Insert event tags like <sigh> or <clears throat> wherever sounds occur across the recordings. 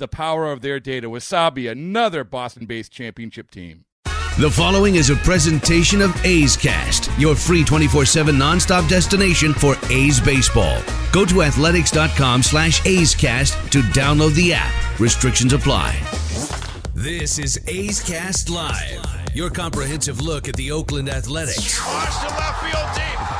the power of their data. Wasabi, another Boston based championship team. The following is a presentation of A's Cast, your free 24-7 nonstop destination for A's baseball. Go to athletics.com slash A's Cast to download the app. Restrictions apply. This is A's Cast Live, your comprehensive look at the Oakland Athletics. Watch the left field deep.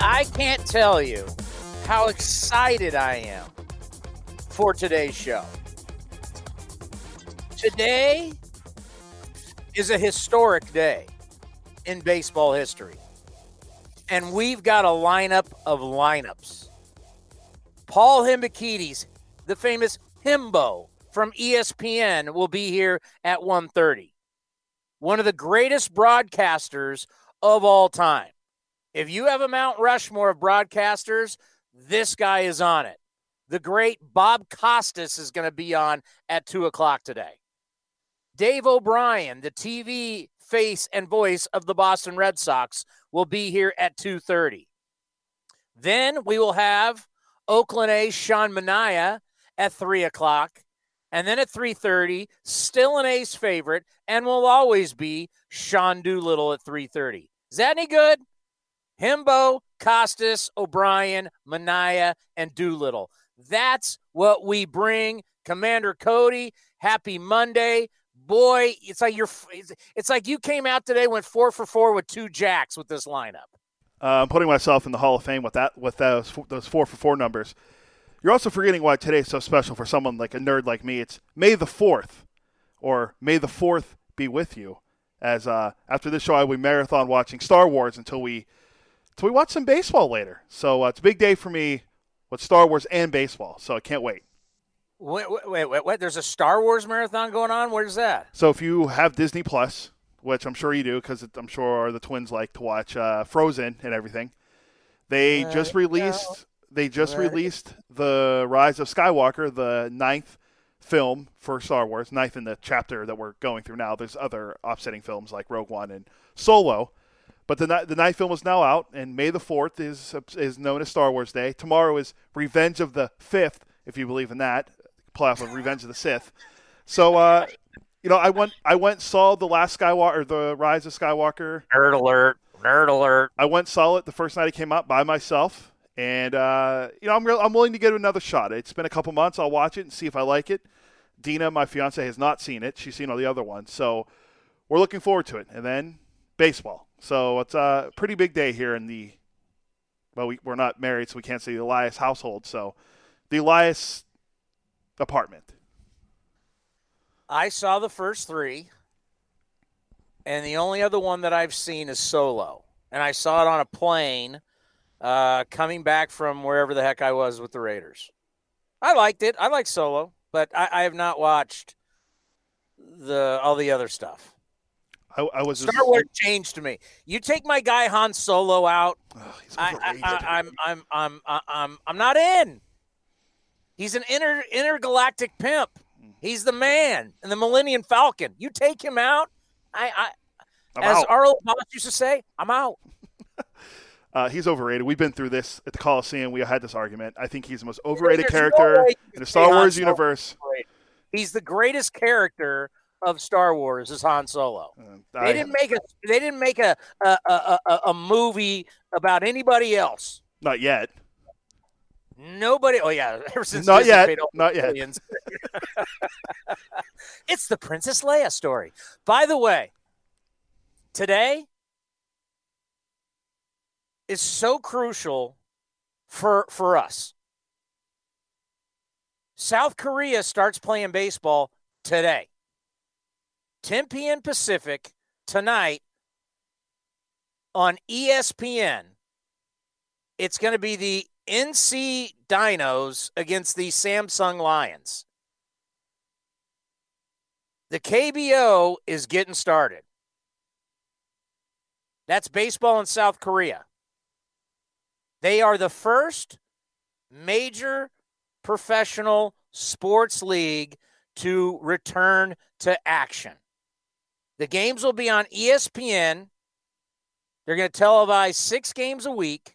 I can't tell you how excited I am for today's show. Today is a historic day in baseball history. And we've got a lineup of lineups. Paul Hembekides, the famous Himbo from ESPN, will be here at 1:30. One of the greatest broadcasters of all time. If you have a Mount Rushmore of broadcasters, this guy is on it. The great Bob Costas is going to be on at two o'clock today. Dave O'Brien, the TV face and voice of the Boston Red Sox, will be here at 2:30. Then we will have Oakland A's Sean Manaea at three o'clock. And then at 3:30, still an A's favorite, and will always be Sean Doolittle at 3:30. Is that any good? Himbo, Costas, O'Brien, Manaea, and Doolittle. That's what we bring. Commander Cody, happy Monday. Boy, it's like you're it's- like you came out today, went four for four with two jacks with this lineup. Uh, I'm putting myself in the Hall of Fame with that with those those four for four numbers. You're also forgetting why today's so special for someone like a nerd like me. It's May the Fourth, or May the Fourth be with you. As uh, after this show, I will be marathon watching Star Wars until we until we watch some baseball later. So uh, it's a big day for me with Star Wars and baseball. So I can't wait. Wait, wait, wait, wait, wait. There's a Star Wars marathon going on. Where's that? So if you have Disney Plus, which I'm sure you do, because I'm sure the twins like to watch uh, Frozen and everything, they just released they just released the Rise of Skywalker, the ninth film for Star Wars, ninth in the chapter that we're going through now. There's other offsetting films like Rogue One and Solo, but the the ninth film is now out, and May the fourth is is known as Star Wars Day. Tomorrow is Revenge of the Fifth, if you believe in that, playoff of Revenge of the Sith. So, uh, you know, I went I went saw the last Skywalker, the Rise of Skywalker. Nerd alert! Nerd alert! I went saw it the first night it came out by myself, and uh, you know I'm real, I'm willing to give it another shot. It's been a couple months. I'll watch it and see if I like it. Dina, my fiance, has not seen it. She's seen all the other ones, so we're looking forward to it. And then baseball. So it's a pretty big day here in the. Well, we, we're not married, so we can't say the Elias household. So the Elias apartment. I saw the first three, and the only other one that I've seen is Solo, and I saw it on a plane uh, coming back from wherever the heck I was with the Raiders. I liked it. I like Solo, but I, I have not watched the all the other stuff. I, I was Star just, Wars changed to me. You take my guy Han Solo out, oh, he's I, overrated. I, I, I'm, I'm, I'm, I'm, I'm, not in. He's an inter intergalactic pimp. He's the man and the Millennium Falcon. You take him out, I, I as out. Arlo Boss used to say, I'm out. <laughs> Uh, he's overrated. We've been through this at the Coliseum. We had this argument. I think he's the most overrated There's character you in the Star Wars universe. He's the greatest character of Star Wars is Han Solo. Uh, They didn't make a they didn't make a a, a, a, a movie about anybody else. not yet. Nobody. Oh yeah, <laughs> ever since Not Disney yet. Not yet. <laughs> it's the Princess Leia story. By the way, today is so crucial for for us. South Korea starts playing baseball today. 10 p.m. Pacific tonight on ESPN. It's going to be the NC Dinos against the Samsung Lions. The KBO is getting started. That's baseball in South Korea. They are the first major professional sports league to return to action. The games will be on ESPN. They're going to televise six games a week.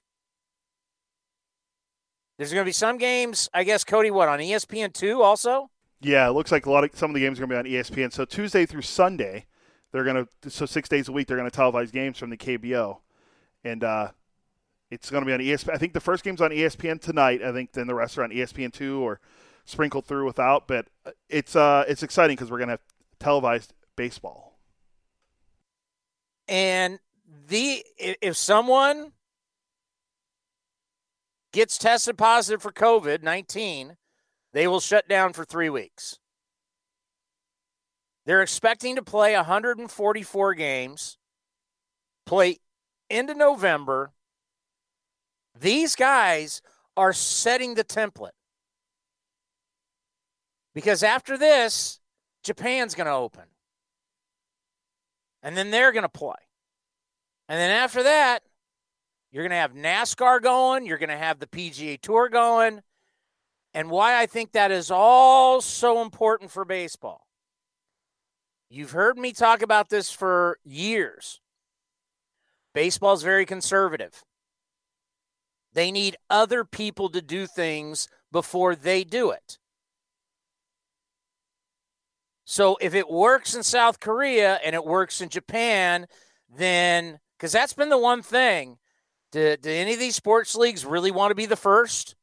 There's going to be some games, I guess, Cody, what, on ESPN 2 also? Yeah, it looks like a lot of some of the games are going to be on ESPN. So Tuesday through Sunday, they're going to so six days a week they're going to televise games from the KBO, and uh, it's going to be on ESPN. I think the first game's on ESPN tonight. I think then the rest are on ESPN two or sprinkled through without. But it's uh it's exciting because we're going to have televised baseball. And the if someone gets tested positive for COVID 19, they will shut down for three weeks. They're expecting to play 144 games, play into November. These guys are setting the template. Because after this, Japan's going to open. And then they're going to play. And then after that, you're going to have NASCAR going. You're going to have the PGA Tour going. And why I think that is all so important for baseball. You've heard me talk about this for years. Baseball is very conservative. They need other people to do things before they do it. So if it works in South Korea and it works in Japan, then because that's been the one thing. Do, do any of these sports leagues really want to be the first?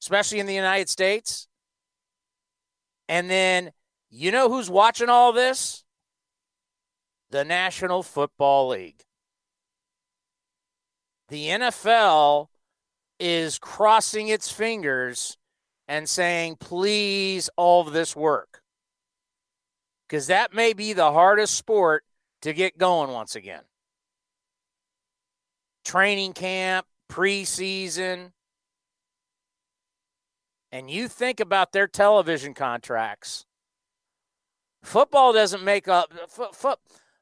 Especially in the United States? And then you know who's watching all this? The National Football League. The NFL is crossing its fingers and saying, please, all of this work. Because that may be the hardest sport to get going once again. Training camp, preseason. And you think about their television contracts. Football doesn't make up fo- fo-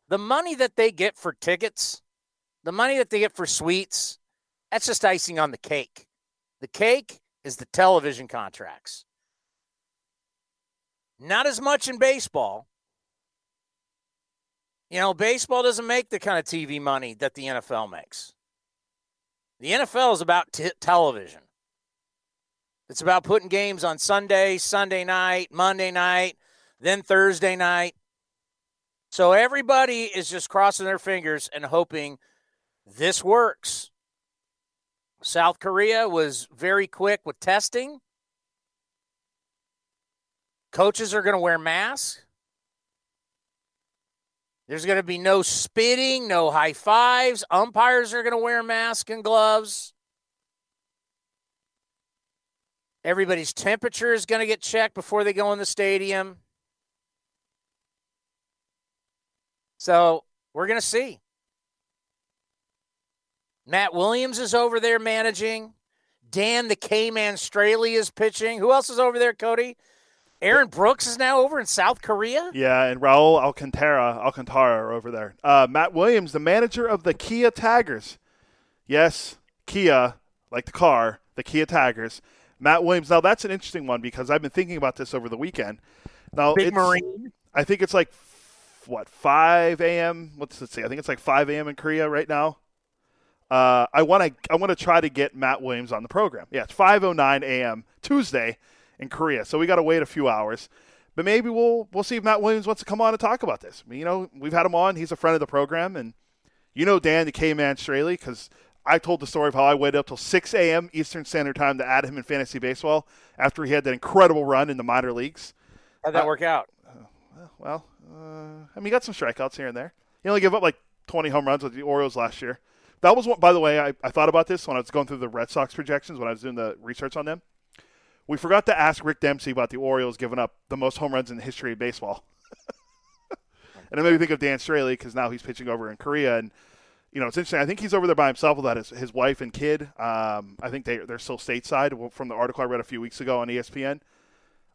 the money that they get for tickets, the money that they get for suites. That's just icing on the cake. The cake is the television contracts. Not as much in baseball. You know, baseball doesn't make the kind of TV money that the NFL makes. The NFL is about t- television. It's about putting games on Sunday, Sunday night, Monday night, then Thursday night. So everybody is just crossing their fingers and hoping this works. South Korea was very quick with testing. Coaches are going to wear masks. There's going to be no spitting, no high fives. Umpires are going to wear masks and gloves. Everybody's temperature is going to get checked before they go in the stadium. So we're going to see. Matt Williams is over there managing. Dan the K-Man Straily is pitching. Who else is over there, Cody? Aaron Brooks is now over in South Korea. Yeah, and Raul Alcantara, Alcantara are over there. Uh, Matt Williams, the manager of the Kia Tigers. Yes, Kia, like the car, the Kia Tigers. Matt Williams. Now that's an interesting one because I've been thinking about this over the weekend. Now, Big Marine. I think it's like what 5 a.m. What's it say? I think it's like 5 a.m. in Korea right now. Uh, I want to I want to try to get Matt Williams on the program. Yeah, it's 5:09 a.m. Tuesday in Korea, so we got to wait a few hours. But maybe we'll we'll see if Matt Williams wants to come on and talk about this. I mean, you know, we've had him on. He's a friend of the program, and you know Dan the K-Man Straily because I told the story of how I waited up till 6 a.m. Eastern Standard Time to add him in fantasy baseball after he had that incredible run in the minor leagues. How'd that Uh, work out? Well, uh, I mean, he got some strikeouts here and there. He only gave up like 20 home runs with the Orioles last year. That was one, by the way, I, I thought about this when I was going through the Red Sox projections when I was doing the research on them. We forgot to ask Rick Dempsey about the Orioles giving up the most home runs in the history of baseball. <laughs> and it made me think of Dan Straily because now he's pitching over in Korea. And, you know, it's interesting. I think he's over there by himself with that his, his wife and kid. Um, I think they, they're still stateside from the article I read a few weeks ago on ESPN.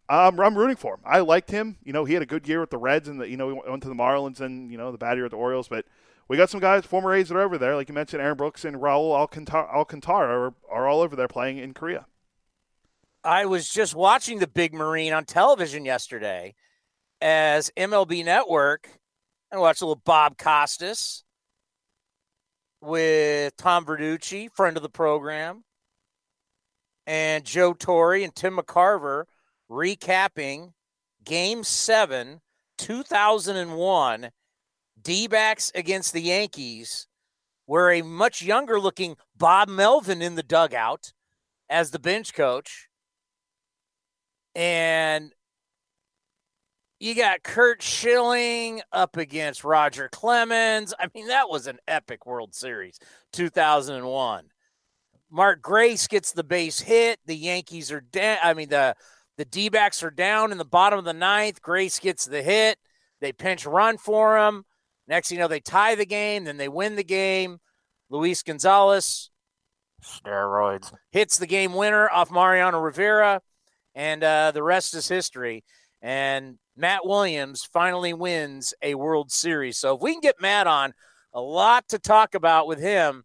Um, I'm rooting for him. I liked him. You know, he had a good year with the Reds, and the, you know, he went to the Marlins, and you know, the bad year with the Orioles. But we got some guys, former A's, that are over there, like you mentioned, Aaron Brooks and Raul Alcantara, Alcantara are, are all over there playing in Korea. I was just watching the Big Marine on television yesterday as MLB Network and watched a little Bob Costas with Tom Verducci, friend of the program, and Joe Torre and Tim McCarver recapping Game 7, 2001, D backs against the Yankees, where a much younger looking Bob Melvin in the dugout as the bench coach. And you got Curt Schilling up against Roger Clemens. I mean, that was an epic World Series, 2001. Mark Grace gets the base hit. The Yankees are down. I mean, the the D backs are down in the bottom of the ninth. Grace gets the hit. They pinch run for him. Next, thing you know, they tie the game. Then they win the game. Luis Gonzalez, steroids, hits the game winner off Mariano Rivera, and uh, the rest is history. And Matt Williams finally wins a World Series. So if we can get Matt on, a lot to talk about with him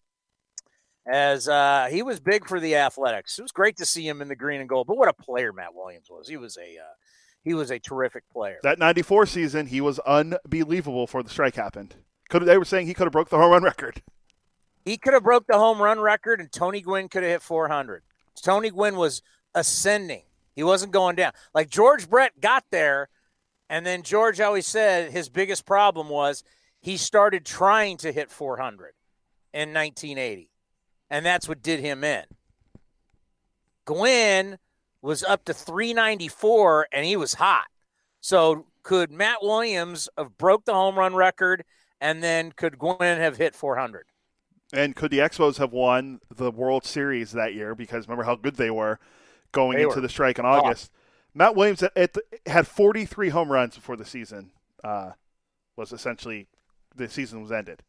as uh, he was big for the Athletics. It was great to see him in the green and gold. But what a player Matt Williams was! He was a uh, he was a terrific player. That '94 season, he was unbelievable before the strike happened. Could they were saying he could have broke the home run record. He could have broke the home run record, and Tony Gwynn could have hit 400. Tony Gwynn was ascending; he wasn't going down. Like George Brett got there, and then George always said his biggest problem was he started trying to hit 400 in 1980, and that's what did him in. Gwynn was up to 394, and he was hot. So could Matt Williams have broke the home run record, and then could Gwynn have hit 400? And could the Expos have won the World Series that year? Because remember how good they were going They into the strike in August. Matt Williams at, at the, had 43 home runs before the season uh, was essentially the season was ended.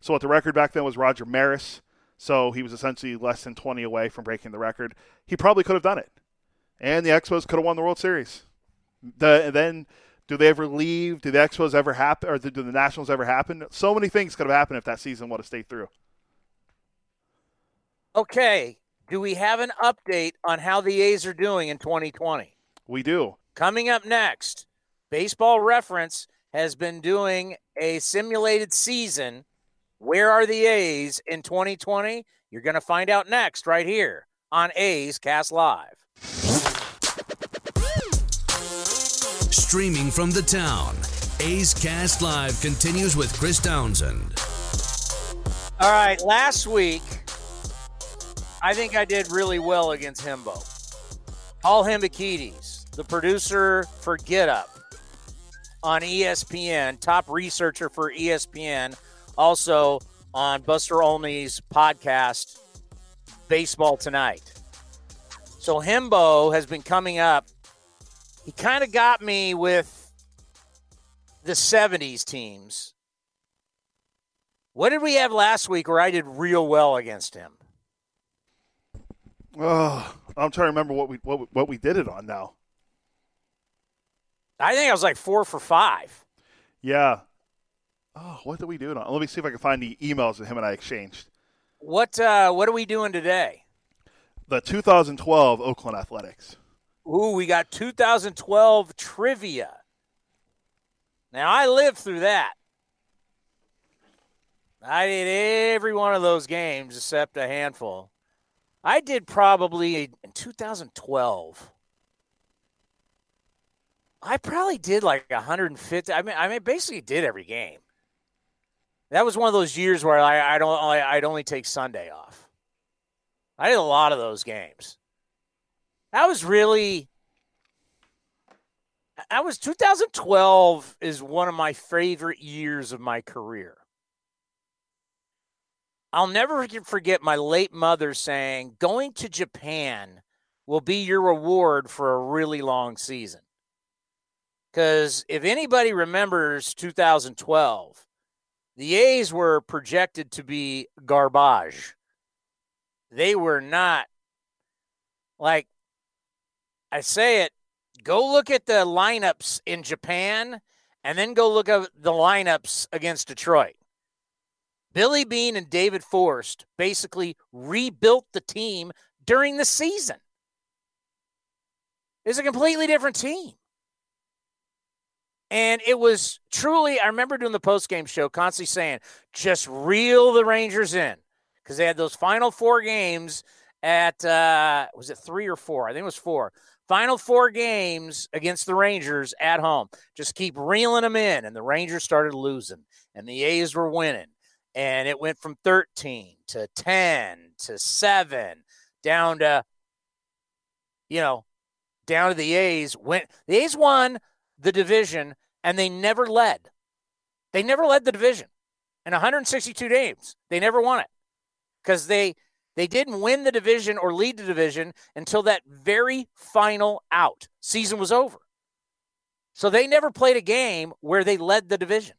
So what the record back then was Roger Maris. So he was essentially less than 20 away from breaking the record. He probably could have done it, and the Expos could have won the World Series. The, then do they ever leave? Do the Expos ever happen, or do the Nationals ever happen? So many things could have happened if that season would have stayed through. Okay. Do we have an update on how the A's are doing in 2020? We do. Coming up next, Baseball Reference has been doing a simulated season. Where are the A's in 2020? You're going to find out next, right here on A's Cast Live. Streaming from the town, A's Cast Live continues with Chris Townsend. All right, last week, I think I did really well against Himbo. Paul Hembekides, the producer for Get Up on ESPN, top researcher for ESPN, also on Buster Olney's podcast, Baseball Tonight. So Himbo has been coming up. He kind of got me with the 70s teams. What did we have last week where I did real well against him? Oh, I'm trying to remember what we what, what we did it on now. I think I was like four for five. Yeah. Oh, what did we do? It on? Let me see if I can find the emails that him and I exchanged. What uh, What are we doing today? The 2012 Oakland Athletics. Ooh, we got 2012 trivia. Now I lived through that. I did every one of those games except a handful. I did probably in 2012. I probably did like 150. I mean, I mean, basically did every game. That was one of those years where I, I don't, I, I'd only take Sunday off. I did a lot of those games. That was really. That was 2012 is one of my favorite years of my career. I'll never forget my late mother saying, going to Japan will be your reward for a really long season. Because if anybody remembers 2012, the A's were projected to be garbage. They were not like I say it, go look at the lineups in Japan and then go look at the lineups against Detroit. Billy Beane and David Forst basically rebuilt the team during the season. It's a completely different team. And it was truly, I remember doing the post game show, constantly saying, just reel the Rangers in. Because they had those final four games at, uh, was it three or four? I think it was four. Final four games against the Rangers at home. Just keep reeling them in. And the Rangers started losing, and the A's were winning. And it went from 13 to 10 to 7 down to, you know, down to the A's. Went, the A's won the division and they never led. They never led the division in 162 games. They never won it because they they didn't win the division or lead the division until that very final out. Season was over. So they never played a game where they led the division.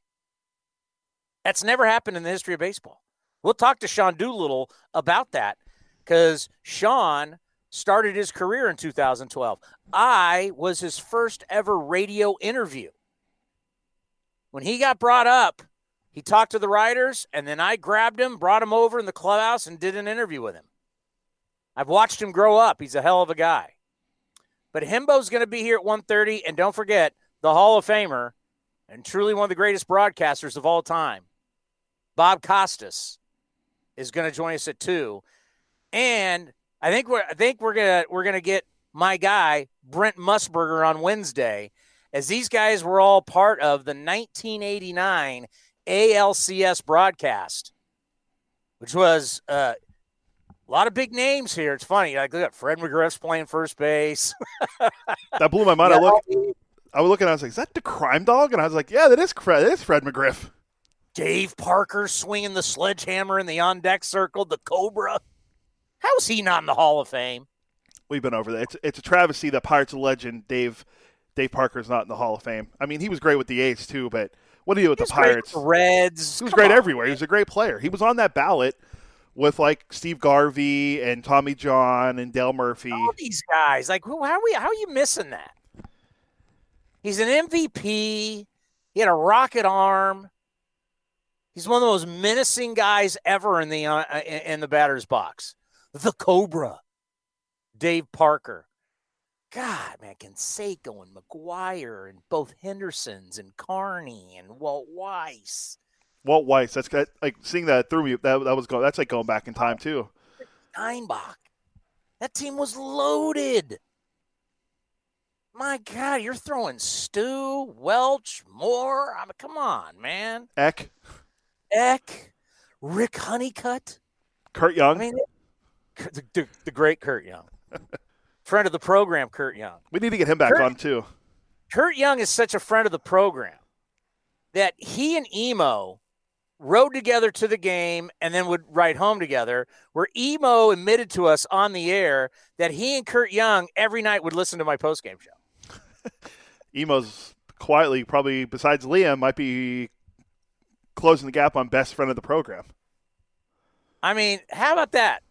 That's never happened in the history of baseball. We'll talk to Sean Doolittle about that because Sean started his career in 2012. I was his first ever radio interview. When he got brought up, he talked to the writers, and then I grabbed him, brought him over in the clubhouse, and did an interview with him. I've watched him grow up. He's a hell of a guy. But Himbo's going to be here at 1.30, and don't forget, the Hall of Famer and truly one of the greatest broadcasters of all time, Bob Costas, is going to join us at 2. And I think we're I think we're gonna we're gonna get my guy Brent Musburger on Wednesday, as these guys were all part of the 1989 ALCS broadcast, which was uh, a lot of big names here. It's funny, like look at Fred McGriff's playing first base. <laughs> that blew my mind. I looked, I was looking, I was like, "Is that the crime dog?" And I was like, "Yeah, that is Fred. That is Fred McGriff." Dave Parker swinging the sledgehammer in the on deck circle, the Cobra. How's he not in the Hall of Fame? We've been over that. It's, it's a travesty that Pirates of Legend Dave Dave Parker's not in the Hall of Fame. I mean, he was great with the A's too, but what do you do with the Pirates? With the Reds. He was Come great on, everywhere. Man. He was a great player. He was on that ballot with like Steve Garvey and Tommy John and Dale Murphy. All these guys, like, how are we? How are you missing that? He's an MVP. He had a rocket arm. He's one of the most menacing guys ever in the uh, in the batter's box the Cobra, Dave Parker. God, man, Canseco and McGwire and both Hendersons and Carney and Walt Weiss. Walt Weiss, that's like seeing that through me. That that was going. That's like going back in time too. Steinbach, that team was loaded. My God, you're throwing Stu, Welch, Moore. I mean, come on, man. Eck, Eck, Rick Honeycutt, Curt Young. I mean, the, the, the great Curt Young, <laughs> friend of the program, Curt Young. We need to get him back Curt, on too. Curt Young is such a friend of the program that he and Emo rode together to the game and then would ride home together. Where Emo admitted to us on the air that he and Curt Young every night would listen to my postgame show. <laughs> Emo's quietly, probably besides Liam, might be closing the gap on best friend of the program. I mean, how about that?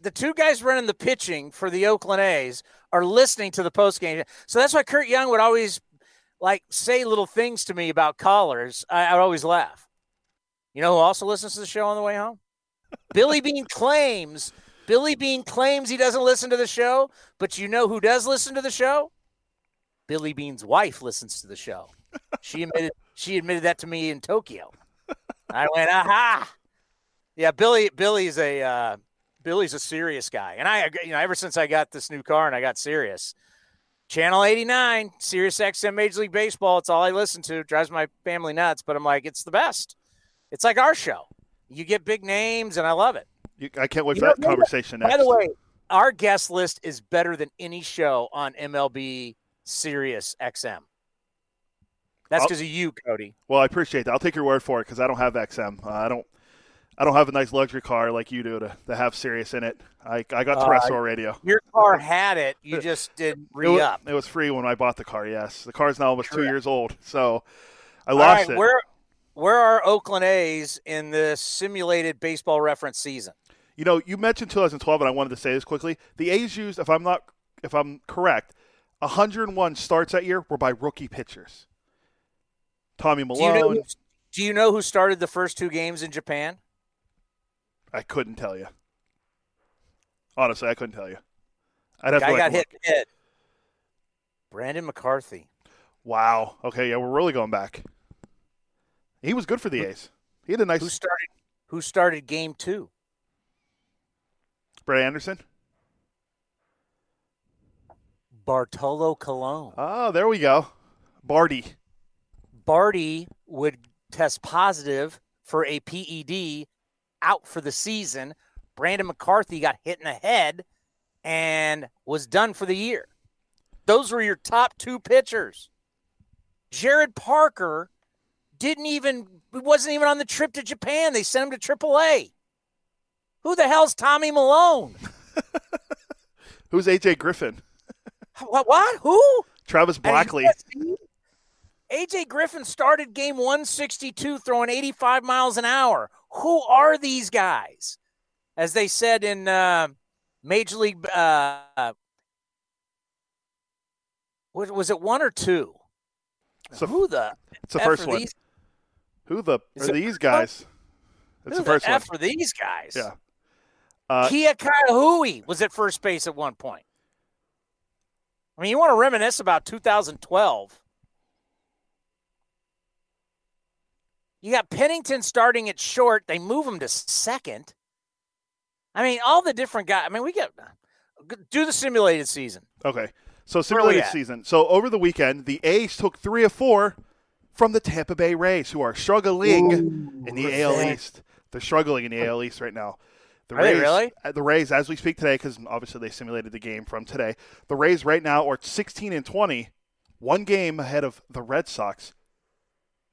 The two guys running the pitching for the Oakland A's are listening to the postgame. So that's why Curt Young would always like say little things to me about callers, I would always laugh. You know who also listens to the show on the way home? Billy Beane claims Billy Beane claims he doesn't listen to the show, but you know who does listen to the show? Billy Beane's wife listens to the show. She admitted she admitted that to me in Tokyo. I went, aha. Yeah, Billy Billy's a uh, Billy's a Sirius guy, and I you know ever since I got this new car and I got serious. Channel 89, Sirius XM Major League Baseball. It's all I listen to. It drives my family nuts, but I'm like, it's the best. It's like our show. You get big names, and I love it. You, I can't wait You for know, that conversation next. By the way, our guest list is better than any show on MLB Sirius XM. That's because of you, Cody. well, I appreciate that. I'll take your word for it because I don't have XM. Uh, I don't. I don't have a nice luxury car like you do to, to have Sirius in it. I, I got Uh, terrestrial radio. Your car had it. You <laughs> just didn't It re up. It was free when I bought the car. Yes, the car's now almost two years old, so I lost right, it. where where are Oakland A's in this simulated baseball reference season? You know, you mentioned 2012, and I wanted to say this quickly. The A's used, if I'm not, if I'm correct, 101 starts that year were by rookie pitchers. Tommy Do you know? Milone. Who, do you know who started the first two games in Japan? I couldn't tell you. Honestly, I couldn't tell you. I'd have to like, got hit head. Brandon McCarthy. Wow. Okay, yeah, we're really going back. He was good for the A's. He had a nice Who started? Who started game two? Brett Anderson. Bartolo Colon. Oh, there we go. Barty. Barty would test positive for a PED, out for the season. Brandon McCarthy got hit in the head and was done for the year. Those were your top two pitchers. Jarrod Parker didn't even wasn't even on the trip to Japan. They sent him to AAA. Who the hell's Tommy Milone? <laughs> Who's AJ Griffin? What? What? Who? Travis Blackley. AJ Griffin started game 162 throwing 85 miles an hour. Who are these guys? As they said in uh, Major League, uh, what, was it one or two? So Who the it's the F first one. These, Who the Is are these guys? It's who the first one. F are these guys? Yeah. Uh, Kila Ka'aihue was at first base at one point. I mean, you want to reminisce about 2012. You got Pennington starting at short. They move him to second. I mean, all the different guys. I mean, we get do the simulated season. Okay. So simulated season. So over the weekend, the A's took three of four from the Tampa Bay Rays, who are struggling in the AL revenge. East. They're struggling in the AL East right now. The Are they Rays, really? uh, The Rays, as we speak today, because obviously they simulated the game from today. The Rays right now are 16 and 20, one game ahead of the Red Sox,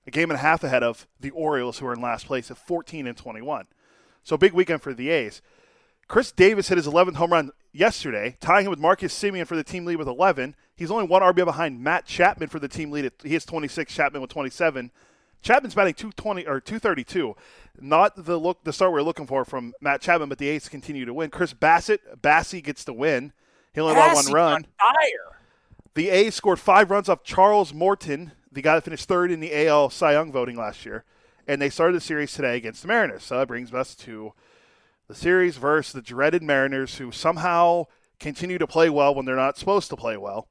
a game and a half ahead of the Orioles, who are in last place at 14 and 21. So big weekend for the A's. Khris Davis hit his 11th home run yesterday, tying him with Marcus Semien for the team lead with 11. He's only one RBI behind Matt Chapman for the team lead. He has 26. Chapman with 27. Chapman's batting 220 or 232. Not the look the start we are looking for from Matt Chapman, but the A's continue to win. Chris Bassitt, Bassey gets the win. He only allowed one run. on fire. The A's scored five runs off Charles Morton, the guy that finished third in the AL Cy Young voting last year, and they started the series today against the Mariners. So that brings us to the series versus the dreaded Mariners, who somehow continue to play well when they're not supposed to play well.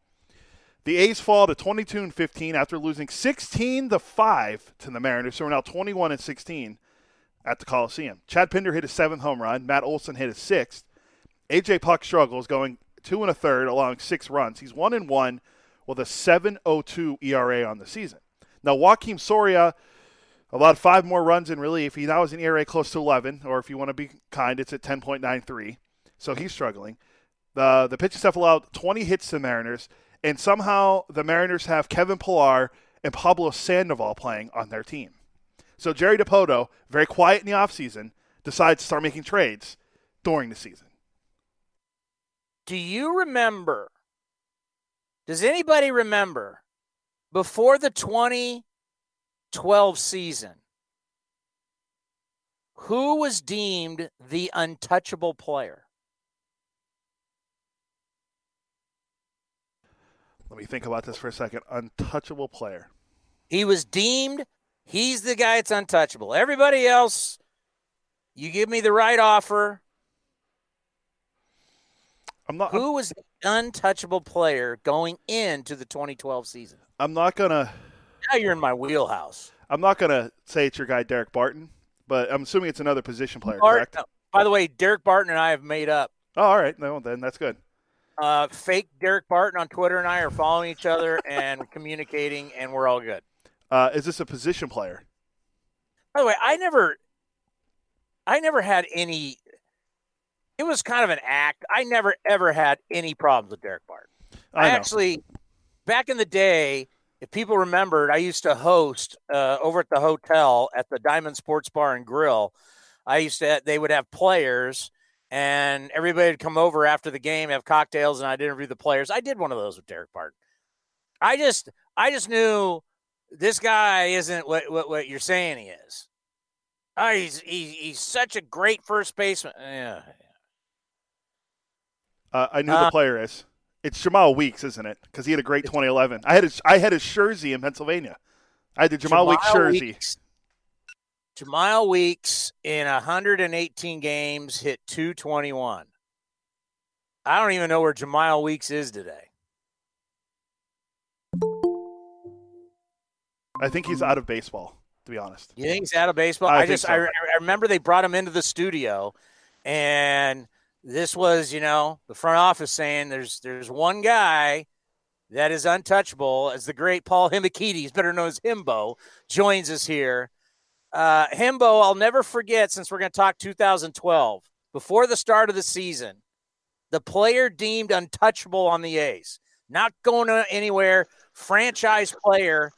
The A's fall to 22 and 15 after losing 16 to 5 to the Mariners, so we're now 21 and 16 at the Coliseum. Chad Pinder hit his seventh home run. Matt Olson hit his sixth. AJ Puk struggles, going two and a third, allowing six runs. He's one and one with oh a 7.02 ERA on the season. Now Joakim Soria allowed five more runs in relief. He now has an ERA close to 11, or if you want to be kind, it's at 10.93. So he's struggling. The the pitching staff allowed 20 hits to the Mariners, and somehow the Mariners have Kevin Pillar and Pablo Sandoval playing on their team. So Jerry Dipoto, very quiet in the offseason, decides to start making trades during the season. Do you remember? Does anybody remember before the 2012 season who was deemed the untouchable player? Let me think about this for a second. Untouchable player. He was deemed he's the guy that's untouchable. Everybody else, you give me the right offer. I'm not. Who was untouchable player going into the 2012 season? I'm not gonna. Now you're in my wheelhouse. I'm not gonna say it's your guy Daric Barton, but I'm assuming it's another position player, Bart- correct? no, by the way, Daric Barton and I have made up. Oh, all right. No, then that's good. Uh, fake Daric Barton on Twitter and I are following each other <laughs> and communicating, and we're all good. Uh, is this a position player? By the way, I never, I never had any. It was kind of an act. I never ever had any problems with Daric Barton. I, I actually, back in the day, if people remembered, I used to host uh, over at the hotel at the Diamond Sports Bar and Grill. I used to, they would have players, and everybody would come over after the game, have cocktails, and I'd interview the players. I did one of those with Daric Barton. I just, I just knew this guy isn't what what, what you're saying he is. Oh, he's he, he's such a great first baseman. Yeah. Uh, I knew Uh, the player is. It's Jemile Weeks, isn't it? Because he had a great 2011. I had his I had his jersey in Pennsylvania. I had the Jemile, Weeks jersey. Weeks, Jemile Weeks in 118 games hit 221. I don't even know where Jemile Weeks is today. I think he's out of baseball. To be honest, You think he's out of baseball? I I, just so. I, I remember they brought him into the studio, and this was you know the front office saying there's there's one guy that is untouchable as the great Paul Hembekides, better known as Himbo, joins us here. Uh, Himbo, I'll never forget since we're going to talk 2012 before the start of the season, the player deemed untouchable on the A's, not going anywhere, franchise player,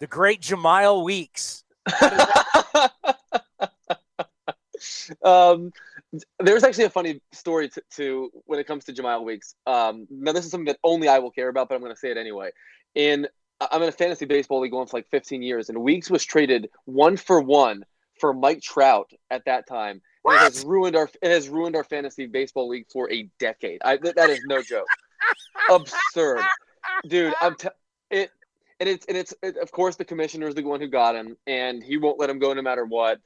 the great Jemile Weeks. <laughs> um, there's actually a funny story to, to when it comes to Jemile Weeks. Um, now this is something that only I will care about, but I'm going to say it anyway. In I'm in a fantasy baseball league going for like 15 years, and Weeks was traded one for one for Mike Trout at that time. And It has ruined our it has ruined our fantasy baseball league for a decade. I, that that is no joke. Absurd, dude. I'm t- it. And it's and it's it, of course the commissioner is the one who got him, and he won't let him go no matter what.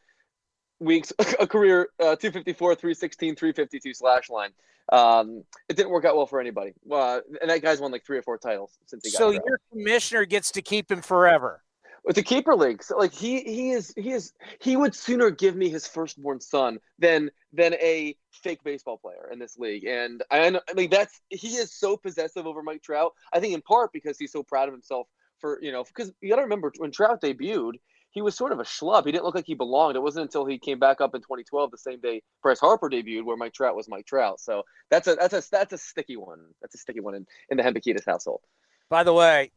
Weeks <laughs> a career uh, 254, 316, 352 slash line. Um, it didn't work out well for anybody. Uh, and that guy's won like three or four titles since he got So your commissioner gets to keep him forever. with the keeper league. So like he he is he is he would sooner give me his firstborn son than than a fake baseball player in this league. And I, I mean that's he is so possessive over Mike Trout. I think in part because he's so proud of himself for you know because you got to remember when Trout debuted. He was sort of a schlub. He didn't look like he belonged. It wasn't until he came back up in 2012, the same day Bryce Harper debuted, where Mike Trout was Mike Trout. So that's a that's a that's a sticky one. That's a sticky one in, in the Hembekides household. By the way,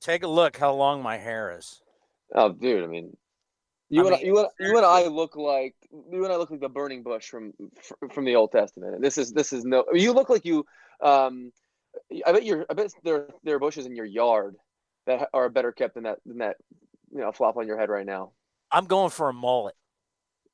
take a look how long my hair is. Oh, dude! I mean, you I and I, mean, you and you and I look like you and I look like the burning bush from from the Old Testament. And this is this is no. You look like you. Um, I bet you're. I bet there there are bushes in your yard that are better kept than that than that. You know, flop on your head right now. I'm going for a mullet.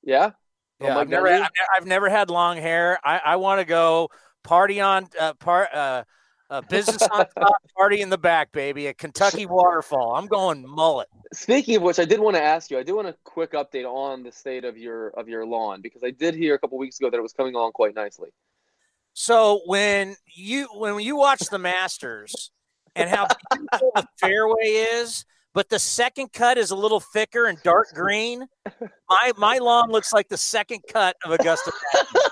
Yeah. Yeah, I've never, I've, I've never had long hair. I, I want to go party on uh, part uh, uh, business on top, <laughs> party in the back, baby. A Kentucky waterfall. I'm going mullet. Speaking of which, I did want to ask you. I did want a quick update on the state of your of your lawn because I did hear a couple weeks ago that it was coming along quite nicely. So when you when you watch the Masters and how beautiful the fairway is, but the second cut is a little thicker and dark <laughs> green, my my lawn looks like the second cut of Augusta.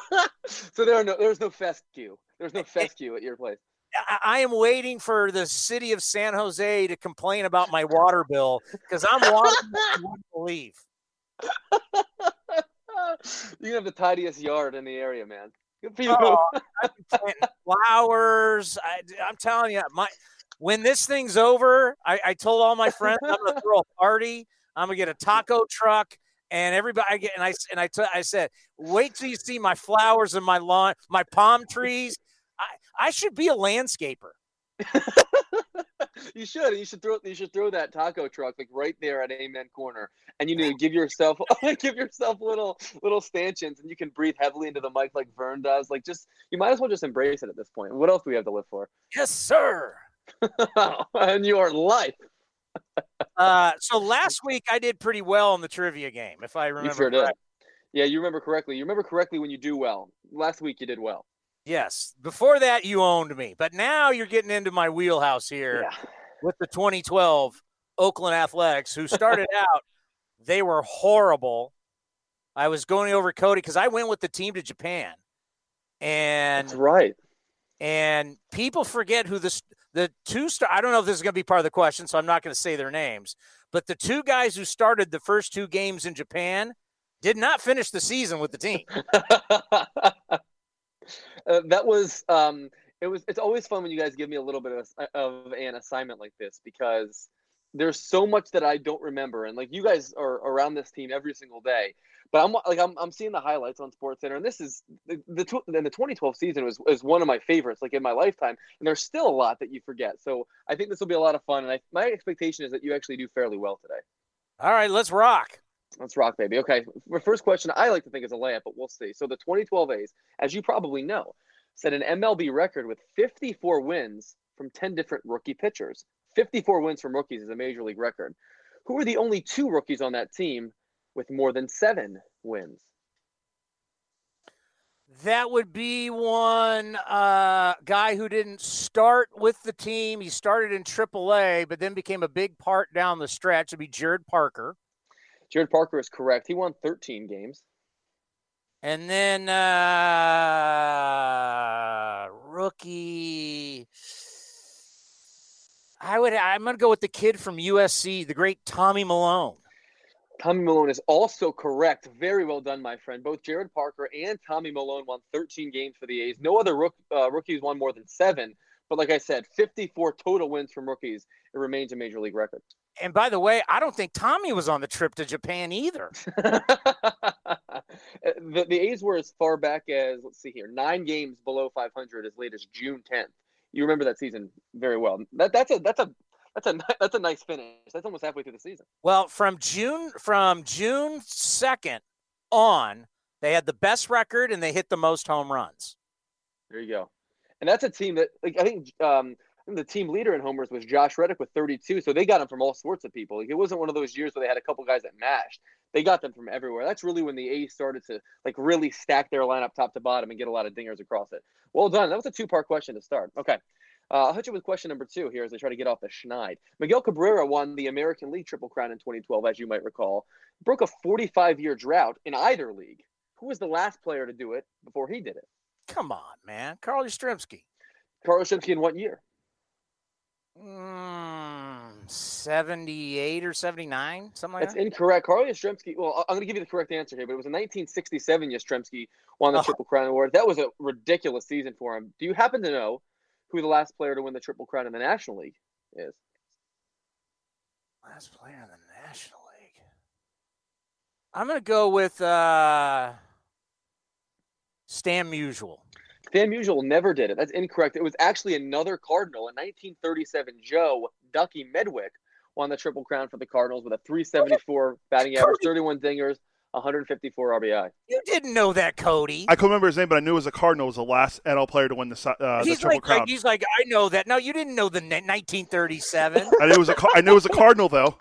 <laughs> so there are no there's no fescue. There's no fescue at your place. I, am waiting for the city of San Jose to complain about my water bill because I'm watering what you wouldn't believe. you have the tidiest yard in the area, man. Good for you. Oh, <laughs> flowers. I, I'm telling you, my when this thing's over, I, I told all my friends I'm gonna throw a party. I'm gonna get a taco truck, and everybody. I get and I and I t- I said, wait till you see my flowers and my lawn, my palm trees. I I should be a landscaper. you should. You should throw. You should throw that taco truck like right there at Amen Corner, and you know, give yourself <laughs> give yourself little little stanchions, and you can breathe heavily into the mic like Vern does. Like, just you might as well just embrace it at this point. What else do we have to live for? Yes, sir. <laughs> in your life. <laughs> Uh, so last week I did pretty well in the trivia game, if I remember. You sure correctly. did. Yeah, you remember correctly. You remember correctly when you do well. Last week you did well. Yes. Before that, you owned me, but now you're getting into my wheelhouse here Yeah. with the 2012 Oakland Athletics, who started <laughs> out they were horrible. I was going over Cody because I went with the team to Japan, and That's right. and people forget who the the two star. I don't know if this is going to be part of the question, so I'm not going to say their names. But the two guys who started the first two games in Japan did not finish the season with the team. <laughs> Uh, that was um, it was it's always fun when you guys give me a little bit of, of an assignment like this because there's so much that I don't remember and like you guys are around this team every single day but I'm like I'm, I'm seeing the highlights on Sports Center and this is the the, and the 2012 season was is one of my favorites like in my lifetime and there's still a lot that you forget so I think this will be a lot of fun and I, my expectation is that you actually do fairly well today All right, let's rock. Let's rock, baby. Okay. The first question I like to think is a layup, but we'll see. So the 2012 A's, as you probably know, set an MLB record with 54 wins from 10 different rookie pitchers. 54 wins from rookies is a major league record. Who are the only two rookies on that team with more than seven wins? That would be one uh, guy who didn't start with the team. He started in AAA, but then became a big part down the stretch. It'd be Jarrod Parker. Jarrod Parker is correct. He won 13 games. And then uh, rookie. I would. I'm going to go with the kid from USC, the great Tommy Milone. Tommy Milone is also correct. Very well done, my friend. Both Jarrod Parker and Tommy Milone won 13 games for the A's. No other rook, uh, rookies won more than seven. But like I said, 54 total wins from rookies. It remains a major league record. And by the way, I don't think Tommy was on the trip to Japan either. <laughs> the, the A's were as far back as let's see here, nine games below 500 as late as June 10th. You remember that season very well. That, that's a that's a that's a that's a nice finish. That's almost halfway through the season. Well, from June from June second on, they had the best record and they hit the most home runs. There you go. And that's a team that like I think um the team leader in homers was Josh Reddick with 32. So they got him from all sorts of people. Like it wasn't one of those years where they had a couple guys that mashed. They got them from everywhere. That's really when the A's started to like really stack their lineup top to bottom and get a lot of dingers across it. Well done. That was a two-part question to start. Okay. Uh, I'll hit you with question number two here as I try to get off the schneid. Miguel Cabrera won the American League Triple Crown in 2012, as you might recall. Broke a 45-year drought in either league. Who was the last player to do it before he did it? Come on, man, Carl Yastrzemski. Carl Yastrzemski in what year? Mm, 78 or 79, something like That's that. incorrect. Carl Yastrzemski. Well, I'm going to give you the correct answer here, but it was in 1967. Yastrzemski won the Oh. Triple Crown award. That was a ridiculous season for him. Do you happen to know who the last player to win the Triple Crown in the National League is? Last player in the National League. I'm going to go with uh, Stan Musial. Stan Musial never did it. That's incorrect. It was actually another Cardinal in 1937. Joe Ducky Medwick won the Triple Crown for the Cardinals with a 374 batting average, 31 dingers, 154 RBI. You didn't know that, Cody. I couldn't remember his name, but I knew it was a Cardinal. Was the last NL player to win the si- uh, the he's Triple like, Crown. like, he's like, I know that. No, you didn't know the 1937. <laughs> I knew it was a Car- I knew it was a Cardinal though.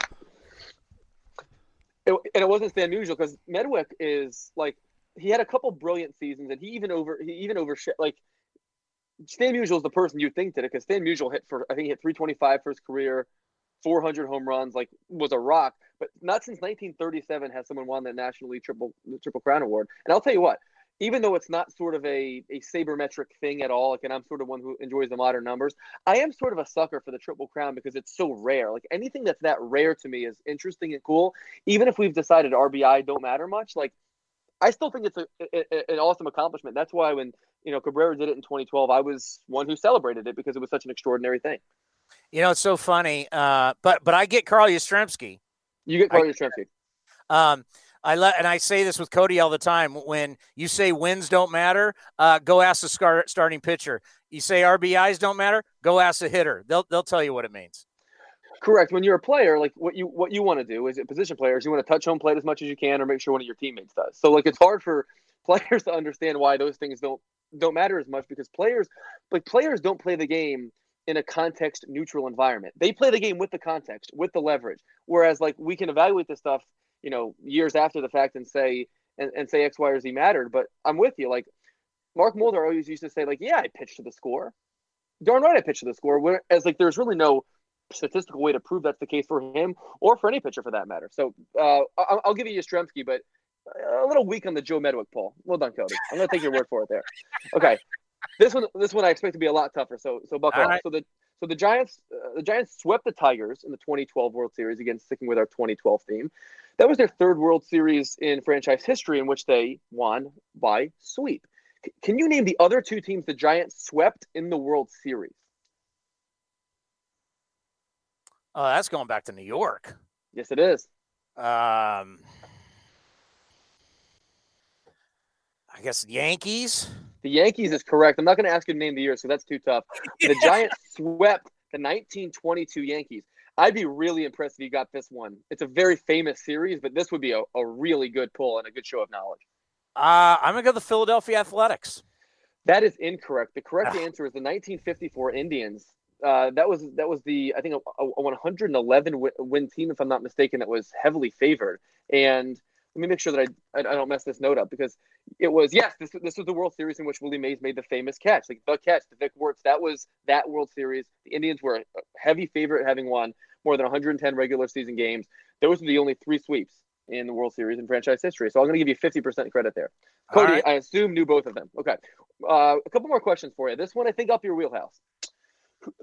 It, and it wasn't Stan Musial because Medwick is like he had a couple brilliant seasons, and he even over he even over like Stan Musial is the person you think did it because Stan Musial hit for I think he hit 325 for his career, 400 home runs, like was a rock. But not since 1937 has someone won the National League Triple Triple Crown award. And I'll tell you what, even though it's not sort of a a sabermetric thing at all, like, and I'm sort of one who enjoys the modern numbers, I am sort of a sucker for the Triple Crown because it's so rare. Like anything that's that rare to me is interesting and cool. Even if we've decided RBI don't matter much, like I still think it's a, a, an awesome accomplishment. That's why when you know Cabrera did it in 2012, I was one who celebrated it because it was such an extraordinary thing. you know, it's so funny. Uh, but but I get Carl Yastrzemski. You get Carl Yastrzemski. Um, I let and I say this with Cody all the time. When you say wins don't matter, uh, go ask the scar- starting pitcher. You say RBIs don't matter, go ask the hitter. They'll they'll tell you what it means. Correct. When you're a player, like what you what you want to do is a position players, you want to touch home plate as much as you can, or make sure one of your teammates does. So like it's hard for <laughs> players to understand why those things don't don't matter as much because players like players don't play the game in a context neutral environment. They play the game with the context, with the leverage. Whereas like we can evaluate this stuff, you know, years after the fact and say and, and say X, Y, or Z mattered. But I'm with you. Like Mark Mulder always used to say, like, yeah, I pitched to the score. Darn right I pitched to the score. Whereas like there's really no statistical way to prove that's the case for him or for any pitcher for that matter. So uh, I'll, I'll give you Yastrzemski, but a little weak on the Joe Medwick poll. Well done, Cody. I'm gonna take your word for it there. Okay, this one, this one I expect to be a lot tougher. So, so buckle up. So the so the Giants, uh, the Giants swept the Tigers in the 2012 World Series. Again, sticking with our 2012 theme. That was their third World Series in franchise history, in which they won by sweep. C- can you name the other two teams the Giants swept in the World Series? Oh, that's going back to New York. Yes, it is. Um, I guess Yankees. The Yankees is correct. I'm not going to ask you to name the year, so that's too tough. <laughs> The Giants swept the 1922 Yankees. I'd be really impressed if you got this one. It's a very famous series, but this would be a, a really good pull and a good show of knowledge. Uh, I'm going to go the Philadelphia Athletics. That is incorrect. The correct answer is the 1954 Indians. Uh, that was that was the I think a, a 111 win, win team, if I'm not mistaken, that was heavily favored. And let me make sure that I, I don't mess this note up because it was yes this this was the World Series in which Willie Mays made the famous catch like the catch the Vic Wertz that was that World Series. The Indians were a heavy favorite having won more than 110 regular season games. Those were the only three sweeps in the World Series in franchise history. So I'm going to give you 50% credit there. Cody right. I assume knew both of them. Okay. Uh, a couple more questions for you. This one I think up your wheelhouse.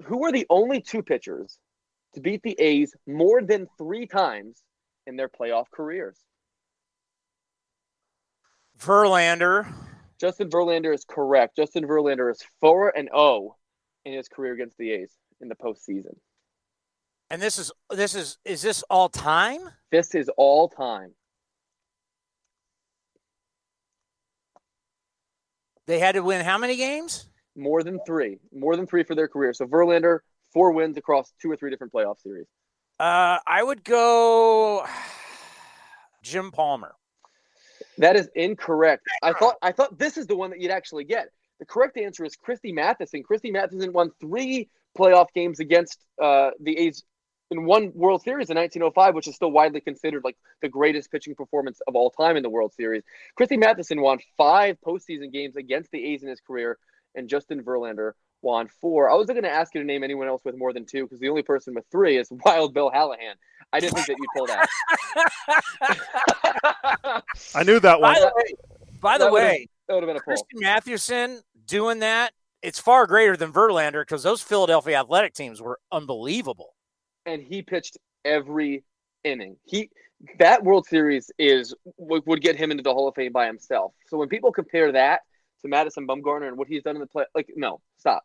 Who were the only two pitchers to beat the A's more than three times in their playoff careers Verlander. Justin Verlander is correct. Justin Verlander is 4 and 0 in his career against the A's in the postseason. And this is this is is this all time? This is all time. They had to win how many games? More than three. More than three for their career. So Verlander, four wins across two or three different playoff series. Uh, I would go <sighs> Jim Palmer. That is incorrect. I thought I thought this is the one that you'd actually get. The correct answer is Christy Mathewson. Christy Mathewson won three playoff games against uh, the A's in one World Series in 1905, which is still widely considered like the greatest pitching performance of all time in the World Series. Christy Mathewson won five postseason games against the A's in his career, and Justin Verlander won four. I wasn't going to ask you to name anyone else with more than two because the only person with three is <laughs> Wild Bill Hallahan. I didn't think that you'd pull that. <laughs> I knew that one. By the way, by the That would've- way, that would have been a pull. Christy Mathewson doing that, it's far greater than Verlander because those Philadelphia athletic teams were unbelievable. and he pitched every inning. He that World Series is would, would get him into the Hall of Fame by himself. So when people compare that to Madison Bumgarner and what he's done in the play, like no, stop.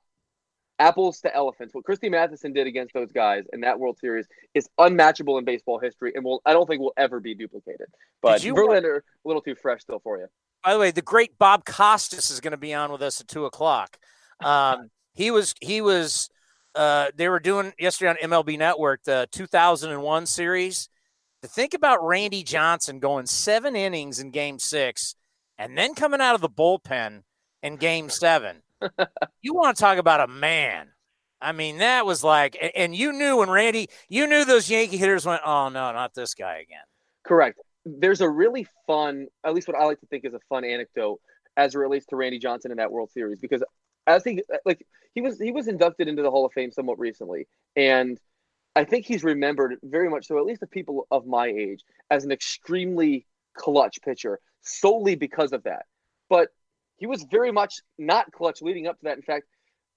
Apples to elephants. What Christy Mathewson did against those guys in that World Series is unmatchable in baseball history, and will I don't think will ever be duplicated. But you- Verlander, a little too fresh still for you. By the way, the great Bob Costas is going to be on with us at two o'clock. Um, <laughs> he was he was uh, they were doing yesterday on MLB Network the 2001 series. To think about Randy Johnson going seven innings in Game Six, and then coming out of the bullpen in Game Seven. You want to talk about a man? I mean, that was like, and you knew when Randy, you knew those Yankee hitters went, oh no, not this guy again. Correct. There's a really fun, at least what I like to think is a fun anecdote as it relates to Randy Johnson in that World Series because as he uh, like he was he was inducted into the Hall of Fame somewhat recently, and I think he's remembered very much so, at least the people of my age, as an extremely clutch pitcher solely because of that. But he was very much not clutch leading up to that. In fact,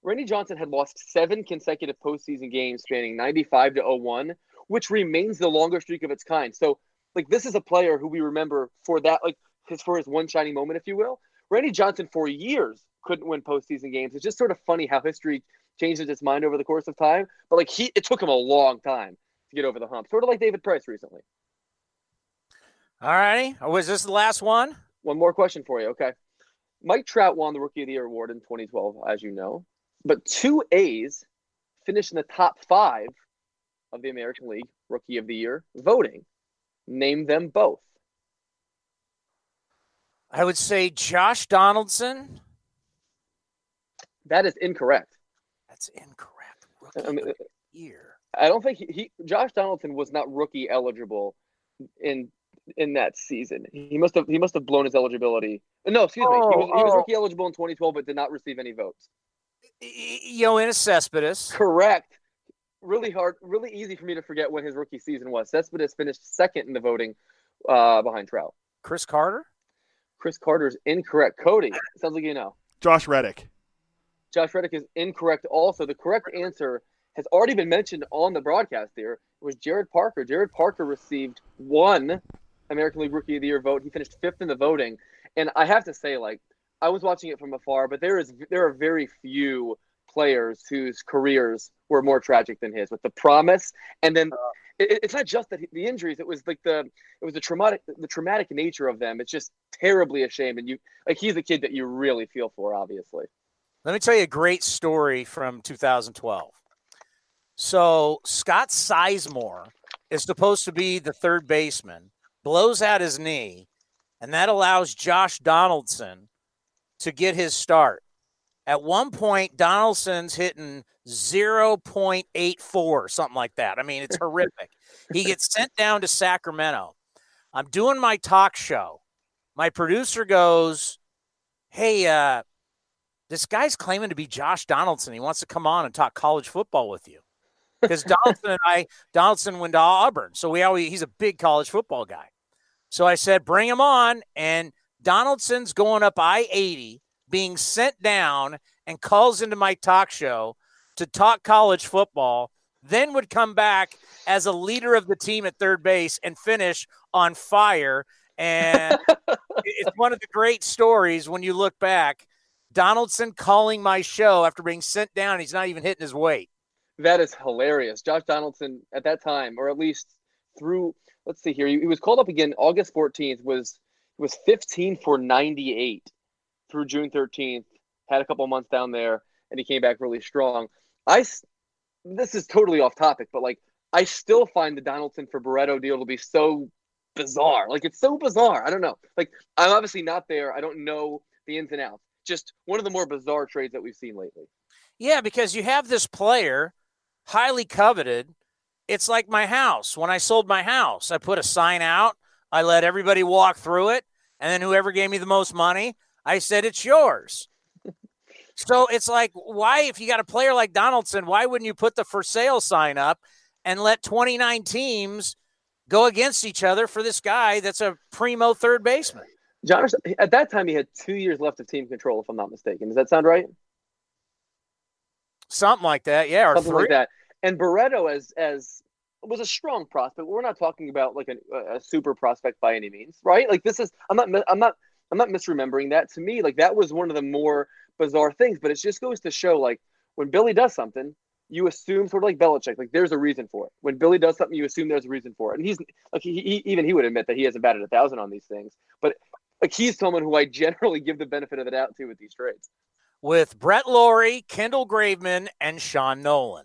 Randy Johnson had lost seven consecutive postseason games spanning 95 to 01, which remains the longer streak of its kind. So, like, this is a player who we remember for that, like, his for his one shining moment, if you will. Randy Johnson for years couldn't win postseason games. It's just sort of funny how history changes its mind over the course of time. But like he, it took him a long time to get over the hump. Sort of like David Price recently. All righty. Was this the last one? One more question for you. Okay. Mike Trout won the Rookie of the Year award in 2012, as you know, but two A's finished in the top five of the American League Rookie of the Year voting. Name them both. I would say Josh Donaldson. That is incorrect. That's incorrect. Rookie I mean, of the year. I don't think he, he Josh Donaldson was not rookie eligible in in that season. He must have he must have blown his eligibility. No, excuse me. He was, he was Oh, oh. rookie eligible in 2012, but did not receive any votes. Yoenis Cespedes. Correct. Really hard, really easy for me to forget when his rookie season was. Cespedes finished second in the voting uh, behind Trout. Chris Carter. Chris Carter's incorrect. Cody, sounds like you know. Josh Reddick. Josh Reddick is incorrect. Also, the correct answer has already been mentioned on the broadcast. There was Jarrod Parker. Jarrod Parker received one American League Rookie of the Year vote. He finished fifth in the voting, and I have to say, like, I was watching it from afar, but there is there are very few players whose careers were more tragic than his, with the promise, and then it, it's not just that he, the injuries; it was like the it was the traumatic the traumatic nature of them. It's just terribly a shame, and you like he's a kid that you really feel for, obviously. Let me tell you a great story from 2012. So Scott Sizemore is supposed to be the third baseman, blows out his knee, and that allows Josh Donaldson to get his start. At one point, Donaldson's hitting 0.84, something like that. I mean, it's horrific. He gets sent down to Sacramento. I'm doing my talk show. My producer goes, Hey, uh, this guy's claiming to be Josh Donaldson. He wants to come on and talk college football with you. Because Donaldson and I, Donaldson went to Auburn. So we always, he's a big college football guy. So I said, bring him on. And Donaldson's going up I 80, being sent down and calls into my talk show to talk college football, then would come back as a leader of the team at third base and finish on fire. And <laughs> it's one of the great stories when you look back. Donaldson calling my show after being sent down. He's not even hitting his weight. That is hilarious. Josh Donaldson at that time, or at least through let's see here, he, was called up again August 14th, was was 15 for 98 through June 13th. Had a couple months down there, and he came back really strong. I this is totally off topic, but like I still find the Donaldson for Barreto deal to be so bizarre. Like it's so bizarre. I don't know. Like I'm obviously not there. I don't know the ins and outs. Just one of the more bizarre trades that we've seen lately. Yeah, because you have this player, highly coveted. It's like my house. When I sold my house, I put a sign out. I let everybody walk through it. And then whoever gave me the most money, I said, it's yours. <laughs> so it's like, why, if you got a player like Donaldson, why wouldn't you put the for sale sign up and let 29 teams go against each other for this guy that's a primo third baseman? John, at that time, he had two years left of team control, if I'm not mistaken. Does that sound right? Something like that. Yeah. Or Something three. like that. And Barreto, as as was a strong prospect. We're not talking about like a, a super prospect by any means, right? Like this is I'm not I'm not I'm not misremembering that. To me, like that was one of the more bizarre things. But it just goes to show, like when Billy does something, you assume sort of like Belichick, like there's a reason for it. When Billy does something, you assume there's a reason for it. And he's like he, he even he would admit that he hasn't batted a thousand on these things, but like he's someone who I <laughs> generally give the benefit of the doubt to with these trades. With Brett Lawrie, Kendall Graveman, and Sean Nolin.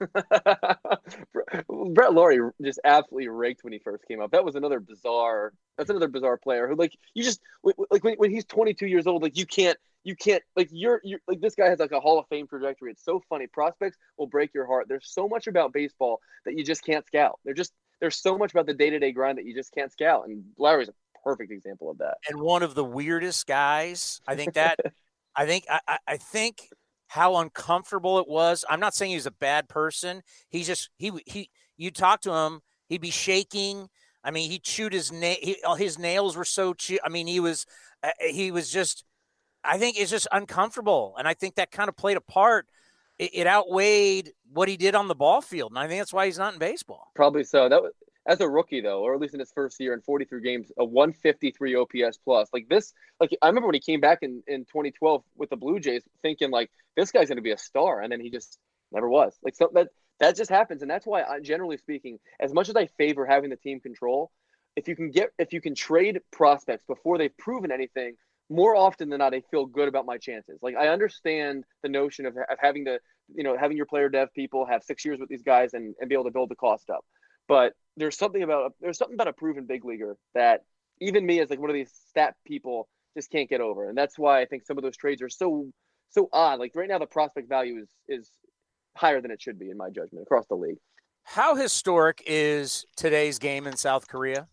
<laughs> Brett Lawrie just absolutely raked when he first came up. That was another bizarre. That's another bizarre player who, like, you just like when, when he's 22 years old, like you can't, you can't, like you're, you're like this guy has like a Hall of Fame trajectory. It's so funny. Prospects will break your heart. There's so much about baseball that you just can't scout. They're just there's so much about the day to day grind that you just can't scout. And Lawrie's a perfect example of that. And one of the weirdest guys. I think that. <laughs> I think I, I- think how uncomfortable it was. I'm not saying he was a bad person. He just he he you talk to him, he'd be shaking. I mean, he chewed his nail. His nails were so chew. I mean, he was uh, he was just. I think it's just uncomfortable, and I think that kind of played a part. It, it outweighed what he did on the ball field, and I think that's why he's not in baseball. Probably so. That was as a rookie though, or at least in his first year in 43 games, a 153 OPS plus. Like this, like I remember when he came back in, in 2012 with the Blue Jays, thinking like this guy's going to be a star, and then he just never was. Like so that that just happens, and that's why, I, generally speaking, as much as I favor having the team control, if you can get if you can trade prospects before they've proven anything, more often than not, I feel good about my chances. Like I understand the notion of, of having to, you know, having your player dev people have six years with these guys and, and be able to build the cost up. But there's something about there's something about a proven big leaguer that even me as like one of these stat people just can't get over, and that's why I think some of those trades are so so odd. Like right now, the prospect value is is higher than it should be in my judgment across the league. How historic is today's game in South Korea?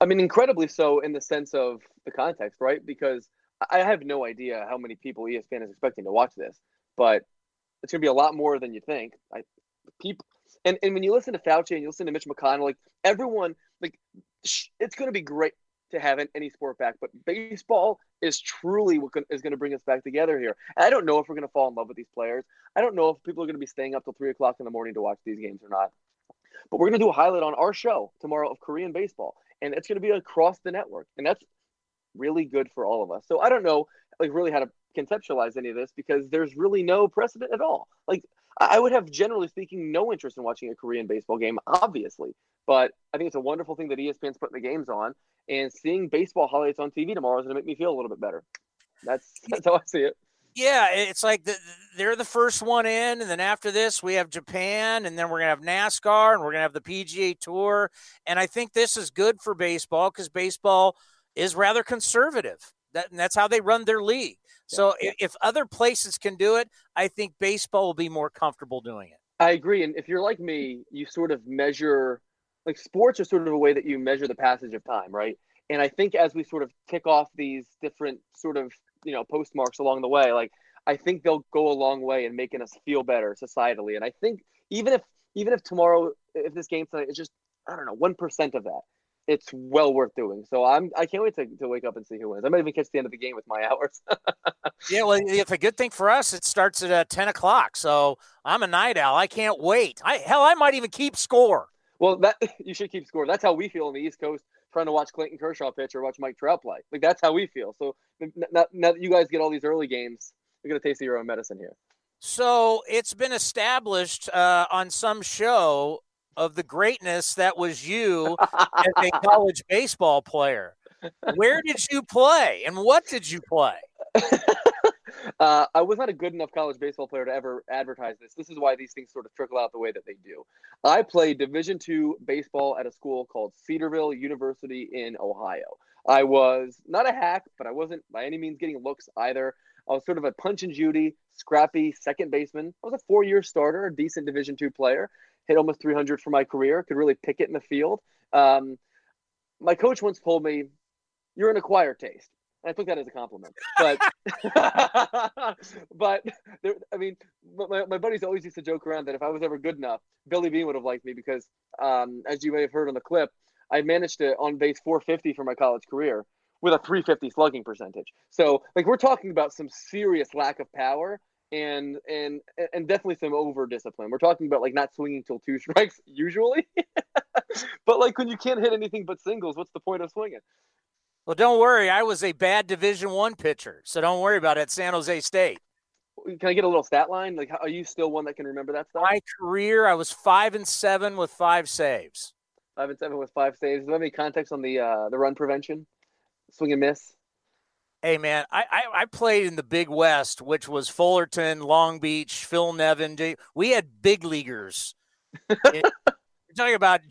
I mean, incredibly so in the sense of the context, right? Because I have no idea how many people ESPN is expecting to watch this, but it's going to be a lot more than you think. I people and, and when you listen to Fauci and you listen to Mitch McConnell, like everyone, like it's going to be great to have any sport back, but baseball is truly what is going to bring us back together here. And I don't know if we're going to fall in love with these players. I don't know if people are going to be staying up till three o'clock in the morning to watch these games or not. But we're going to do a highlight on our show tomorrow of Korean baseball, and it's going to be across the network, and that's really good for all of us. So I don't know, like, really how to conceptualize any of this because there's really no precedent at all. Like I would have, generally speaking, no interest in watching a Korean baseball game, obviously. But I think it's a wonderful thing that ESPN's putting the games on, and seeing baseball highlights on TV tomorrow is going to make me feel a little bit better. That's <laughs> that's how I see it. Yeah, it's like the, they're the first one in, and then after this we have Japan, and then we're gonna have NASCAR, and we're gonna have the PGA Tour, and I think this is good for baseball because baseball is rather conservative. That, and that's how they run their league. So yeah. if other places can do it, I think baseball will be more comfortable doing it. I agree. And if you're like me, you sort of measure like sports are sort of a way that you measure the passage of time, right? And I think as we sort of tick off these different sort of, you know, postmarks along the way, like I think they'll go a long way in making us feel better societally. And I think even if even if tomorrow if this game tonight is just I don't know, one percent of that, it's well worth doing. So I'm I can't wait to, to wake up and see who wins. I might even catch the end of the game with my <laughs> hours. yeah, well, if a good thing for us, it starts at uh, ten o'clock. So I'm a night owl. I can't wait. I hell, I might even keep score. Well, that <laughs> you should keep score. That's how we feel on the East Coast, trying to watch Clayton Kershaw pitch or watch Mike Trout play. Like that's how we feel. So now, now that you guys get all these early games, you're gonna taste of your own medicine here. So it's been established uh, on some show of the greatness that was you <laughs> as a college baseball player. Where did you play and what did you play? <laughs> uh, I was not a good enough college baseball player to ever advertise this. This is why these things sort of trickle out the way that they do. I played Division two baseball at a school called Cedarville University in Ohio. I was not a hack, but I wasn't by any means getting looks either. I was sort of a punch and Judy, scrappy second baseman. I was a four-year starter, a decent Division two player, hit almost 300 for my career, could really pick it in the field. Um, my coach once told me, "You're an acquired taste." And I took that as a compliment, but <laughs> but there, I mean, my, my buddies always used to joke around that if I was ever good enough, Billy Beane would have liked me because, um, as you may have heard on the clip, I managed to on base 450 for my college career with a 350 slugging percentage. So, like, we're talking about some serious lack of power and and and definitely some over discipline. We're talking about like not swinging till two <laughs> strikes usually, <laughs> but like when you can't hit anything but singles, what's the point of swinging? Well, don't worry. I was a bad Division One pitcher, so don't worry about it. San Jose State. Can I get a little stat line? Like, are you still one that can remember that stuff? My career, I was five and seven with five saves. Five and seven with five saves. Do you have any context on the uh, the run prevention, swing and miss? Hey man, I, I, I played in the Big West, which was Fullerton, Long Beach, Phil Nevin. We had big leaguers. <laughs> You're talking about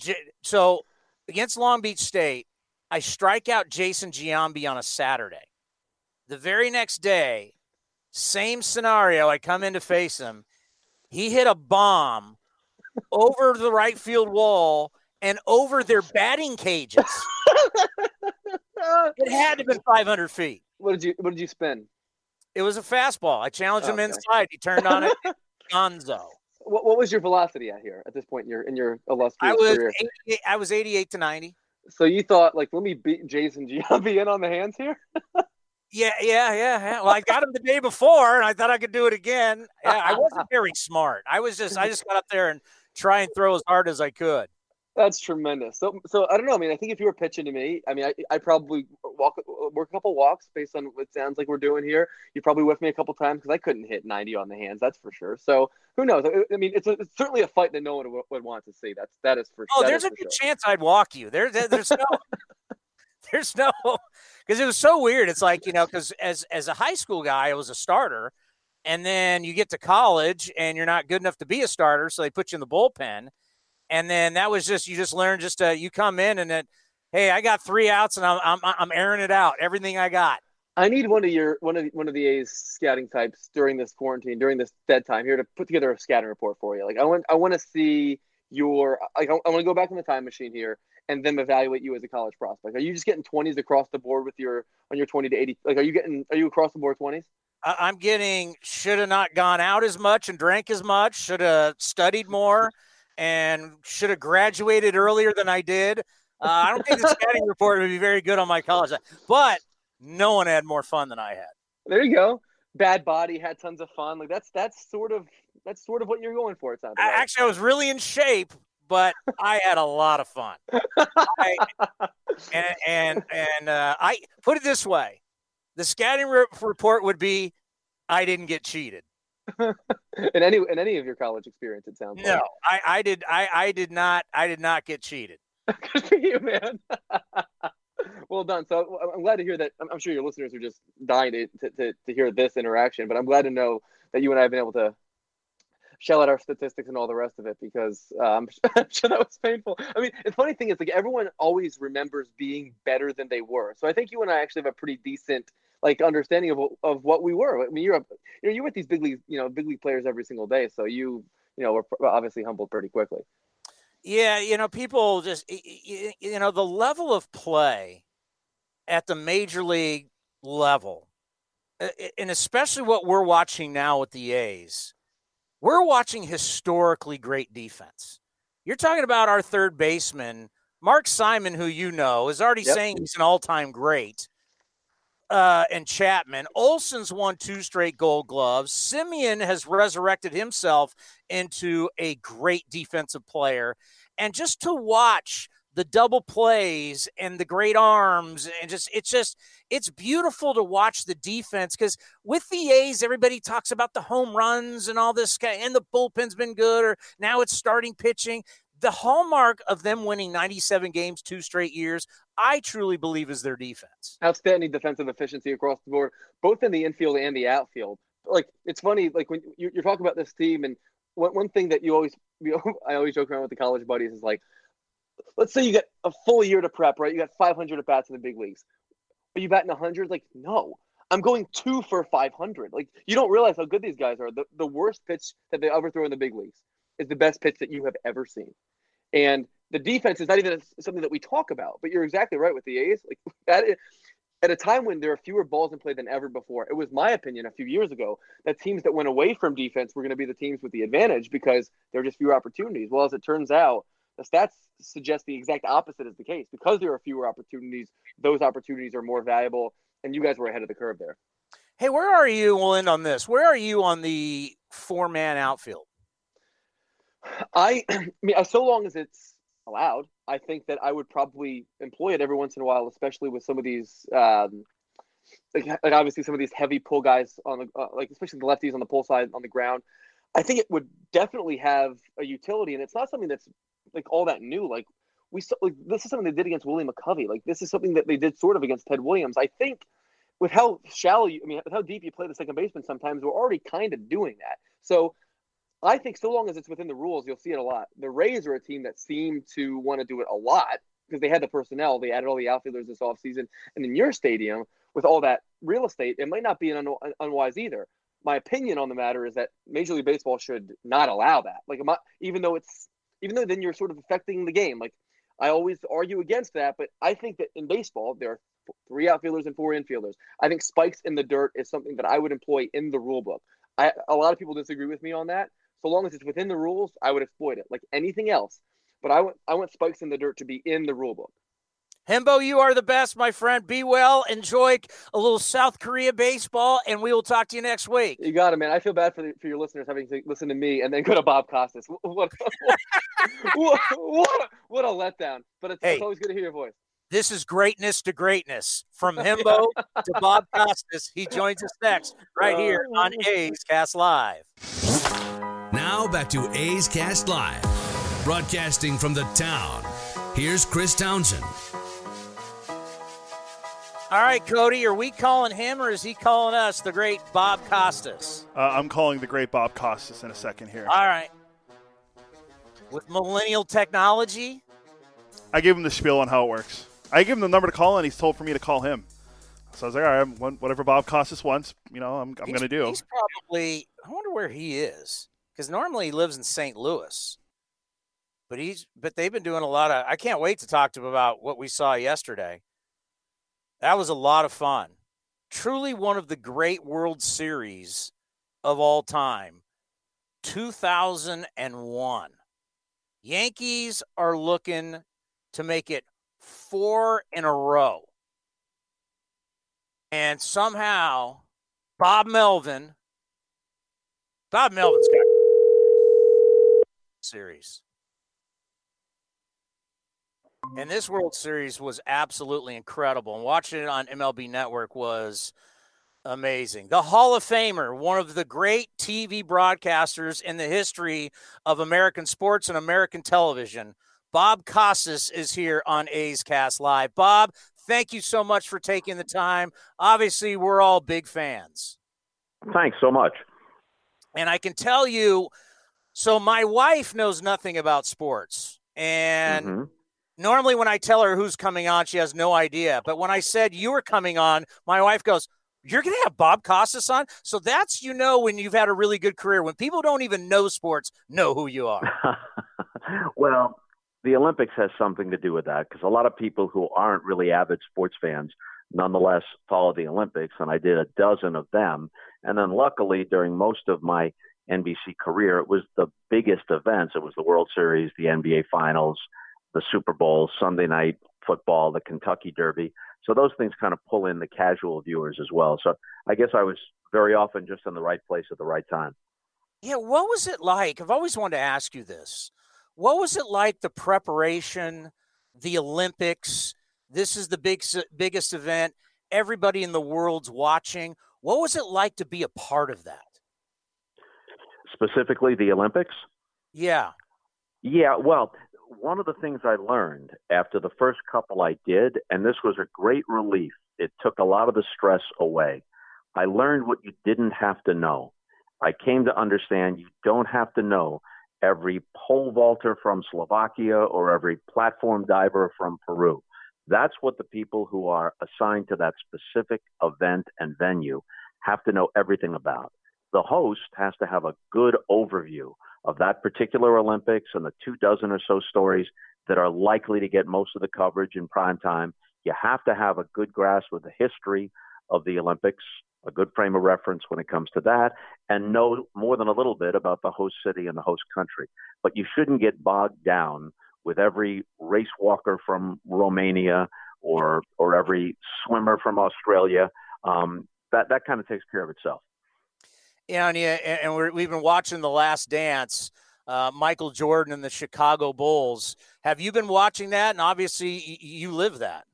so against Long Beach State, I strike out Jason Giambi on a Saturday. The very next day, same scenario. I come in to face him. He hit a bomb over the right field wall and over their batting cages. <laughs> it had to have been 500 feet. What did you What did you spin? It was a fastball. I challenged him inside. He turned on it. <laughs> Gonzo. What, what was your velocity at here at this point in your in your illustrious I was career? 88, I was 88 to 90. So you thought like, let me beat Jason Giambi in on the hands here? <laughs> yeah, yeah, yeah, yeah. Well, I got him the day before, and I thought I could do it again. Yeah, I wasn't <laughs> very smart. I was just I just got up there and try and throw as hard as I could. That's tremendous. So, so I don't know. I mean, I think if you were pitching to me, I mean, I, I probably walk work a couple walks based on what sounds like we're doing here. You probably with me a couple times because I couldn't hit 90 on the hands. That's for sure. So who knows? I mean, it's, a, it's certainly a fight that no one would, would, want to see. That's that is for. Oh, sure. Oh, there's a good sure. chance I'd walk you. There, there there's no, <laughs> there's no, <laughs> because it was so weird. It's like you know, because as as a high school guy, I was a starter, and then you get to college and you're not good enough to be a starter, so they put you in the bullpen and then that was just you just learn just uh, you come in and then hey I got three outs and I'm I'm I'm airing it out everything I got. I need one of your one of the, one of the A's scouting types during this quarantine, during this dead time here to put together a scouting report for you. Like I want I want to see your like I, I want to go back in the time machine here and then evaluate you as a college prospect. Are you just getting 20s across the board with your on your 20 to 80? Like are you getting are you across the board 20s? I'm getting should have not gone out as much and drank as much, should have studied more, and should have graduated earlier than I did. Uh, I don't think the <laughs> scouting report would be very good on my college, but no one had more fun than I had. There you go. Bad body had tons of fun. Like that's that's sort of that's sort of what you're going for. It sounds. Like. Actually, I was really in shape, but I had a lot of fun. <laughs> I, and and and uh, I put it this way: the scouting re- report would be, I didn't get cheated. <laughs> in any in any of your college experience, it sounds. No, like. I I did I I did not I did not get cheated. <laughs> Good for you, man. <laughs> well done. So I'm glad to hear that. I'm sure your listeners are just dying to, to, to hear this interaction, but I'm glad to know that you and I have been able to shell out our statistics and all the rest of it because uh, I'm, I'm sure that was painful. I mean, the funny thing is, like, everyone always remembers being better than they were. So I think you and I actually have a pretty decent like understanding of of what we were. I mean, you're a, you know you're with these big league you know big league players every single day, so you you know were obviously humbled pretty quickly. Yeah, you know, people just you know the level of play at the major league level, and especially what we're watching now with the A's. We're watching historically great defense. You're talking about our third baseman, Mark Simon, who you know is already yep. saying he's an all-time great uh, and Chapman. Olson's won two straight gold gloves. Semien has resurrected himself into a great defensive player. And just to watch the double plays and the great arms and just it's just it's beautiful to watch the defense because with the A's everybody talks about the home runs and all this and the bullpen's been good or now it's starting pitching the hallmark of them winning 97 games two straight years, I truly believe is their defense. Outstanding defensive efficiency across the board, both in the infield and the outfield. Like it's funny, like when you're, talking about this team, and one, one thing that you always, <laughs> you know, I always joke around with the college buddies is like, let's say you get a full year to prep, right? You got 500 at bats in the big leagues. Are you batting 100? Like, no. I'm going two for 500. Like, you don't realize how good these guys are. The, the worst pitch that they ever throw in the big leagues is the best pitch that you have ever seen. And the defense is not even something that we talk about. But you're exactly right with the A's. Like <laughs> that, at a time when there are fewer balls in play than ever before, it was my opinion a few years ago that teams that went away from defense were going to be the teams with the advantage because there are just fewer opportunities. Well, as it turns out, the stats suggest the exact opposite is the case. Because there are fewer opportunities, those opportunities are more valuable. And you guys were ahead of the curve there. Hey, where are you? We'll end on this. Where are you on the four man outfield? I, <clears throat> I mean, so long as it's allowed, I think that I would probably employ it every once in a while, especially with some of these, um, like, like obviously some of these heavy pull guys on the, uh, like especially the lefties on the pull side on the ground. I think it would definitely have a utility, and it's not something that's like all that new. Like we saw, like this is something they did against Willie McCovey. Like this is something that they did sort of against Ted Williams. I think with how shallow you, I mean, with how deep you play the second baseman, sometimes we're already kind of doing that. So I think so long as it's within the rules, you'll see it a lot. The Rays are a team that seem to want to do it a lot because they had the personnel. They added all the outfielders this offseason. And in your stadium, with all that real estate, it might not be an un- unwise either. My opinion on the matter is that Major League Baseball should not allow that. Like, even though it's, even though then you're sort of affecting the game. Like, I always argue against that, but I think that in baseball, there are three outfielders and four infielders. I think spikes in the dirt is something that I would employ in the rule book. I, a lot of people disagree with me on that, so long as it's within the rules, I would exploit it like anything else. But I want I want spikes in the dirt to be in the rule book. Hembo, you are the best, my friend. Be well. Enjoy a little South Korea baseball, and we will talk to you next week. You got it, man. I feel bad for the, for your listeners having to listen to me and then go to Bob Costas. <laughs> What, what, what, what a letdown. But it's, hey, it's always good to hear your voice. This is greatness to greatness. From <laughs> Hembo to Bob Costas. He joins us next right here oh, on A's Cast Live. Now back to A's Cast Live, broadcasting from the town. Here's Chris Townsend. All right, Cody, are we calling him or is he calling us, the great Bob Costas? Uh, I'm calling the great Bob Costas in a second here. All right. With millennial technology? I gave him the spiel on how it works. I gave him the number to call, and he's told for me to call him. So I was like, all right, whatever Bob Costas wants, you know, I'm, I'm going to do. He's probably, I wonder where he is because normally he lives in St. Louis. But he's, but they've been doing a lot of. I can't wait to talk to him about what we saw yesterday. That was a lot of fun. Truly one of the great World Series of all time. 2001. Yankees are looking to make it four in a row. And somehow, Bob Melvin, Bob Melvin's got series. And this World Series was absolutely incredible. And watching it on MLB Network was amazing. The Hall of Famer, one of the great TV broadcasters in the history of American sports and American television, Bob Costas is here on A's Cast Live. Bob, thank you so much for taking the time. Obviously, we're all big fans. Thanks so much. And I can tell you so, my wife knows nothing about sports. And mm-hmm. normally, when I tell her who's coming on, she has no idea. But when I said you were coming on, my wife goes, you're going to have Bob Costas on. So that's, you know, when you've had a really good career, when people don't even know sports, know who you are. <laughs> well, the Olympics has something to do with that because a lot of people who aren't really avid sports fans nonetheless follow the Olympics, and I did a dozen of them. And then luckily, during most of my NBC career, it was the biggest events. It was the World Series, the NBA Finals, the Super Bowl, Sunday night football, the Kentucky Derby. So those things kind of pull in the casual viewers as well. So I guess I was very often just in the right place at the right time. Yeah, what was it like? I've always wanted to ask you this. What was it like the preparation, the Olympics? This is the big biggest event. Everybody in the world's watching. What was it like to be a part of that? Specifically the Olympics? Yeah. Yeah, well, one of the things I learned after the first couple I did, and this was a great relief, it took a lot of the stress away. I learned what you didn't have to know. I came to understand you don't have to know every pole vaulter from Slovakia or every platform diver from Peru. That's what the people who are assigned to that specific event and venue have to know everything about. The host has to have a good overview of that particular Olympics and the two dozen or so stories that are likely to get most of the coverage in prime time. You have to have a good grasp of the history of the Olympics, a good frame of reference when it comes to that, and know more than a little bit about the host city and the host country. But you shouldn't get bogged down with every race walker from Romania or or every swimmer from Australia. Um, that that kind of takes care of itself. Yeah, and, and we have been watching The Last Dance. Uh, Michael Jordan and the Chicago Bulls. Have you been watching that? And obviously, you live that.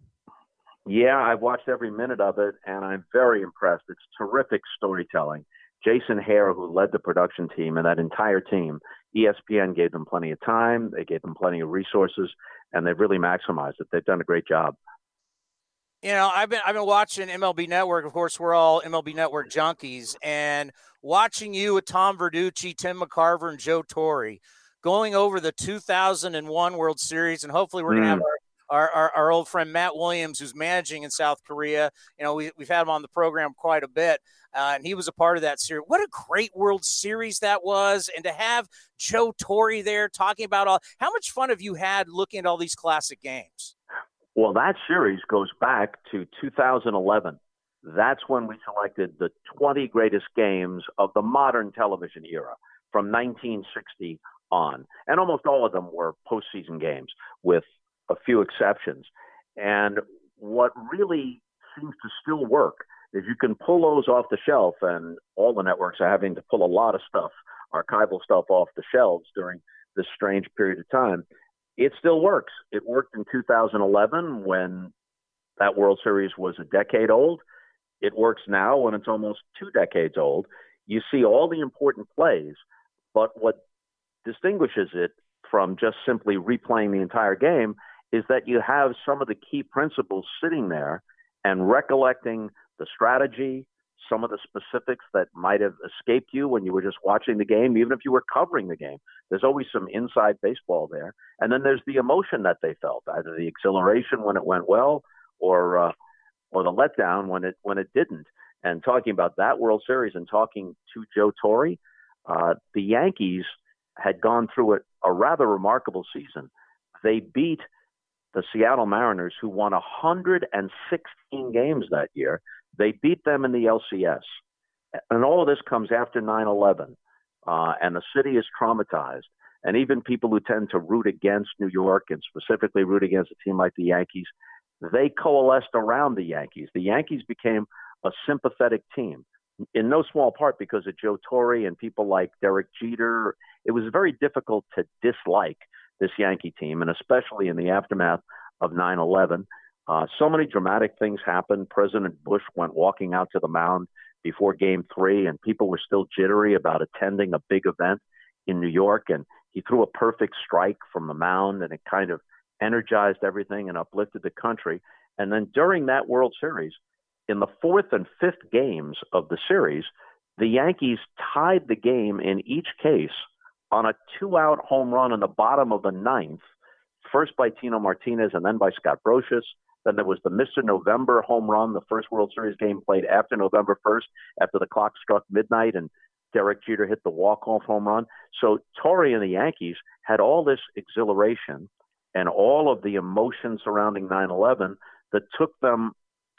Yeah, I've watched every minute of it, and I'm very impressed. It's terrific storytelling. Jason Hehir, who led the production team and that entire team, ESPN gave them plenty of time, they gave them plenty of resources, and they've really maximized it. They've done a great job. You know, I've been I've been watching MLB Network. Of course, we're all MLB Network junkies, and watching you with Tom Verducci, Tim McCarver, and Joe Torre going over the 2001 World Series, and hopefully we're mm. going to have our, our, our, old friend Matt Williams, who's managing in South Korea. You know, we, we've had him on the program quite a bit, uh, and he was a part of that series. What a great World Series that was. And to have Joe Torre there talking about all how much fun have you had looking at all these classic games? Well, that series goes back to 2011. That's when we selected the 20 greatest games of the modern television era from 1960 on. And almost all of them were postseason games, with a few exceptions. And what really seems to still work is you can pull those off the shelf, and all the networks are having to pull a lot of stuff, archival stuff off the shelves during this strange period of time it still works. It worked in 2011 when that World Series was a decade old. It works now when it's almost two decades old. You see all the important plays, but what distinguishes it from just simply replaying the entire game is that you have some of the key principles sitting there and recollecting the strategy, some of the specifics that might have escaped you when you were just watching the game, even if you were covering the game. There's always some inside baseball there. And then there's the emotion that they felt, either the exhilaration when it went well or uh, or the letdown when it when it didn't. And talking about that World Series and talking to Joe Torre, uh, the Yankees had gone through a, a rather remarkable season. They beat the Seattle Mariners, who won 116 games that year. They beat them in the LCS. And all of this comes after 9 11. Uh, and the city is traumatized. And even people who tend to root against New York and specifically root against a team like the Yankees, they coalesced around the Yankees. The Yankees became a sympathetic team, in no small part because of Joe Torre and people like Derek Jeter. It was very difficult to dislike this Yankee team, and especially in the aftermath of 9 11. Uh, so many dramatic things happened. President Bush went walking out to the mound before game three, and people were still jittery about attending a big event in New York. And he threw a perfect strike from the mound, and it kind of energized everything and uplifted the country. And then during that World Series, in the fourth and fifth games of the series, the Yankees tied the game in each case on a two out home run in the bottom of the ninth, first by Tino Martinez and then by Scott Brosius. Then there was the Mr. November home run, the first World Series game played after November 1st, after the clock struck midnight, and Derek Jeter hit the walk-off home run. So Torre and the Yankees had all this exhilaration and all of the emotion surrounding 9/11 that took them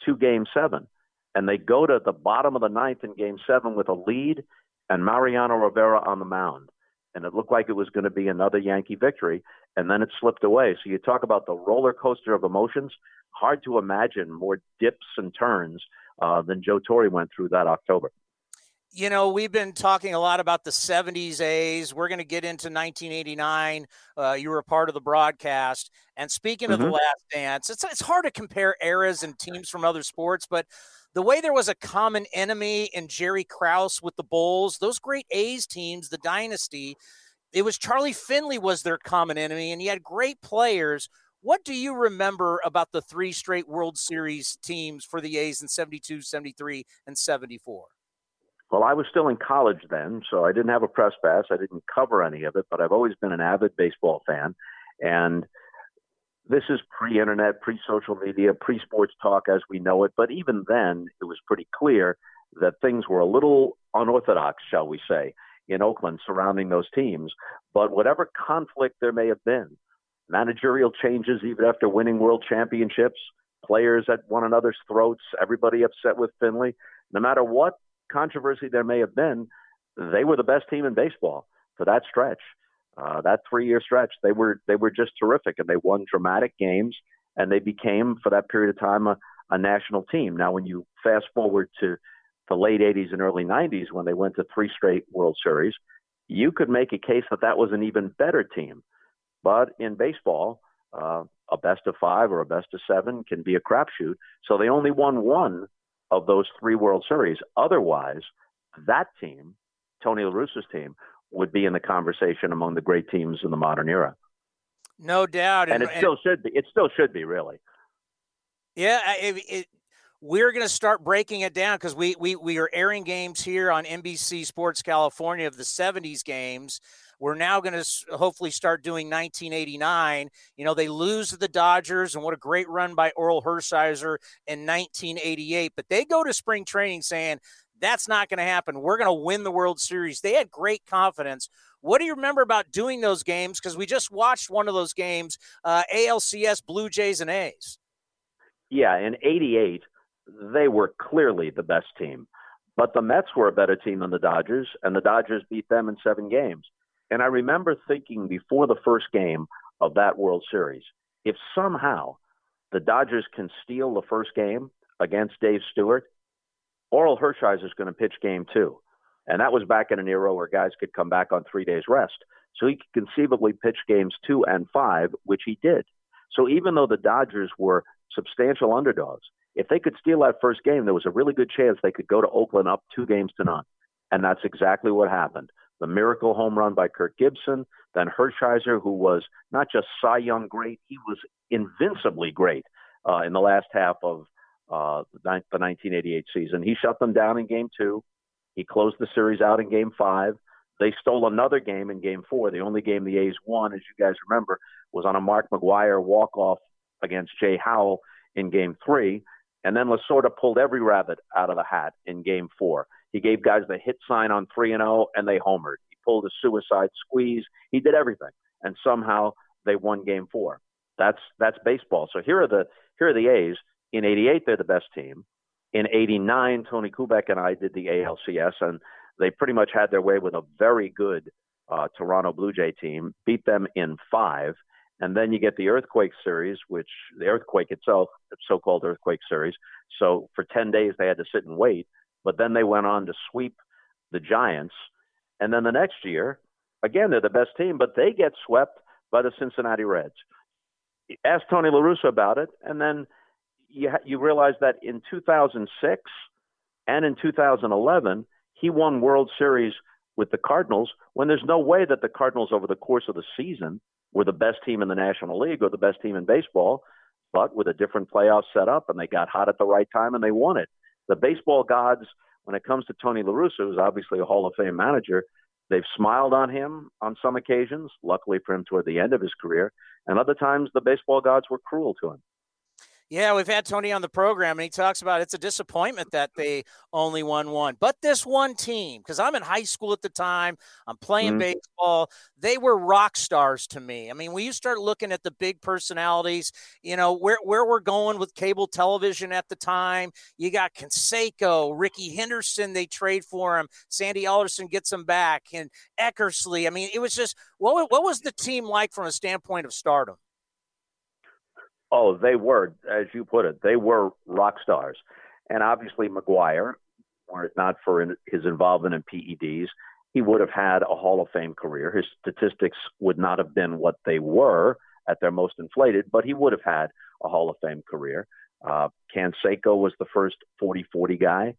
to Game Seven, and they go to the bottom of the ninth in Game Seven with a lead and Mariano Rivera on the mound and it looked like it was going to be another Yankee victory, and then it slipped away. So you talk about the roller coaster of emotions. Hard to imagine more dips and turns uh, than Joe Torre went through that October. You know, we've been talking a lot about the 70s A's. We're going to get into 1989. Uh, you were a part of the broadcast. And speaking of mm-hmm. the last dance, it's, it's hard to compare eras and teams from other sports, but the way there was a common enemy in Jerry Krause with the Bulls, those great A's teams, the dynasty, it was Charlie Finley was their common enemy, and he had great players. What do you remember about the three straight World Series teams for the A's in 72, 73, and 74? Well, I was still in college then, so I didn't have a press pass. I didn't cover any of it, but I've always been an avid baseball fan. And this is pre-internet, pre-social media, pre-sports talk as we know it. But even then, it was pretty clear that things were a little unorthodox, shall we say, in Oakland surrounding those teams. But whatever conflict there may have been, managerial changes even after winning world championships, players at one another's throats, everybody upset with Finley. No matter what controversy there may have been, they were the best team in baseball for that stretch uh, that three-year stretch, they were they were just terrific, and they won dramatic games, and they became for that period of time a, a national team. Now, when you fast forward to the late '80s and early '90s, when they went to three straight World Series, you could make a case that that was an even better team. But in baseball, uh, a best of five or a best of seven can be a crapshoot. So they only won one of those three World Series. Otherwise, that team, Tony La Russa's team, would be in the conversation among the great teams in the modern era. No doubt, and, and it and, still should be. It still should be, really. Yeah, it, it, we're going to start breaking it down because we we we are airing games here on NBC Sports California of the '70s games. We're now going to hopefully start doing 1989. You know, they lose to the Dodgers, and what a great run by Orel Hershiser in 1988. But they go to spring training saying, that's not going to happen. We're going to win the World Series. They had great confidence. What do you remember about doing those games? Because we just watched one of those games, uh, ALCS Blue Jays and A's. Yeah, in '88, they were clearly the best team, but the Mets were a better team than the Dodgers, and the Dodgers beat them in seven games. And I remember thinking before the first game of that World Series, if somehow the Dodgers can steal the first game against Dave Stewart, Orel Hershiser is going to pitch game two. And that was back in an era where guys could come back on three days rest. So he could conceivably pitch games two and five, which he did. So even though the Dodgers were substantial underdogs, if they could steal that first game, there was a really good chance they could go to Oakland up two games to none. And that's exactly what happened. The miracle home run by Kirk Gibson, then Hershiser, who was not just Cy Young great, he was invincibly great uh, in the last half of uh, the, the 1988 season. He shut them down in game two. He closed the series out in game five. They stole another game in game four. The only game the A's won, as you guys remember, was on a Mark McGwire walk-off against Jay Howell in game three. And then Lasorda pulled every rabbit out of the hat in game four. He gave guys the hit sign on 3 and 0, and they homered. He pulled a suicide squeeze. He did everything. And somehow they won game four. That's that's baseball. So here are the here are the A's. In '88, they're the best team. In '89, Tony Kubek and I did the ALCS, and they pretty much had their way with a very good uh, Toronto Blue Jay team. Beat them in five, and then you get the Earthquake series, which the Earthquake itself, so-called Earthquake series. So for 10 days they had to sit and wait, but then they went on to sweep the Giants, and then the next year, again they're the best team, but they get swept by the Cincinnati Reds. Ask Tony La Russa about it, and then you you realize that in 2006 and in 2011 he won World Series with the Cardinals when there's no way that the Cardinals over the course of the season were the best team in the National League or the best team in baseball, but with a different playoff setup and they got hot at the right time and they won it. The baseball gods, when it comes to Tony La Russa, who's obviously a Hall of Fame manager, they've smiled on him on some occasions, luckily for him toward the end of his career, and other times the baseball gods were cruel to him. Yeah, we've had Tony on the program, and he talks about it's a disappointment that they only won one. But this one team, because I'm in high school at the time, I'm playing mm-hmm. baseball. They were rock stars to me. I mean, when you start looking at the big personalities, you know where where we're going with cable television at the time. You got Canseco, Rickey Henderson. They trade for him. Sandy Alderson gets him back, and Eckersley. I mean, it was just what what was the team like from a standpoint of stardom? Oh, they were, as you put it, they were rock stars. And obviously, McGwire, were it not for his involvement in PEDs, he would have had a Hall of Fame career. His statistics would not have been what they were at their most inflated, but he would have had a Hall of Fame career. Uh, Canseco was the first 40 40 guy.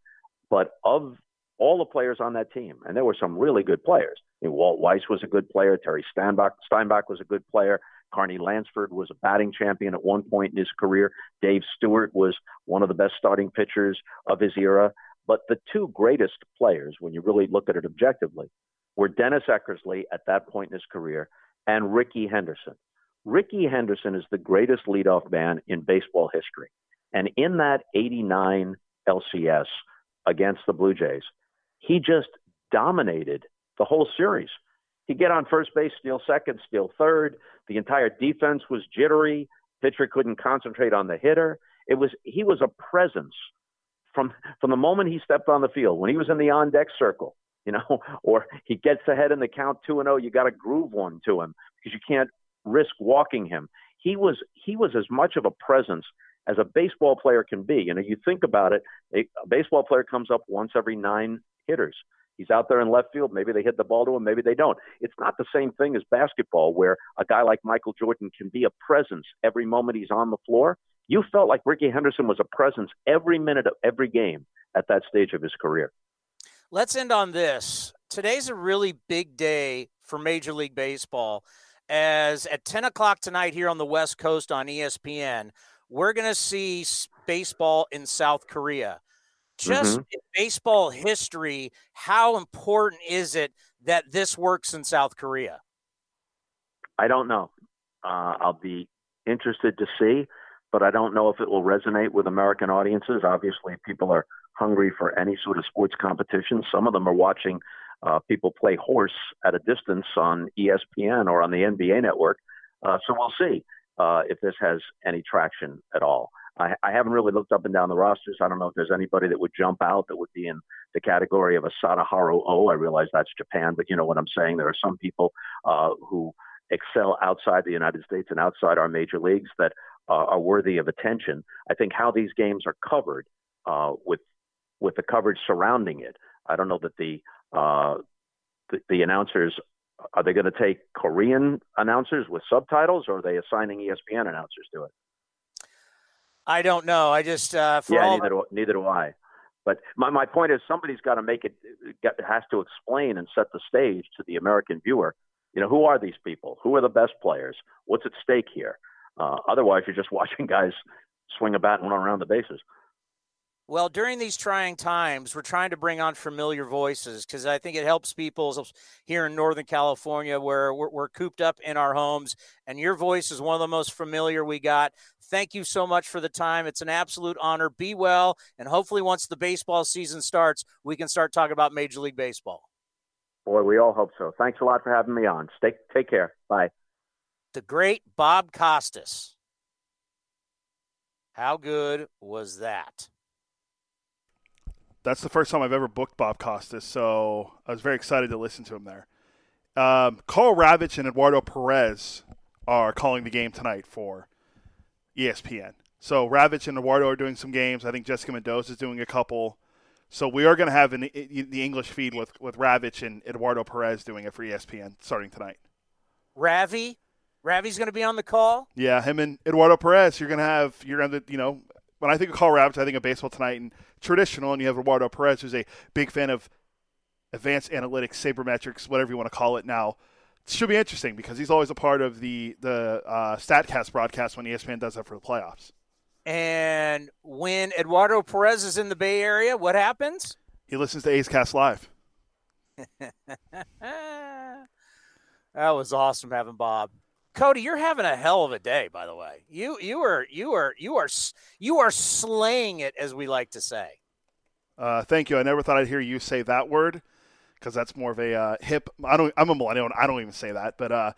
But of all the players on that team, and there were some really good players. I mean, Walt Weiss was a good player. Terry Steinbach, Steinbach was a good player. Carney Lansford was a batting champion at one point in his career. Dave Stewart was one of the best starting pitchers of his era. But the two greatest players, when you really look at it objectively, were Dennis Eckersley at that point in his career and Rickey Henderson. Rickey Henderson is the greatest leadoff man in baseball history. And in that 89 LCS against the Blue Jays, he just dominated the whole series. He'd get on first base, steal second, steal third. The entire defense was jittery. Pitcher couldn't concentrate on the hitter. It was he was a presence from from the moment he stepped on the field. When he was in the on deck circle, you know, <laughs> or he gets ahead in the count two and zero, oh, you got to groove one to him because you can't risk walking him. He was he was as much of a presence as a baseball player can be. You know, you think about it, a, a baseball player comes up once every nine hitters. He's out there in left field. Maybe they hit the ball to him, maybe they don't. It's not the same thing as basketball where a guy like Michael Jordan can be a presence every moment he's on the floor. You felt like Rickey Henderson was a presence every minute of every game at that stage of his career. Let's end on this. Today's a really big day for Major League Baseball. As at 10 o'clock tonight here on the West Coast on ESPN, we're going to see baseball in South Korea just mm-hmm. in baseball history, how important is it that this works in South Korea? I don't know. Uh, I'll be interested to see, but I don't know if it will resonate with American audiences. Obviously, people are hungry for any sort of sports competition. Some of them are watching uh, people play horse at a distance on ESPN or on the NBA network. Uh, so we'll see uh, if this has any traction at all. I, I haven't really looked up and down the rosters. I don't know if there's anybody that would jump out that would be in the category of a Sadaharu O. I realize that's Japan, but you know what I'm saying. There are some people uh, who excel outside the United States and outside our major leagues that uh, are worthy of attention. I think how these games are covered uh, with with the coverage surrounding it. I don't know that the uh, the, the announcers are they going to take Korean announcers with subtitles, or are they assigning ESPN announcers to it? I don't know. I just uh, yeah, neither do, neither do I. But my my point is, somebody's got to make it got has to explain and set the stage to the American viewer. You know, who are these people? Who are the best players? What's at stake here? Uh, otherwise, you're just <laughs> watching guys swing a bat and run around the bases. Well, during these trying times, we're trying to bring on familiar voices because I think it helps people here in Northern California where we're, we're, cooped up in our homes. And your voice is one of the most familiar we got. Thank you so much for the time. It's an absolute honor. Be well. And hopefully, once the baseball season starts, we can start talking about Major League Baseball. Boy, we all hope so. Thanks a lot for having me on. Stay, take care. Bye. The great Bob Costas. How good was that? That's the first time I've ever booked Bob Costas, so I was very excited to listen to him there. Um, Karl Ravech and Eduardo Perez are calling the game tonight for ESPN. So Ravech and Eduardo are doing some games. I think Jessica Mendoza is doing a couple. So we are going to have an, the English feed with with Ravech and Eduardo Perez doing it for ESPN starting tonight. Ravi, Ravi's going to be on the call. Yeah, him and Eduardo Perez. You're going to have you're going to you know when I think of Karl Ravech, I think of baseball tonight and traditional, and you have Eduardo Perez, who's a big fan of advanced analytics, sabermetrics, whatever you want to call it now. It should be interesting because he's always a part of the the uh, Statcast broadcast when ESPN does that for the playoffs. And when Eduardo Perez is in the Bay Area, what happens? He listens to A's Cast Live. <laughs> that was awesome having Bob. Cody, you're having a hell of a day, by the way. You you are you are you are you are slaying it, as we like to say. Uh, thank you. I never thought I'd hear you say that word because that's more of a uh, hip. I don't. I'm a millennial. and I don't even say that, but uh,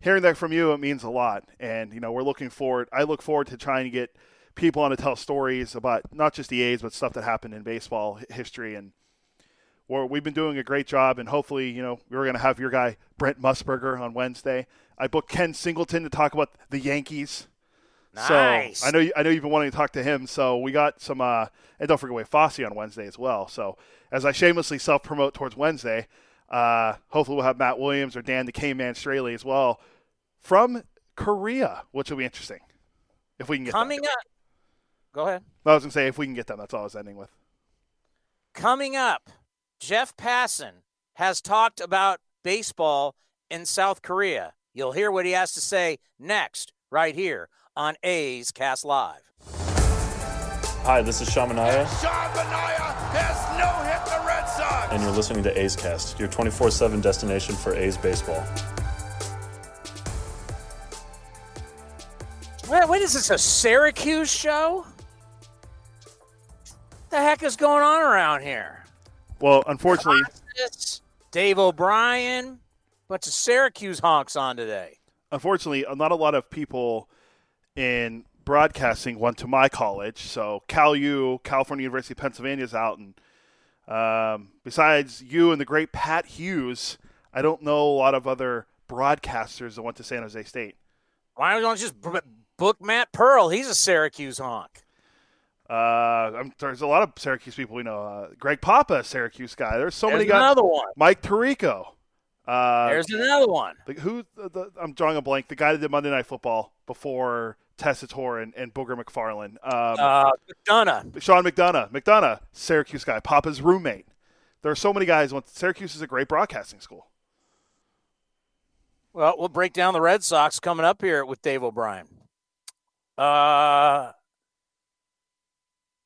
hearing that from you, it means a lot. And you know, we're looking forward. I look forward to trying to get people on to tell stories about not just the A's, but stuff that happened in baseball history. And we we've been doing a great job. And hopefully, you know, we're going to have your guy Brent Musburger on Wednesday. I booked Ken Singleton to talk about the Yankees. Nice. So I know you, I know you've been wanting to talk to him. So we got some, uh, and don't forget we have Fosse on Wednesday as well. So as I shamelessly self promote towards Wednesday, uh, hopefully we'll have Matt Williams or Dan the K-Man Straily as well from Korea, which will be interesting if we can get coming them. up. Go ahead. I was gonna say if we can get them, that's all I was ending with. Coming up, Jeff Passan has talked about baseball in South Korea. You'll hear what he has to say next, right here on A's Cast Live. Hi, this is Sean Manaea. Sean Manaea has no hit the Red Sox. And you're listening to A's Cast, your 24 7 destination for A's baseball. Wait, what is this, a Syracuse show? What the heck is going on around here? Well, unfortunately, Dave O'Brien, bunch of Syracuse honks on today. Unfortunately, not a lot of people in broadcasting went to my college. So Cal U, California University of Pennsylvania is out, and um, besides you and the great Pat Hughes, I don't know a lot of other broadcasters that went to San Jose State. Why don't you just book Matt Pearl? He's a Syracuse honk. Uh, there's a lot of Syracuse people we know. Uh, Greg Papa, Syracuse guy. There's so There's many guys. Another one. Mike Tirico. Uh, There's another one. The, who? The, the, I'm drawing a blank. The guy that did Monday Night Football before Tessitore and, and Booger McFarland. Um, uh, McDonough. Sean McDonough. McDonough, Syracuse guy. Papa's roommate. There are so many guys. Syracuse is a great broadcasting school. Well, we'll break down the Red Sox coming up here with Dave O'Brien. Uh,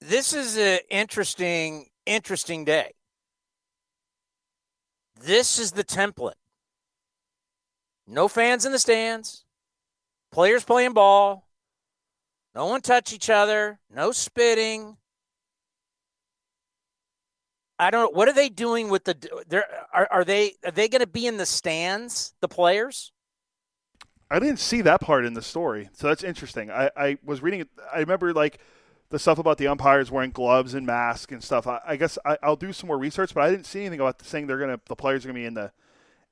this is an interesting, interesting day. This is the template. No fans in the stands, players playing ball, no one touch each other, no spitting. I don't know what are they doing with the there are, are they are they going to be in the stands the players? I didn't see that part in the story, so that's interesting. I, I was reading. I remember like the stuff about the umpires wearing gloves and masks and stuff. I, I guess I, will do some more research, but I didn't see anything about saying they're gonna the players are gonna be in the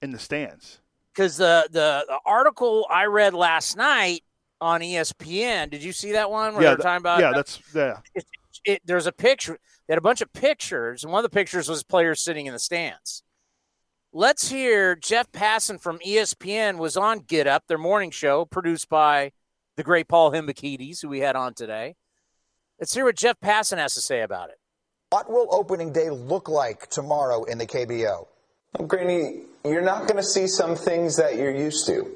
in the stands. Because the, the the article I read last night on ESPN, did you see that one? Where yeah, about yeah, that's yeah. <laughs> It, it, there's a picture. They had a bunch of pictures, and one of the pictures was players sitting in the stands. Let's hear Jeff Passan from ESPN was on Get Up, their morning show, produced by the great Paul Hembekides, who we had on today. Let's hear what Jeff Passan has to say about it. What will opening day look like tomorrow in the KBO? Well, Greeny, you're not going to see some things that you're used to,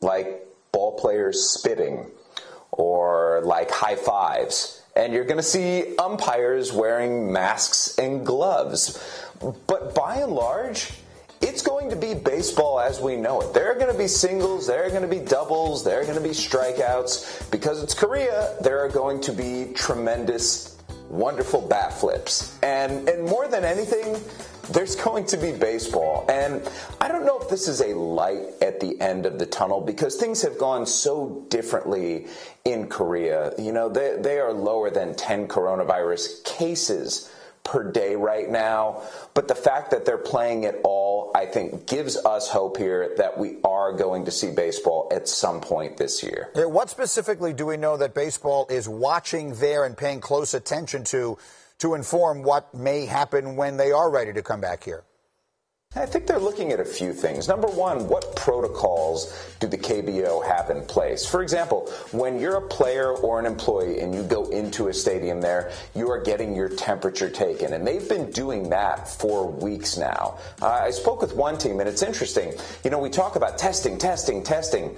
like ball players spitting or like high fives and you're going to see umpires wearing masks and gloves. But by and large, it's going to be baseball as we know it. There are going to be singles, there are going to be doubles, there are going to be strikeouts. Because it's Korea, there are going to be tremendous, wonderful bat flips. And, and more than anything, there's going to be baseball. And I don't know if this is a light at the end of the tunnel because things have gone so differently in Korea. You know, they, they are lower than 10 coronavirus cases per day right now. But the fact that they're playing it all, I think, gives us hope here that we are going to see baseball at some point this year. What specifically do we know that baseball is watching there and paying close attention to to inform what may happen when they are ready to come back here? I think they're looking at a few things. Number one, what protocols do the KBO have in place? For example, when you're a player or an employee and you go into a stadium there, you are getting your temperature taken. And they've been doing that for weeks now. Uh, I spoke with one team, and it's interesting. You know, we talk about testing, testing, testing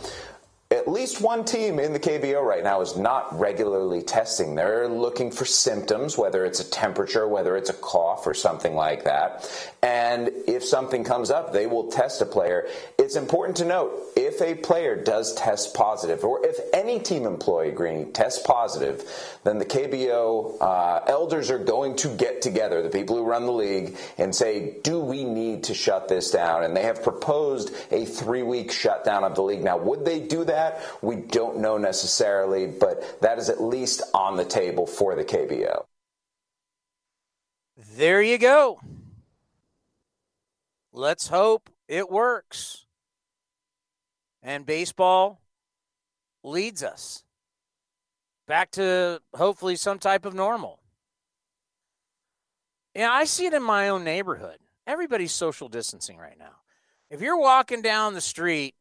at least one team in the KBO right now is not regularly testing. They're looking for symptoms, whether it's a temperature, whether it's a cough or something like that. And if something comes up, they will test a player. It's important to note if a player does test positive, or if any team employee, Greeny, tests positive, then the KBO uh, elders are going to get together, the people who run the league, and say, do we need to shut this down? And they have proposed a three week shutdown of the league. Now, would they do that? That? We don't know necessarily, but that is at least on the table for the KBO. There you go. Let's hope it works. And baseball leads us back to hopefully some type of normal. Yeah, I see it in my own neighborhood. Everybody's social distancing right now. If you're walking down the street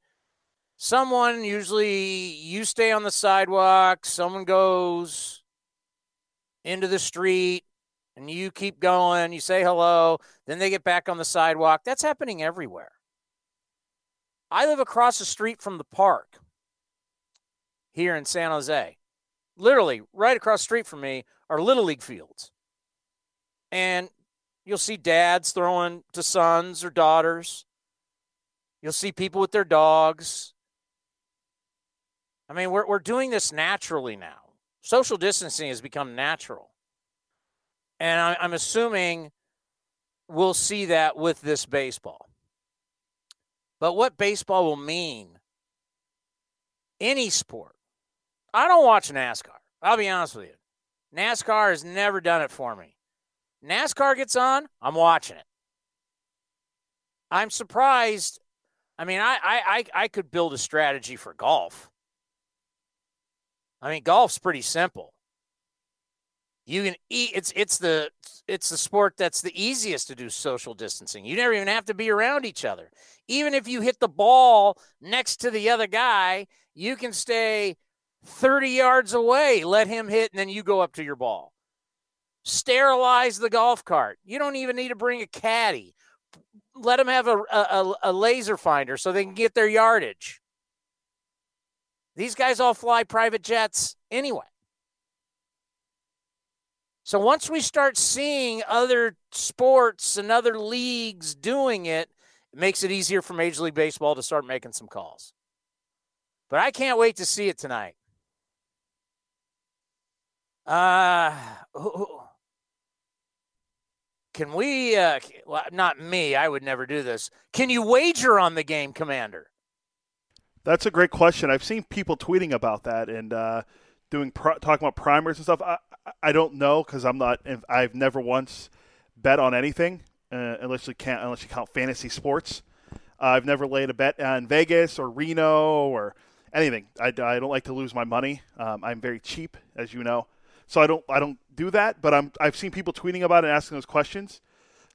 someone usually you stay on the sidewalk, someone goes into the street and you keep going, you say hello, then they get back on the sidewalk. That's happening everywhere. I live across the street from the park here in San Jose. Literally, right across the street from me are Little League fields. And you'll see dads throwing to sons or daughters. You'll see people with their dogs. I mean, we're, we're doing this naturally now. Social distancing has become natural. And I, I'm assuming we'll see that with this baseball. But what baseball will mean, any sport, I don't watch NASCAR. I'll be honest with you. NASCAR has never done it for me. NASCAR gets on, I'm watching it. I'm surprised. I mean, I, I, I could build a strategy for golf. I mean, golf's pretty simple. You can eat. It's it's the it's the sport that's the easiest to do social distancing. You never even have to be around each other. Even if you hit the ball next to the other guy, you can stay 30 yards away, let him hit, and then you go up to your ball. Sterilize the golf cart. You don't even need to bring a caddy. Let them have a, a, a laser finder so they can get their yardage. These guys all fly private jets anyway. So once we start seeing other sports and other leagues doing it, it makes it easier for Major League Baseball to start making some calls. But I can't wait to see it tonight. Uh, can we, uh, well, not me, I would never do this. Can you wager on the game, Commander? That's a great question. I've seen people tweeting about that and uh, doing talking about primers and stuff. I I don't know because I'm not. I've never once bet on anything uh, unless you can't unless you count fantasy sports. Uh, I've never laid a bet on Vegas or Reno or anything. I, I don't like to lose my money. Um, I'm very cheap, as you know, so I don't I don't do that. But I'm I've seen people tweeting about it and asking those questions.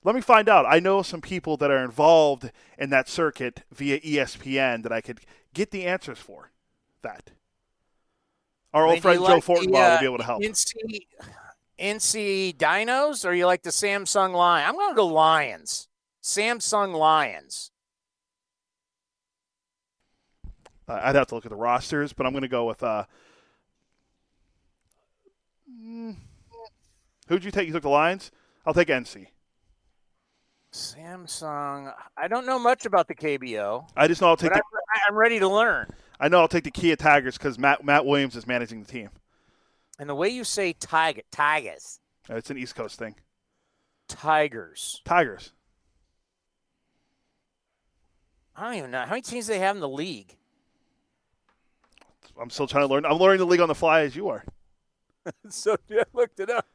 Let me find out. I know some people that are involved in that circuit via ESPN that I could get the answers for that. Our old friend Joe like Fortenbaugh uh, will be able to help. NC, NC Dinos or you like the Samsung Lion? I'm going to go Lions. Samsung Lions. Uh, I'd have to look at the rosters, but I'm going to go with uh, Who'd you take? You took the Lions. I'll take NC. Samsung. I don't know much about the KBO. I just know I'll take. The, I'm, I'm ready to learn. I know I'll take the Kia Tigers because Matt Matt Williams is managing the team. And the way you say tiger, tigers, Uh, It's an East Coast thing. tigers. Tigers. I don't even know how many teams they have in the league. I'm still trying to learn. I'm learning the league on the fly as you are. <laughs> so I looked it up.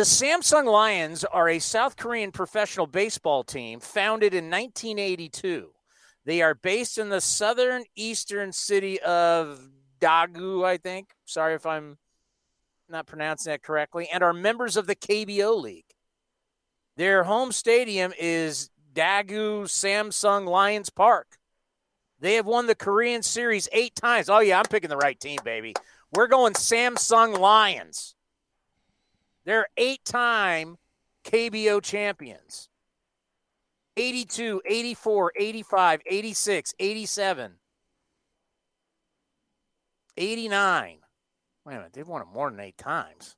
The Samsung Lions are a South Korean professional baseball team founded in 1982. They are based in the southern eastern city of Daegu, I think. Sorry if I'm not pronouncing that correctly, and are members of the KBO League. Their home stadium is Daegu Samsung Lions Park. They have won the Korean Series eight times. Oh, yeah, I'm picking the right team, baby. We're going Samsung Lions. They're eight time KBO champions 82, 84, 85, 86, 87, 89. Wait a minute. They've won it more than eight times.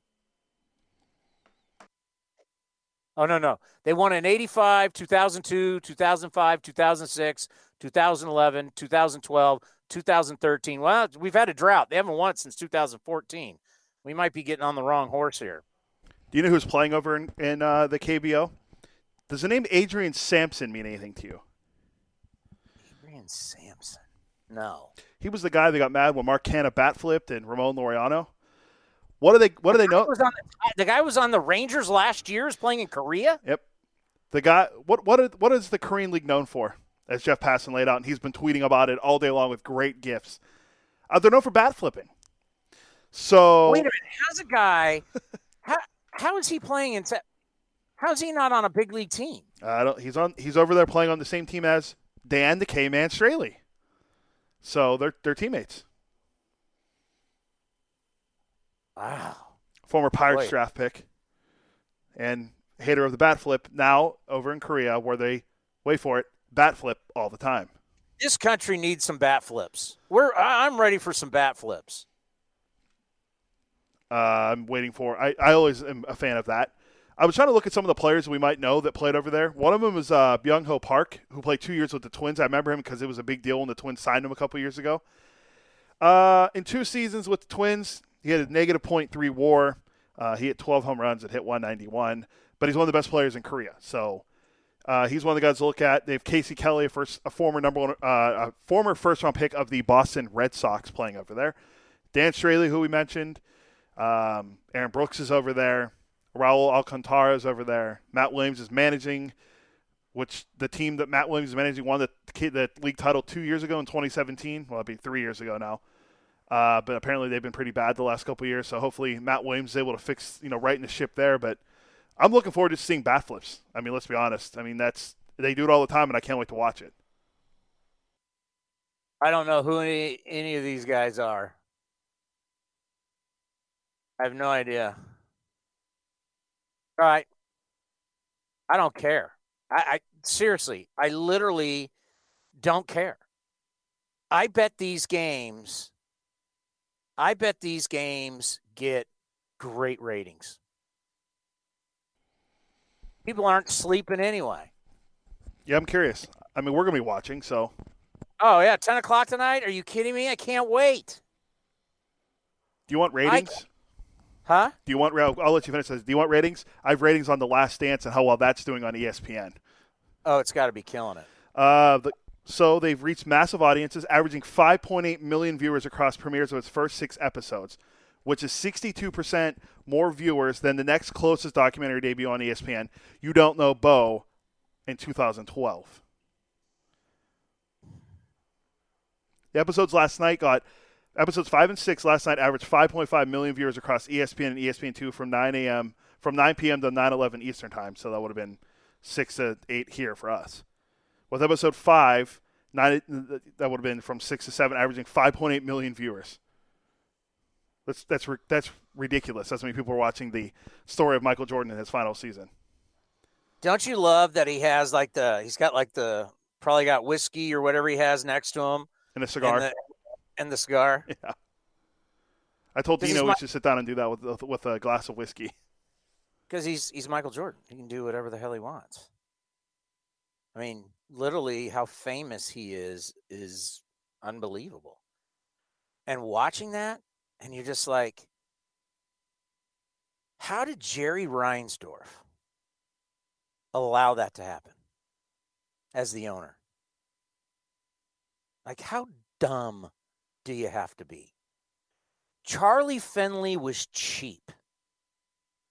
Oh, no, no. They won in 85, 2002, 2005, 2006, 2011, 2012, 2013. Well, we've had a drought. They haven't won since 2014. We might be getting on the wrong horse here. Do you know who's playing over in, in uh, the KBO? Does the name Adrian Sampson mean anything to you? Adrian Sampson. No. He was the guy that got mad when Mark Canha bat flipped and Ramon Laureano. What do they? What do they know? Was on the, the guy was on the Rangers last year. Is playing in Korea. Yep. The guy. What? What? Is, what is the Korean League known for? As Jeff Passan laid out, and he's been tweeting about it all day long with great gifts. Uh, they're known for bat flipping. So Wait a minute. How's a guy? how how is he playing in? How is he not on a big league team? I don't. He's on. He's over there playing on the same team as Dan the K Man Straily. So they're they're teammates. Wow. Former Pirates Boy. draft pick, and hater of the bat flip. Now over in Korea, where they wait for it, bat flip all the time. This country needs some bat flips. We're I'm ready for some bat flips. Uh, I'm waiting for. I, I always am a fan of that. I was trying to look at some of the players we might know that played over there. One of them was uh, Byung Ho Park, who played two years with the Twins. I remember him because it was a big deal when the Twins signed him a couple years ago. Uh, in two seasons with the Twins, he had a negative .3 WAR. Uh, he hit 12 home runs and hit 191. But he's one of the best players in Korea. So uh, he's one of the guys to look at. They have Casey Kelly, a, first, a former number one, uh, a former first round pick of the Boston Red Sox, playing over there. Dan Straily, who we mentioned. Um, Aaron Brooks is over there. Raul Alcantara is over there. Matt Williams is managing, which the team that Matt Williams is managing won the, the league title two years ago in 2017. Well, it'd be three years ago now. Uh, but apparently they've been pretty bad the last couple years. So hopefully Matt Williams is able to fix, you know, right in the ship there. But I'm looking forward to seeing bat flips. I mean, let's be honest. I mean, that's they do it all the time, and I can't wait to watch it. I don't know who any any of these guys are. I have no idea. All right. I don't care. I, I seriously, I literally don't care. I bet these games. I bet these games get great ratings. People aren't sleeping anyway. Yeah, I'm curious. I mean, we're gonna be watching, so Oh yeah, ten o'clock tonight. Are you kidding me? I can't wait. do you want ratings? Huh? Do you want? I'll let you finish this. Do you want ratings? I have ratings on The Last Dance and how well that's doing on ESPN. Oh, it's got to be killing it. Uh, the, so they've reached massive audiences, averaging 5.8 million viewers across premieres of its first six episodes, which is 62% more viewers than the next closest documentary debut on ESPN. You don't know Bo in 2012. The episodes last night got episodes five and six last night averaged 5.5 million viewers across ESPN and ESPN2 from 9 a.m. from 9 p.m. to 9:11 Eastern time. So that would have been six to eight here for us. With episode five, nine that would have been from six to seven, averaging 5.8 million viewers. That's that's that's ridiculous. That's how many people are watching the story of Michael Jordan in his final season. Don't you love that he has like the he's got like the probably got whiskey or whatever he has next to him And a cigar. and the, and the cigar. <laughs> Yeah. I told This Dino is we should sit down and do that with with a glass of whiskey. <laughs> Because he's he's Michael Jordan. He can do whatever the hell he wants. I mean, literally, how famous he is is unbelievable. And watching that, and you're just like, how did Jerry Reinsdorf allow that to happen as the owner? Like, how dumb do you have to be? Charlie Finley was cheap.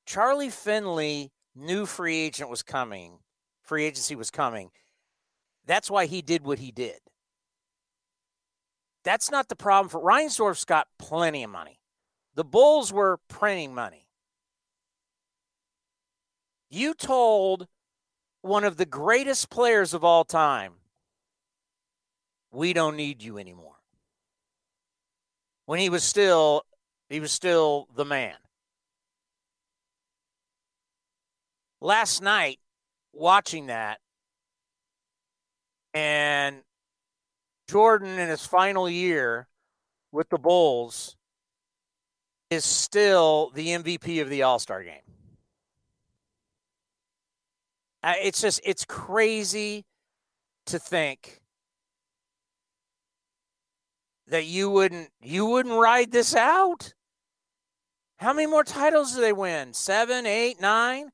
Charlie Finley knew free agent was coming, free agency was coming. That's why he did what he did. That's not the problem for Reinsdorf's got plenty of money. The Bulls were printing money. You told one of the greatest players of all time, we don't need you anymore. When he was still he was still the man. Last night watching that and Jordan in his final year with the Bulls is still the MVP of the All-Star game. Uh, It's just it's crazy to think that you wouldn't you wouldn't ride this out. How many more titles do they win? Seven, eight, nine?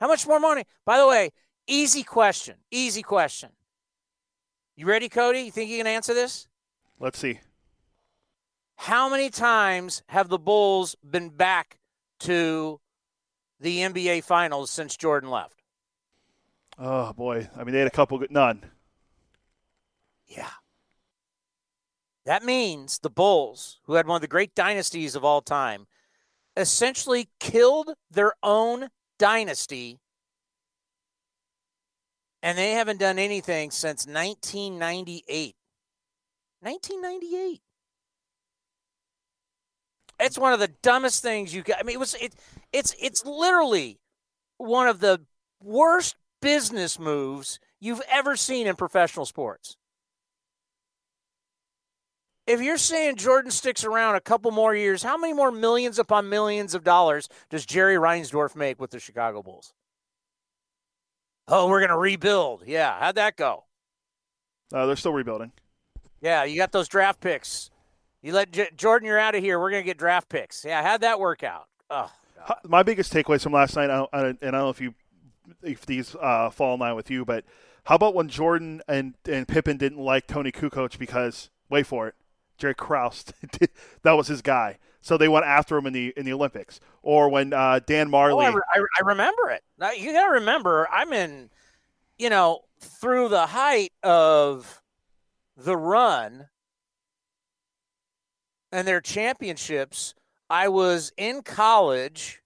How much more money? By the way, easy question. Easy question. You ready, Cody? You think you can answer this? Let's see. How many times have the Bulls been back to the NBA Finals since Jordan left? Oh boy, I mean they had a couple good none. Yeah. That means the Bulls, who had one of the great dynasties of all time, essentially killed their own dynasty. And they haven't done anything since 1998. 1998. It's one of the dumbest things you got. I mean, it was it. It's it's literally one of the worst business moves you've ever seen in professional sports. If you're saying Jordan sticks around a couple more years, how many more millions upon millions of dollars does Jerry Reinsdorf make with the Chicago Bulls? Oh, we're going to rebuild. Yeah. How'd that go? Uh, they're still rebuilding. Yeah. You got those draft picks. You let J- Jordan, you're out of here. We're going to get draft picks. Yeah. How'd that work out? Oh, Ho- My biggest takeaways from last night, I I and I don't know if you if these uh, fall in line with you, but how about when Jordan and and Pippen didn't like Toni Kukoc because wait for it, Jerry Krause, <laughs> that was his guy, so they went after him in the in the Olympics, or when uh, Dan Oh, Majerle. I, re- I remember it. Now, you got to remember, I'm in, you know, through the height of the run and their championships. I was in college,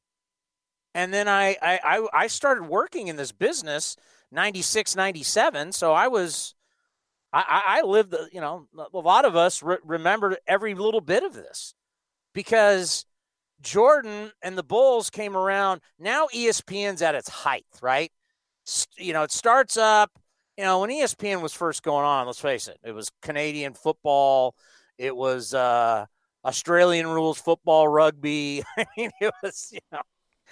and then I I, I, I started working in this business 96, 97. So I was. I, I lived, the- you know, a lot of us re- remember every little bit of this because Jordan and the Bulls came around. Now ESPN's at its height, right? You know, it starts up. You know, when ESPN was first going on, let's face it, it was Canadian football. It was uh, Australian rules football, rugby. <laughs> I mean, it was you know,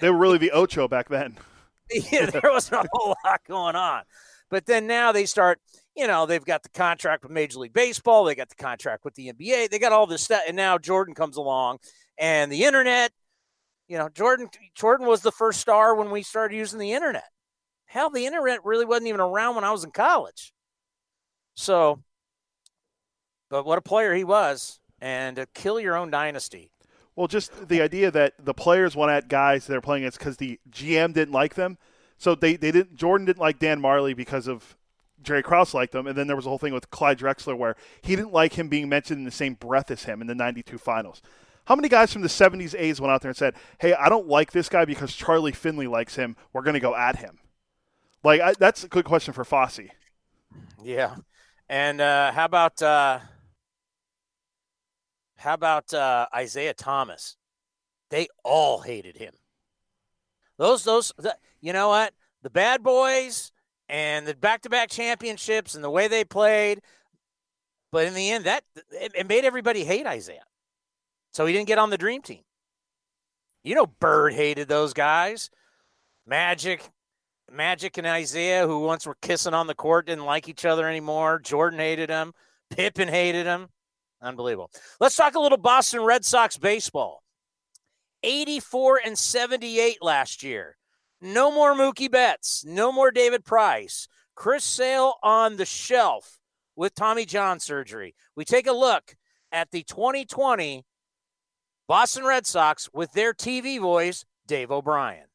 they were really the Ocho back then. <laughs> yeah, there wasn't a whole lot going on. But then now they start, you know, they've got the contract with Major League Baseball, they got the contract with the NBA, they got all this stuff, and now Jordan comes along, and the internet. You know, Jordan Jordan was the first star when we started using the internet. Hell, the internet really wasn't even around when I was in college. So, but what a player he was, and to kill your own dynasty. Well, just the idea that the players went at guys they're playing against because the GM didn't like them. So they, they didn't. Jordan didn't like Dan Majerle because of Jerry Krause liked him, and then there was a whole thing with Clyde Drexler where he didn't like him being mentioned in the same breath as him in the '92 finals. How many guys from the '70s A's went out there and said, "Hey, I don't like this guy because Charlie Finley likes him. We're going to go at him." Like I, that's a good question for Fosse. Yeah. And uh, how about uh, how about uh, Isiah Thomas? They all hated him. Those those you know what? The bad boys and the back-to-back championships and the way they played, but in the end that it, it made everybody hate Isiah. So he didn't get on the dream team. You know, Bird hated those guys. Magic, Magic and Isiah, who once were kissing on the court, didn't like each other anymore. Jordan hated him. Pippen hated him. Unbelievable. Let's talk a little Boston Red Sox baseball. 84 and 78 last year. No more Mookie Betts. No more David Price. Chris Sale on the shelf with Tommy John surgery. We take a look at the 2020 Boston Red Sox with their TV voice, Dave O'Brien.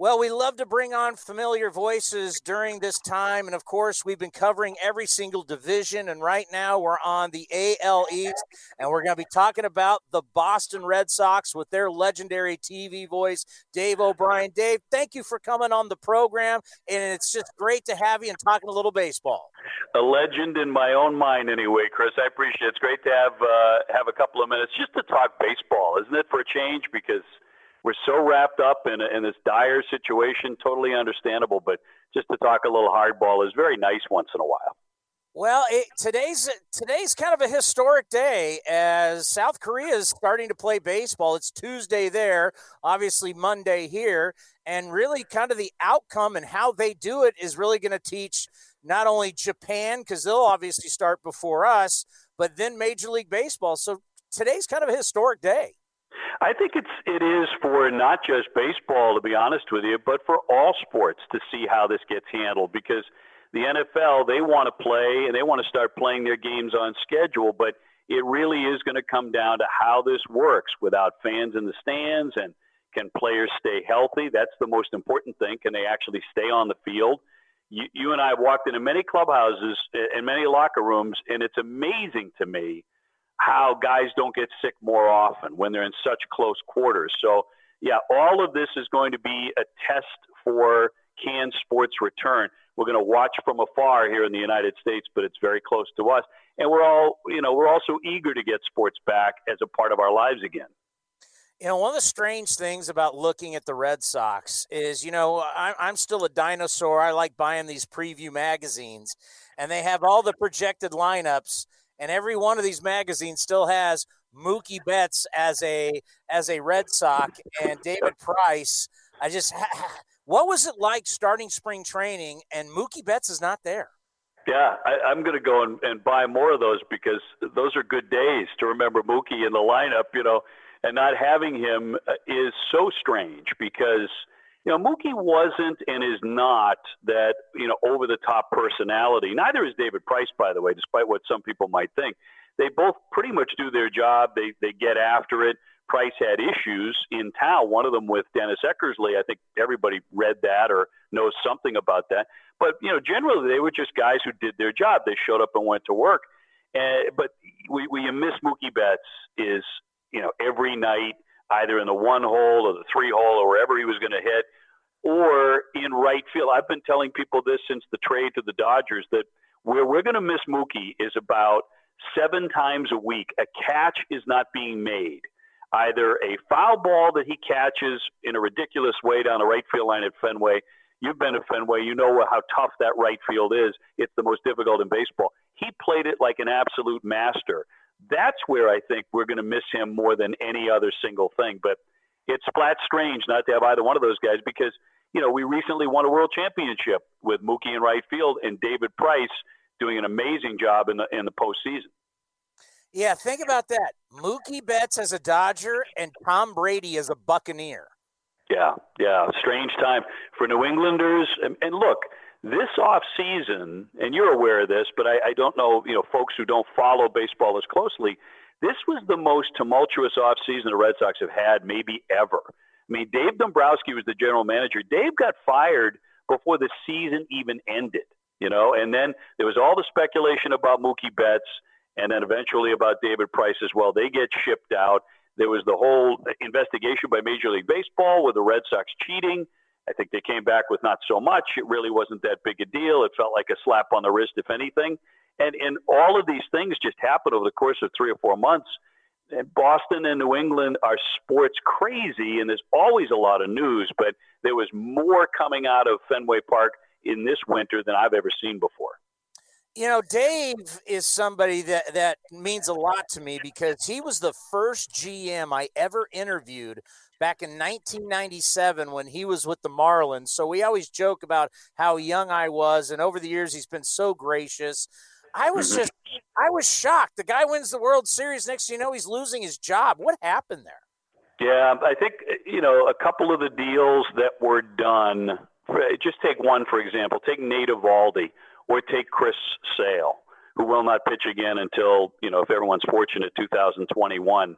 Well, we love to bring on familiar voices during this time. And of course, we've been covering every single division. And right now, we're on the AL East. And we're going to be talking about the Boston Red Sox with their legendary TV voice, Dave O'Brien. Dave, thank you for coming on the program. And it's just great to have you and talking a little baseball. A legend in my own mind, anyway, Chris. I appreciate it. It's great to have, uh, have a couple of minutes just to talk baseball, isn't it, for a change? Because we're so wrapped up in, in this dire situation, totally understandable. But just to talk a little hardball is very nice once in a while. Well, it, today's today's kind of a historic day as South Korea is starting to play baseball. It's Tuesday there, obviously Monday here, and really kind of the outcome and how they do it is really going to teach not only Japan because they'll obviously start before us, but then Major League Baseball. So today's kind of a historic day. I think it's it is for not just baseball, to be honest with you, but for all sports to see how this gets handled because the NFL they want to play and they want to start playing their games on schedule, but it really is going to come down to how this works without fans in the stands and can players stay healthy? That's the most important thing. Can they actually stay on the field? You, you and I have walked into many clubhouses and many locker rooms, and it's amazing to me how guys don't get sick more often when they're in such close quarters. So, yeah, all of this is going to be a test for can sports return. We're going to watch from afar here in the United States, but it's very close to us. And we're all, you know, we're also eager to get sports back as a part of our lives again. You know, one of the strange things about looking at the Red Sox is, you know, I'm still a dinosaur. I like buying these preview magazines, and they have all the projected lineups and every one of these magazines still has Mookie Betts as a as a Red Sox and David Price. I just what was it like starting spring training and Mookie Betts is not there? Yeah, I, am going to go and, and buy more of those because those are good days to remember Mookie in the lineup. You know, and not having him uh, is so strange because you know, Mookie wasn't and is not that, you know, over the top personality. Neither is David Price, by the way, despite what some people might think. They both pretty much do their job. They, they get after it. Price had issues in town, one of them with Dennis Eckersley. I think everybody read that or knows something about that. But, you know, generally they were just guys who did their job. They showed up and went to work. Uh, but we, we miss Mookie Betts is, you know, every night – either in the one hole or the three hole or wherever he was going to hit, or in right field. I've been telling people this since the trade to the Dodgers that where we're going to miss Mookie is about seven times a week. A catch is not being made. Either a foul ball that he catches in a ridiculous way down the right field line at Fenway. You've been to Fenway. You know how tough that right field is. It's the most difficult in baseball. He played it like an absolute master that's where I think we're going to miss him more than any other single thing. But it's flat strange not to have either one of those guys because, you know, we recently won a world championship with Mookie in right field and David Price doing an amazing job in the in the postseason. Yeah, think about that. Mookie Betts as a Dodger and Tom Brady as a Buccaneer. Yeah, yeah, strange time for New Englanders. And, and look, this off season, and you're aware of this, but I, I don't know, you know, folks who don't follow baseball as closely. This was the most tumultuous off season the Red Sox have had maybe ever. I mean, Dave Dombrowski was the general manager. Dave got fired before the season even ended, you know, and then there was all the speculation about Mookie Betts and then eventually about David Price as well. They get shipped out. There was the whole investigation by Major League Baseball with the Red Sox cheating. I think they came back with not so much. It really wasn't that big a deal. It felt like a slap on the wrist, if anything. And and all of these things just happened over the course of three or four months. And Boston and New England are sports crazy, and there's always a lot of news. But there was more coming out of Fenway Park in this winter than I've ever seen before. You know, Dave is somebody that that means a lot to me because he was the first GM I ever interviewed back in 1997 when he was with the Marlins. So we always joke about how young I was, and over the years he's been so gracious. I was Mm-hmm. just, I was shocked. The guy wins the World Series. Next, thing you know, he's losing his job. What happened there? Yeah, I think you know a couple of the deals that were done. Just take one for example. Take Nate Eovaldi or take Chris Sale, who will not pitch again until you know if everyone's fortunate 2021.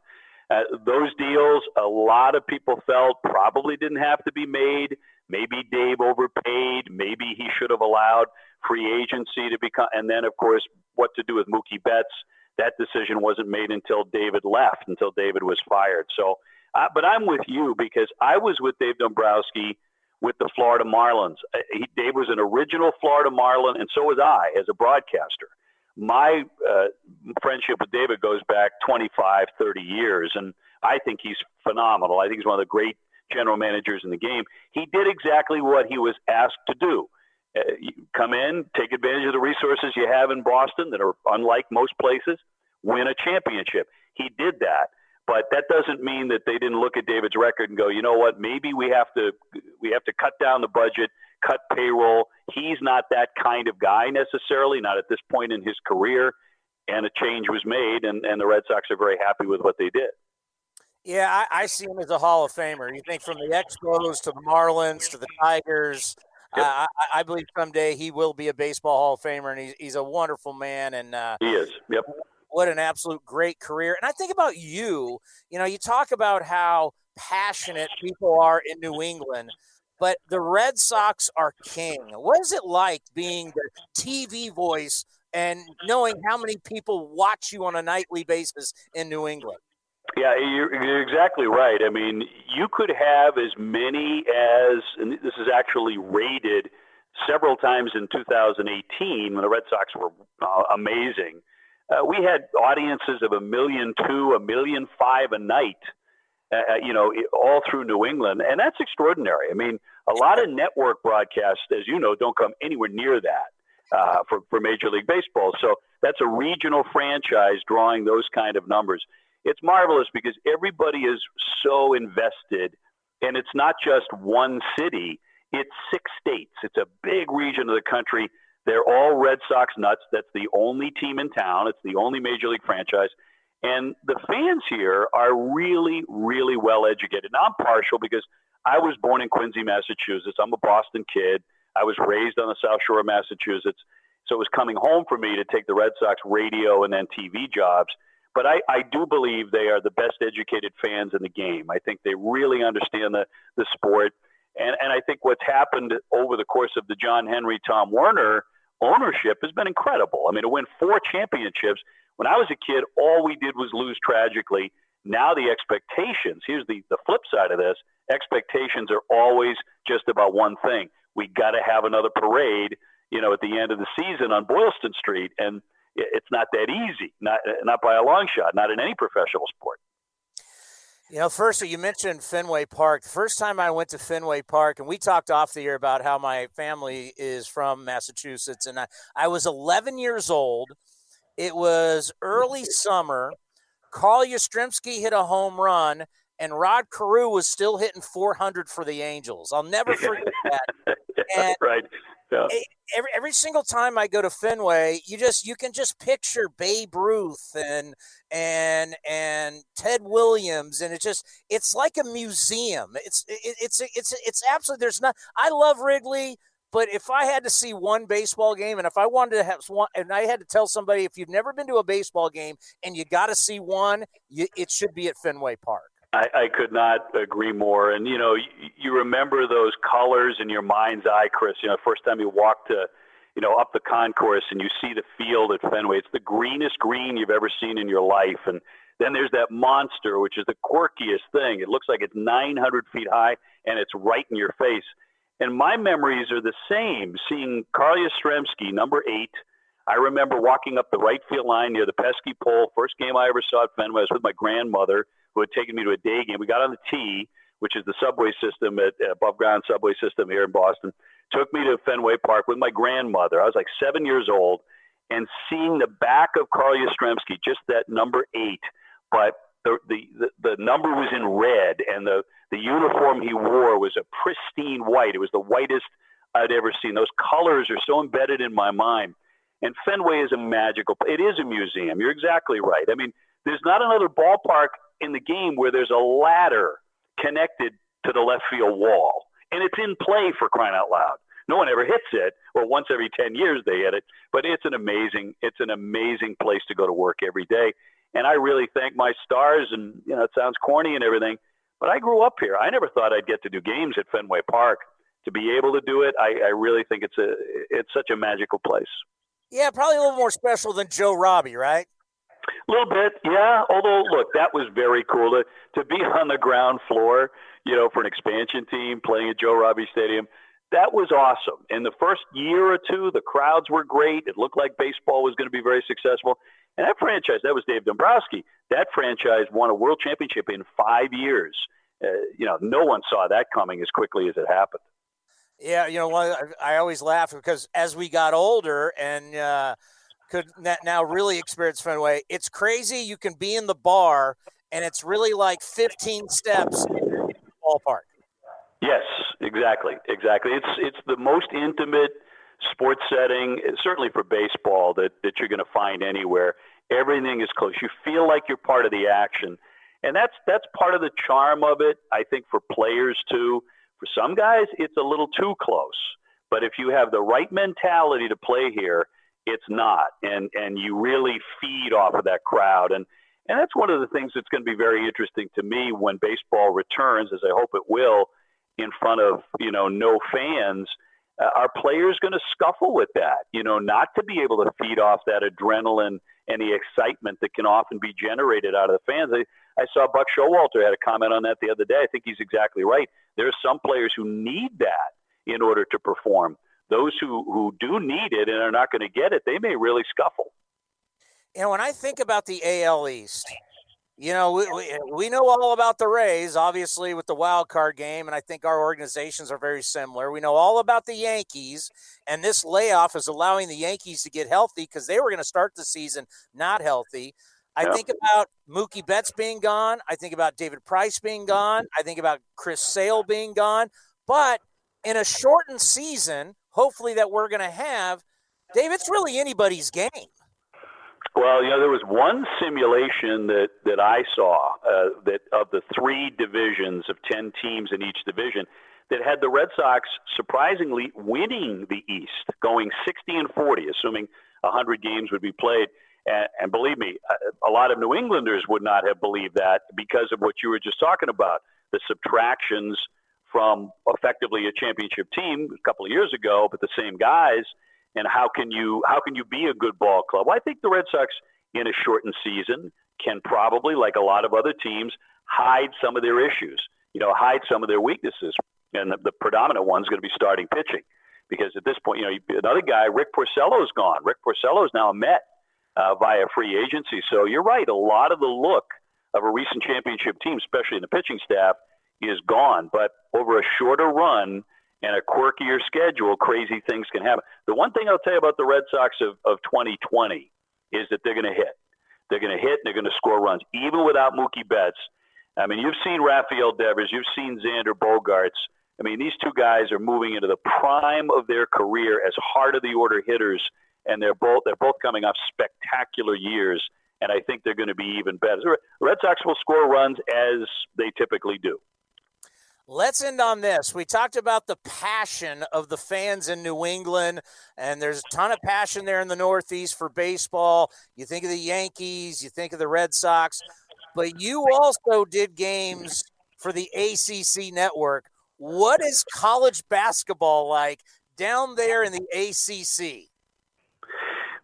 Uh, those deals, a lot of people felt probably didn't have to be made. Maybe Dave overpaid. Maybe he should have allowed free agency to become. And then, of course, what to do with Mookie Betts. That decision wasn't made until David left, until David was fired. So, uh, but I'm with you because I was with Dave Dombrowski with the Florida Marlins. Uh, He, Dave was an original Florida Marlin, and so was I as a broadcaster. My uh, friendship with David goes back 25, 30 years, and I think he's phenomenal. I think he's one of the great general managers in the game. He did exactly what he was asked to do. Uh, come in, take advantage of the resources you have in Boston that are unlike most places, win a championship. He did that. But that doesn't mean that they didn't look at David's record and go, you know what, maybe we have to we have to cut down the budget, cut payroll. He's not that kind of guy necessarily, not at this point in his career. And a change was made, and, and the Red Sox are very happy with what they did. Yeah, I, I see him as a Hall of Famer. You think from the Expos to the Marlins to the Tigers. Yep. Uh, I, I believe someday he will be a baseball Hall of Famer, and he's, he's a wonderful man. And uh, He is. Yep. what an absolute great career. And I think about you. You know, you talk about how passionate people are in New England, but the Red Sox are king. What is it like being the TV voice and knowing how many people watch you on a nightly basis in New England? Yeah, you're, you're exactly right. I mean, you could have as many as, and this is actually rated several times in 2018 when the Red Sox were uh, amazing. Uh, we had audiences of a million two, a million five a night, uh, uh, you know, all through New England. And that's extraordinary. I mean, a lot of network broadcasts, as you know, don't come anywhere near that uh, for, for Major League Baseball. So that's a regional franchise drawing those kind of numbers. It's marvelous because everybody is so invested, and it's not just one city, it's six states. It's a big region of the country. They're all Red Sox nuts. That's the only team in town, it's the only Major League franchise. And the fans here are really, really well educated. Now, I'm partial because I was born in Quincy, Massachusetts. I'm a Boston kid. I was raised on the South Shore of Massachusetts. So it was coming home for me to take the Red Sox radio and then TV jobs. But I, I do believe they are the best educated fans in the game. I think they really understand the, the sport. And, and I think what's happened over the course of the John Henry, Tom Werner ownership has been incredible. I mean, to win four championships. When I was a kid, all we did was lose tragically. Now the expectations, here's the, the flip side of this expectations are always just about one thing. We got to have another parade, you know, at the end of the season on Boylston Street. And it's not that easy, not, not by a long shot, not in any professional sport. You know, first you mentioned Fenway Park. The first time I went to Fenway Park, and we talked off the air about how my family is from Massachusetts, and I, I was 11 years old. It was early summer. Carl Yastrzemski hit a home run, and Rod Carew was still hitting 400 for the Angels. I'll never forget that. <laughs> And right. Every every single time I go to Fenway, you just you can just picture Babe Ruth and and and Ted Williams, and it's just it's like a museum. It's it, it's it's it's absolutely there's not. I love Wrigley. But if I had to see one baseball game, and if I wanted to have one, and I had to tell somebody, if you've never been to a baseball game and you got to see one, you, it should be at Fenway Park. I, I could not agree more. And you know, you, you remember those colors in your mind's eye, Chris. You know, first time you walk to, uh, you know, up the concourse and you see the field at Fenway. It's the greenest green you've ever seen in your life. And then there's that monster, which is the quirkiest thing. It looks like it's 900 feet high and it's right in your face. And my memories are the same. Seeing Carl Yastrzemski, number eight. I remember walking up the right field line near the pesky pole. First game I ever saw at Fenway I was with my grandmother, who had taken me to a day game. We got on the T, which is the subway system at above ground subway system here in Boston. Took me to Fenway Park with my grandmother. I was like seven years old, and seeing the back of Carl Yastrzemski, just that number eight, but the, the, the, the number was in red and the, the uniform he wore was a pristine white. It was the whitest I'd ever seen. Those colors are so embedded in my mind. And Fenway is a magical. It is a museum. You're exactly right. I mean, there's not another ballpark in the game where there's a ladder connected to the left field wall, and it's in play for crying out loud. No one ever hits it, or once every 10 years they hit it. But it's an amazing, it's an amazing place to go to work every day. And I really thank my stars. And you know, it sounds corny and everything, but I grew up here. I never thought I'd get to do games at Fenway Park. To be able to do it, I, I really think it's a, it's such a magical place. Yeah, probably a little more special than Joe Robbie, right? A little bit, yeah. Although, look, that was very cool to, to be <laughs> on the ground floor, you know, for an expansion team playing at Joe Robbie Stadium. That was awesome. In the first year or two, the crowds were great. It looked like baseball was going to be very successful. And that franchise, that was Dave Dombrowski. That franchise won a world championship in five years. Uh, you know, no one saw that coming as quickly as it happened. Yeah, you know, I, always laugh because as we got older and uh, could now really experience Fenway, it's crazy. You can be in the bar and it's really like 15 steps ballpark. Yes, exactly, exactly. It's it's the most intimate sports setting, eh, certainly for baseball, that that you're going to find anywhere. Everything is close. You feel like you're part of the action, and that's that's part of the charm of it. I think for players too. For some guys, it's a little too close. But if you have the right mentality to play here, it's not, and and you really feed off of that crowd. And. And that's one of the things that's going to be very interesting to me when baseball returns, as I hope it will, in front of you know no fans uh, are players going to scuffle with that? You know not to be able to feed off that adrenaline and the excitement that can often be generated out of the fans. I, I saw buck showalter had a comment on that the other day. I think he's exactly right. There are some players who need that in order to perform those who who do need it and are not going to get it they may really scuffle you know when i think about the al east you know, we, we, we, know all about the Rays, obviously, with the wild card game, and I think our organizations are very similar. We know all about the Yankees, and this layoff is allowing the Yankees to get healthy because they were going to start the season not healthy. I think about Mookie Betts being gone. I think about David Price being gone. I think about Chris Sale being gone. But in a shortened season, hopefully, that we're going to have, Dave, it's really anybody's game. Well, you know, there was one simulation that that I saw uh, that of the three divisions of ten teams in each division that had the Red Sox surprisingly winning the East, going 60 and 40, assuming 100 games would be played. And, and believe me, a lot of New Englanders would not have believed that because of what you were just talking about the subtractions from effectively a championship team a couple of years ago, but the same guys and how can you how can you be a good ball club? Well, I think the Red Sox in a shortened season can probably, like a lot of other teams, hide some of their issues. You know, hide some of their weaknesses, and the, the predominant one's going to be starting pitching, because at this point, you know, another guy, Rick Porcello's gone. Rick Porcello is now a Met uh, via free agency. So you're right. A lot of the look of a recent championship team, especially in the pitching staff, is gone. But over a shorter run, and a quirkier schedule, crazy things can happen. The one thing I'll tell you about the Red Sox of, of 2020 is that they're going to hit. They're going to hit and they're going to score runs, even without Mookie Betts. I mean, you've seen Rafael Devers, you've seen Xander Bogaerts. I mean, these two guys are moving into the prime of their career as heart of the order hitters, and they're both they're both coming off spectacular years. And I think they're going to be even better. The Red Sox will score runs as they typically do. Let's end on this. We talked about the passion of the fans in New England, and there's a ton of passion there in the Northeast for baseball. You think of the Yankees, you think of the Red Sox, but you also did games for the ACC network. What is college basketball like down there in the ACC?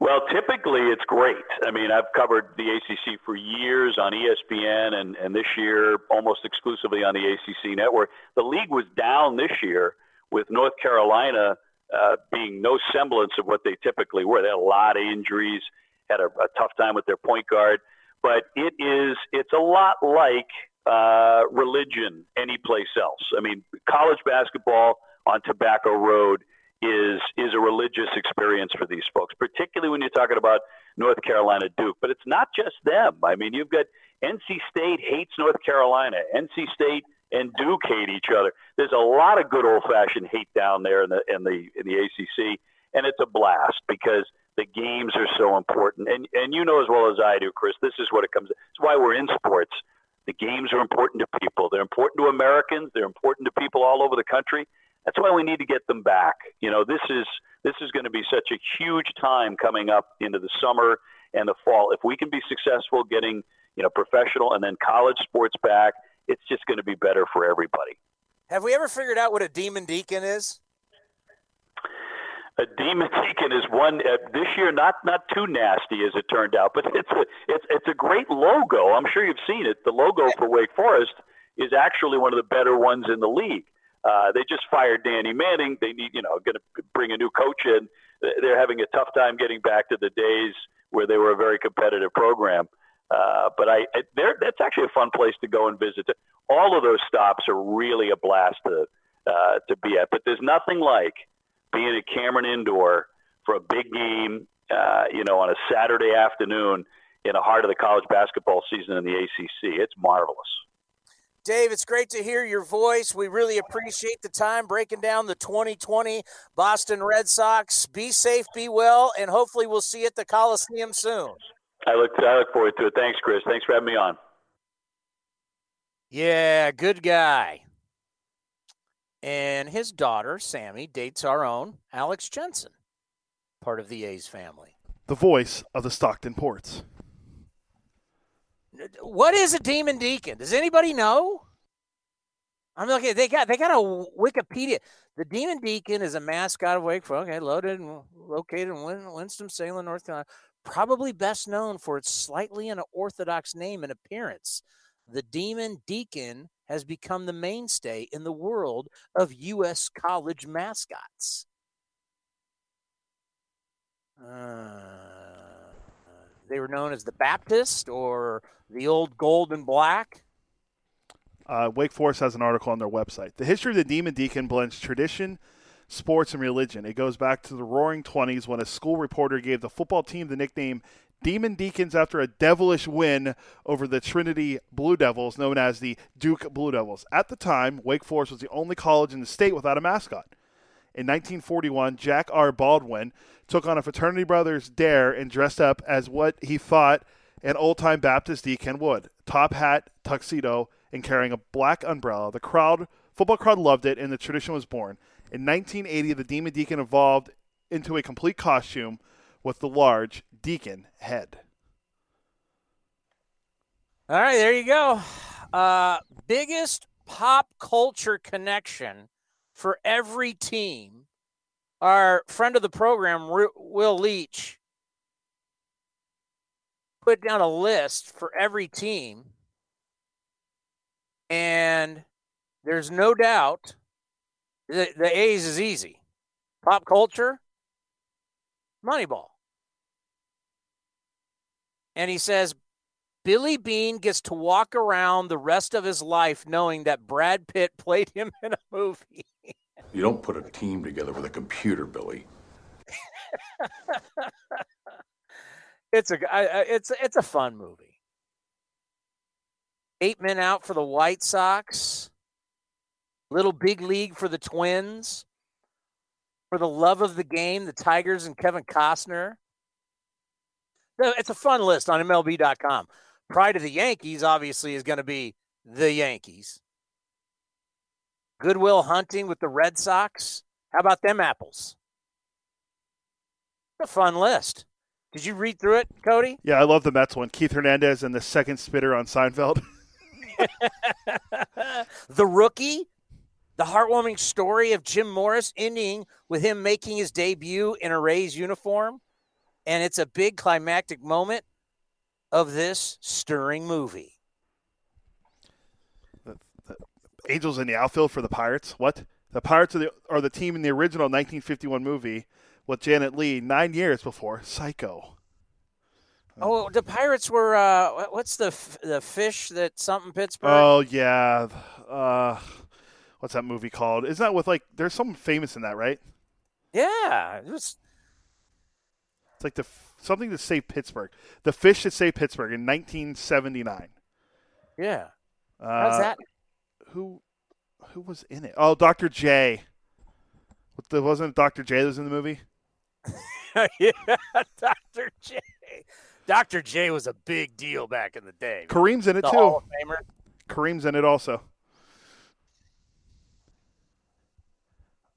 Well, typically it's great. I mean, I've covered the ACC for years on ESPN and, and this year almost exclusively on the ACC network. The league was down this year with North Carolina uh, being no semblance of what they typically were. They had a lot of injuries, had a, a tough time with their point guard. But it is, it's a lot like uh, religion anyplace else. I mean, college basketball on Tobacco Road is is a religious experience for these folks, particularly when you're talking about North Carolina Duke. But it's not just them. I mean, you've got NC State hates North Carolina. NC State and Duke hate each other. There's a lot of good old fashioned hate down there in the in the in the ACC, and it's a blast because the games are so important. And and you know as well as I do, Chris, this is what it comes. It's why we're in sports. The games are important to people. They're important to Americans. They're important to people all over the country. That's why we need to get them back. You know, this is this is going to be such a huge time coming up into the summer and the fall. If we can be successful getting you know professional and then college sports back, it's just going to be better for everybody. Have we ever figured out what a demon deacon is? a demon <laughs> deacon is one uh, this year not not too nasty as it turned out but <laughs> it's a it's it's a great logo i'm sure you've seen it the logo for wake forest is actually one of the better ones in the league uh, they just fired danny manning they need you know going to bring a new coach in they're having a tough time getting back to the days where they were a very competitive program uh, but I, I that's actually a fun place to go and visit. All of those stops are really a blast to uh, to be at. But there's nothing like being at Cameron Indoor for a big game, uh, you know, on a Saturday afternoon in the heart of the college basketball season in the ACC. It's marvelous. Dave, it's great to hear your voice. We really appreciate the time breaking down the 2020 Boston Red Sox. Be safe, be well, and hopefully we'll see you at the Coliseum soon. I look I look forward to it. Thanks, Chris. Thanks for having me on. Yeah, good guy. And his daughter, Sammy, dates our own Alex Jensen, part of the A's family. The voice of the Stockton Ports. What is a demon deacon? Does anybody know? I'm looking. They got they got a Wikipedia. The demon deacon is a mascot of Wake Forest. Okay, loaded and located in Winston Salem, North Carolina probably best known for its slightly unorthodox name and appearance. The Demon Deacon has become the mainstay in the world of U.S. college mascots. Uh, they were known as the Baptist or the Old Gold and Black. Uh, Wake Forest has an article on their website. The history of the Demon Deacon blends tradition sports, and religion. It goes back to the roaring 20s when a school reporter gave the football team the nickname Demon Deacons after a devilish win over the Trinity Blue Devils, known as the Duke Blue Devils. At the time, Wake Forest was the only college in the state without a mascot. In 1941, Jack R. Baldwin took on a fraternity brother's dare and dressed up as what he thought an old time Baptist deacon would top hat, tuxedo, and carrying a black umbrella. The crowd, football crowd loved it, and the tradition was born. In 1980, the Demon Deacon evolved into a complete costume with the large deacon head. All right, there you go. Uh, biggest pop culture connection for every team. Our friend of the program, Will Leitch, put down a list for every team. And there's no doubt the, the A's is easy. Pop culture, Moneyball. And he says Billy Beane gets to walk around the rest of his life knowing that Brad Pitt played him <laughs> in a movie. You don't put a team together with a computer, Billy. <laughs> it's a it's it's a fun movie. Eight men out for the White Sox. Little big league for the Twins. For the love of the game, the Tigers and Kevin Costner. It's a fun list on MLB.com. Pride of the Yankees, obviously, is going to be the Yankees. Good Will Hunting with the Red Sox. How about them apples? It's a fun list. Did you read through it, Cody? Yeah, I love the Mets one. Keith Hernandez and the second spitter on Seinfeld. <laughs> <laughs> the rookie the heartwarming story of Jim Morris ending with him making his debut in a Rays uniform. And it's a big climactic moment of this stirring movie. The, the Angels in the outfield for the Pirates. What? The Pirates are the, are the team in the original 1951 movie with Janet Leigh nine years before Psycho. Oh, the Pirates were. Uh, what's the the fish that something Pittsburgh? Oh yeah, uh, what's that movie called? Isn't that with like there's someone famous in that, right? Yeah, it was. It's like the f- something to save Pittsburgh. The fish that saved Pittsburgh in 1979. Yeah. Uh, How's that? Who who was in it? Oh, Dr. J. What the, wasn't Dr. J that was in the movie? <laughs> yeah, Dr. J. Dr. J was a big deal back in the day. Kareem's in it The too. Hall of Famer. Kareem's in it also.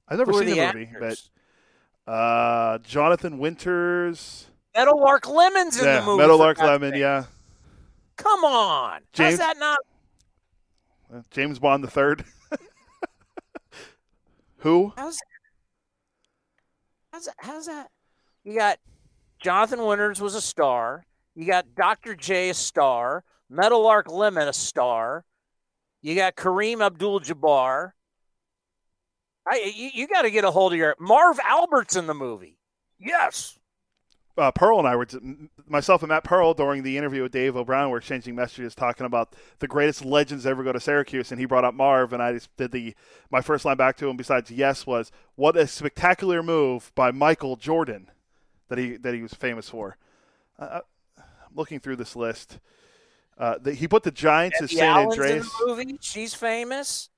I've never Who seen the, the movie, actors? but uh, Jonathan Winters. Meadowlark Lemon's in yeah, the movie. Meadowlark Lemon. Yeah, Come on. James- How's that not? James Bond the third. <laughs> Who? How's how's that, how's that? You got Jonathan Winters was a star. You got Dr. J a star. Meadowlark Lemon a star. You got Kareem Abdul-Jabbar. I you, you got to get a hold of your Marv Albert's in the movie. Yes. Uh, Pearl and I were, myself and Matt Pearl, during the interview with Dave O'Brien, were exchanging messages talking about the greatest legends ever go to Syracuse, and he brought up Marv, and I just did the my first line back to him. Besides yes, was what a spectacular move by Michael Jordan that he that he was famous for. Uh, I'm looking through this list. Uh, the, he put the Giants as Debbie San Allen's Andreas. in the movie. She's famous.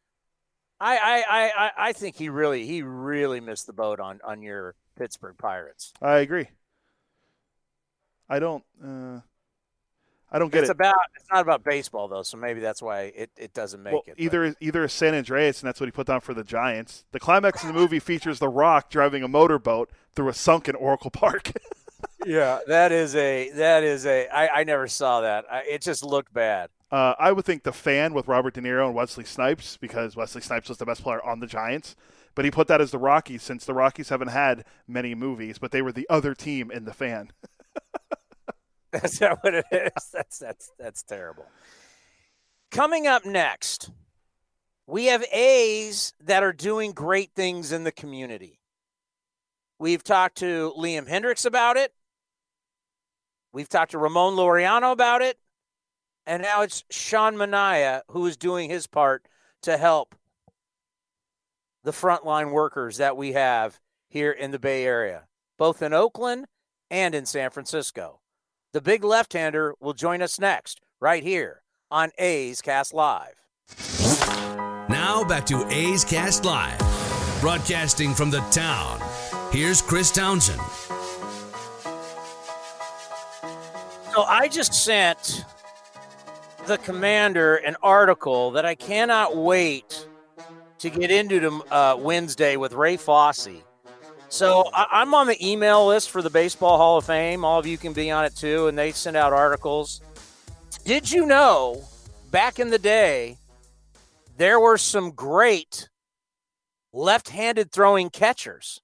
I, I, I, I- I think he really he really missed the boat on on your Pittsburgh Pirates. I agree. I don't. Uh, I don't get it's it. about it's not about baseball though, so maybe that's why it, it doesn't make well, it. either either is San Andreas, and that's what he put down for the Giants. The climax of the movie features The Rock driving a motorboat through a sunken Oracle Park. <laughs> Yeah, that is a that is a I, I never saw that. I, it just looked bad. uh, I would think The Fan with Robert De Niro and Wesley Snipes because Wesley Snipes was the best player on the Giants. But he put that as the Rockies since the Rockies haven't had many movies, but they were the other team in The Fan. <laughs> That's not what it is. That's that's that's terrible. Coming up next, we have A's that are doing great things in the community. We've talked to Liam Hendriks about it. We've talked to Ramon Laureano about it. And now it's Sean Manaea who is doing his part to help the frontline workers that we have here in the Bay Area, both in Oakland and in San Francisco. The big left hander will join us next, right here on A's Cast Live. Now back to A's Cast Live, broadcasting from the town. Here's Chris Townsend. So I just sent the commander an article that I cannot wait to get into to, uh, Wednesday with Ray Fosse. So I- I'm on the email list for the Baseball Hall of Fame. All of you can be on it too, and they send out articles. Did you know back in the day there were some great left-handed throwing catchers?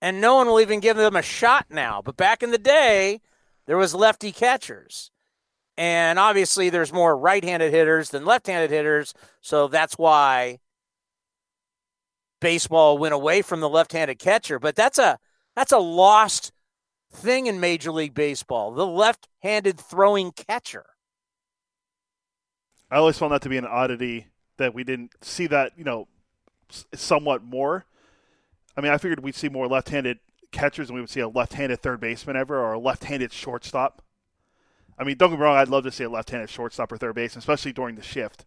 and no one will even give them a shot now. But back in the day, there was lefty catchers. And obviously there's more right-handed hitters than left-handed hitters, so that's why baseball went away from the left-handed catcher, but that's a that's a lost thing in Major League Baseball. The left-handed throwing catcher. I always found that to be an oddity that we didn't see that, you know, somewhat more. I mean, I figured we'd see more left-handed catchers and we would see a left-handed third baseman ever or a left-handed shortstop. I mean, don't get me wrong, I'd love to see a left-handed shortstop or third baseman, especially during the shift.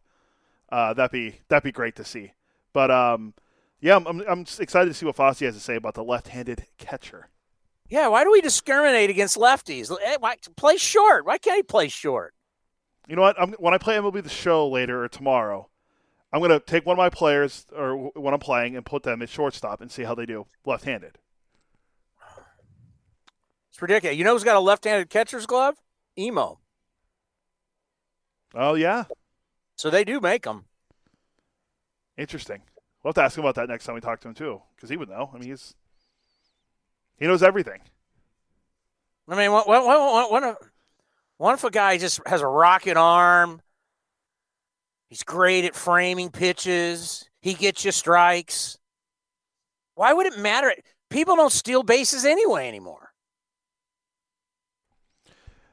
Uh, that'd be that'd be great to see. But um, yeah, I'm, I'm, excited to see what Fosse has to say about the left-handed catcher. Yeah, why do we discriminate against lefties? Eh, Why, play short. Why can't he play short? You know what? I'm, when I play MLB the Show later or tomorrow, I'm going to take one of my players or when I'm playing and put them at shortstop and see how they do left-handed. It's ridiculous. You know who's got a left-handed catcher's glove? Emo. Oh yeah, So they do make them. interesting. We'll have to ask him about that next time we talk to him too, because he would know. I mean, he's he knows everything. I mean, what, what, what, what, if, what if a guy just has a rocket arm? He's great at framing pitches. He gets you strikes. Why would it matter? People don't steal bases anyway anymore.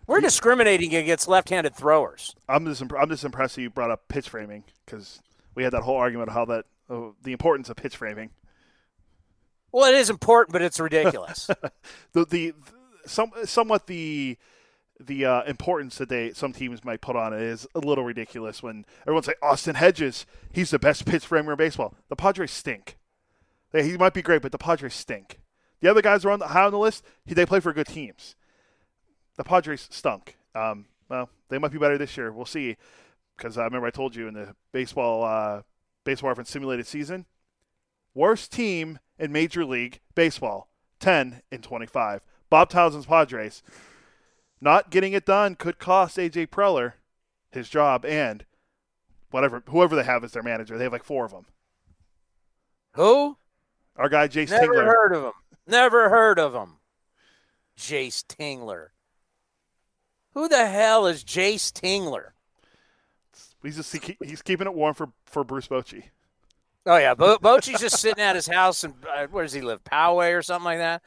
We're discriminating against left-handed throwers. I'm just I'm just impressed that you brought up pitch framing because we had that whole argument how that the importance of pitch framing. Well, it is important, but it's ridiculous. <laughs> the the some somewhat the the uh, importance that they some teams might put on it is a little ridiculous when everyone's like Austin Hedges, he's the best pitch framer in baseball. The Padres stink. They, he might be great, but the Padres stink. The other guys are on the high on the list. He, they play for good teams. The Padres stunk. Um, well, they might be better this year. We'll see. Because I remember I told you in the baseball uh, baseball reference simulated season, worst team in Major League Baseball, ten in twenty five. Bob Townsend's Padres. Not getting it done could cost AJ Preller his job and whatever whoever they have as their manager. They have like four of them. Who? Our guy Jayce Never Tingler. heard of him. Never heard of him. Jayce Tingler. Who the hell is Jayce Tingler? He's just he, he's keeping it warm for for Bruce Bochy. Oh yeah, Bo- Bochy's just sitting at his house, and uh, where does he live? Poway or something like that.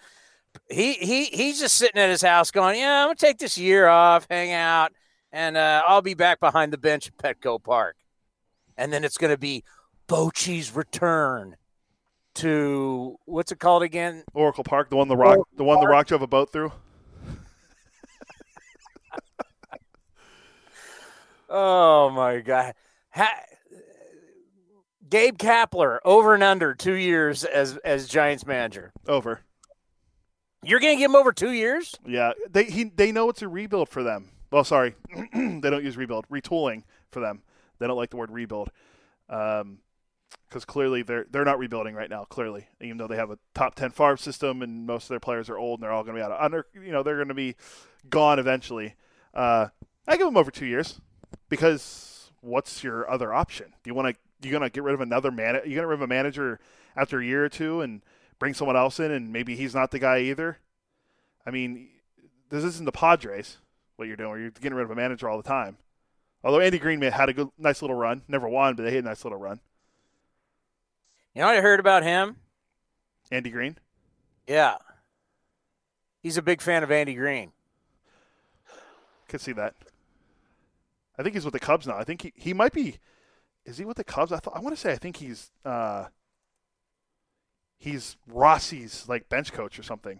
He he he's just sitting at his house, going, "Yeah, I'm gonna take this year off, hang out, and uh, I'll be back behind the bench at Petco Park." And then it's gonna be Bochy's return to what's it called again? Oracle Park, the one the rock, the one the rock drove a boat through. Oh my god. Ha- Gabe Kapler over and under two years as as Giants manager. Over. You're gonna give him over two years? Yeah, they he they know it's a rebuild for them. Well, sorry, <clears throat> they don't use rebuild, retooling for them. They don't like the word rebuild, because um, clearly they're they're not rebuilding right now. Clearly, even though they have a top ten farm system and most of their players are old and they're all going to be out of under, you know, they're going to be gone eventually. Uh, I give them over two years because what's your other option? Do you want to you gonna get rid of another man? You gonna get rid of a manager after a year or two and bring someone else in, and maybe he's not the guy either. I mean, this isn't the Padres. What you're doing, where you're getting rid of a manager all the time. Although Andy Green had a good, nice little run, never won, but they had a nice little run. You know what I heard about him? Andy Green. Yeah, he's a big fan of Andy Green. Could see that. I think he's with the Cubs now. I think he, he might be. Is he with the Cubs? I thought I want to say I think he's uh, he's Rossi's like bench coach or something.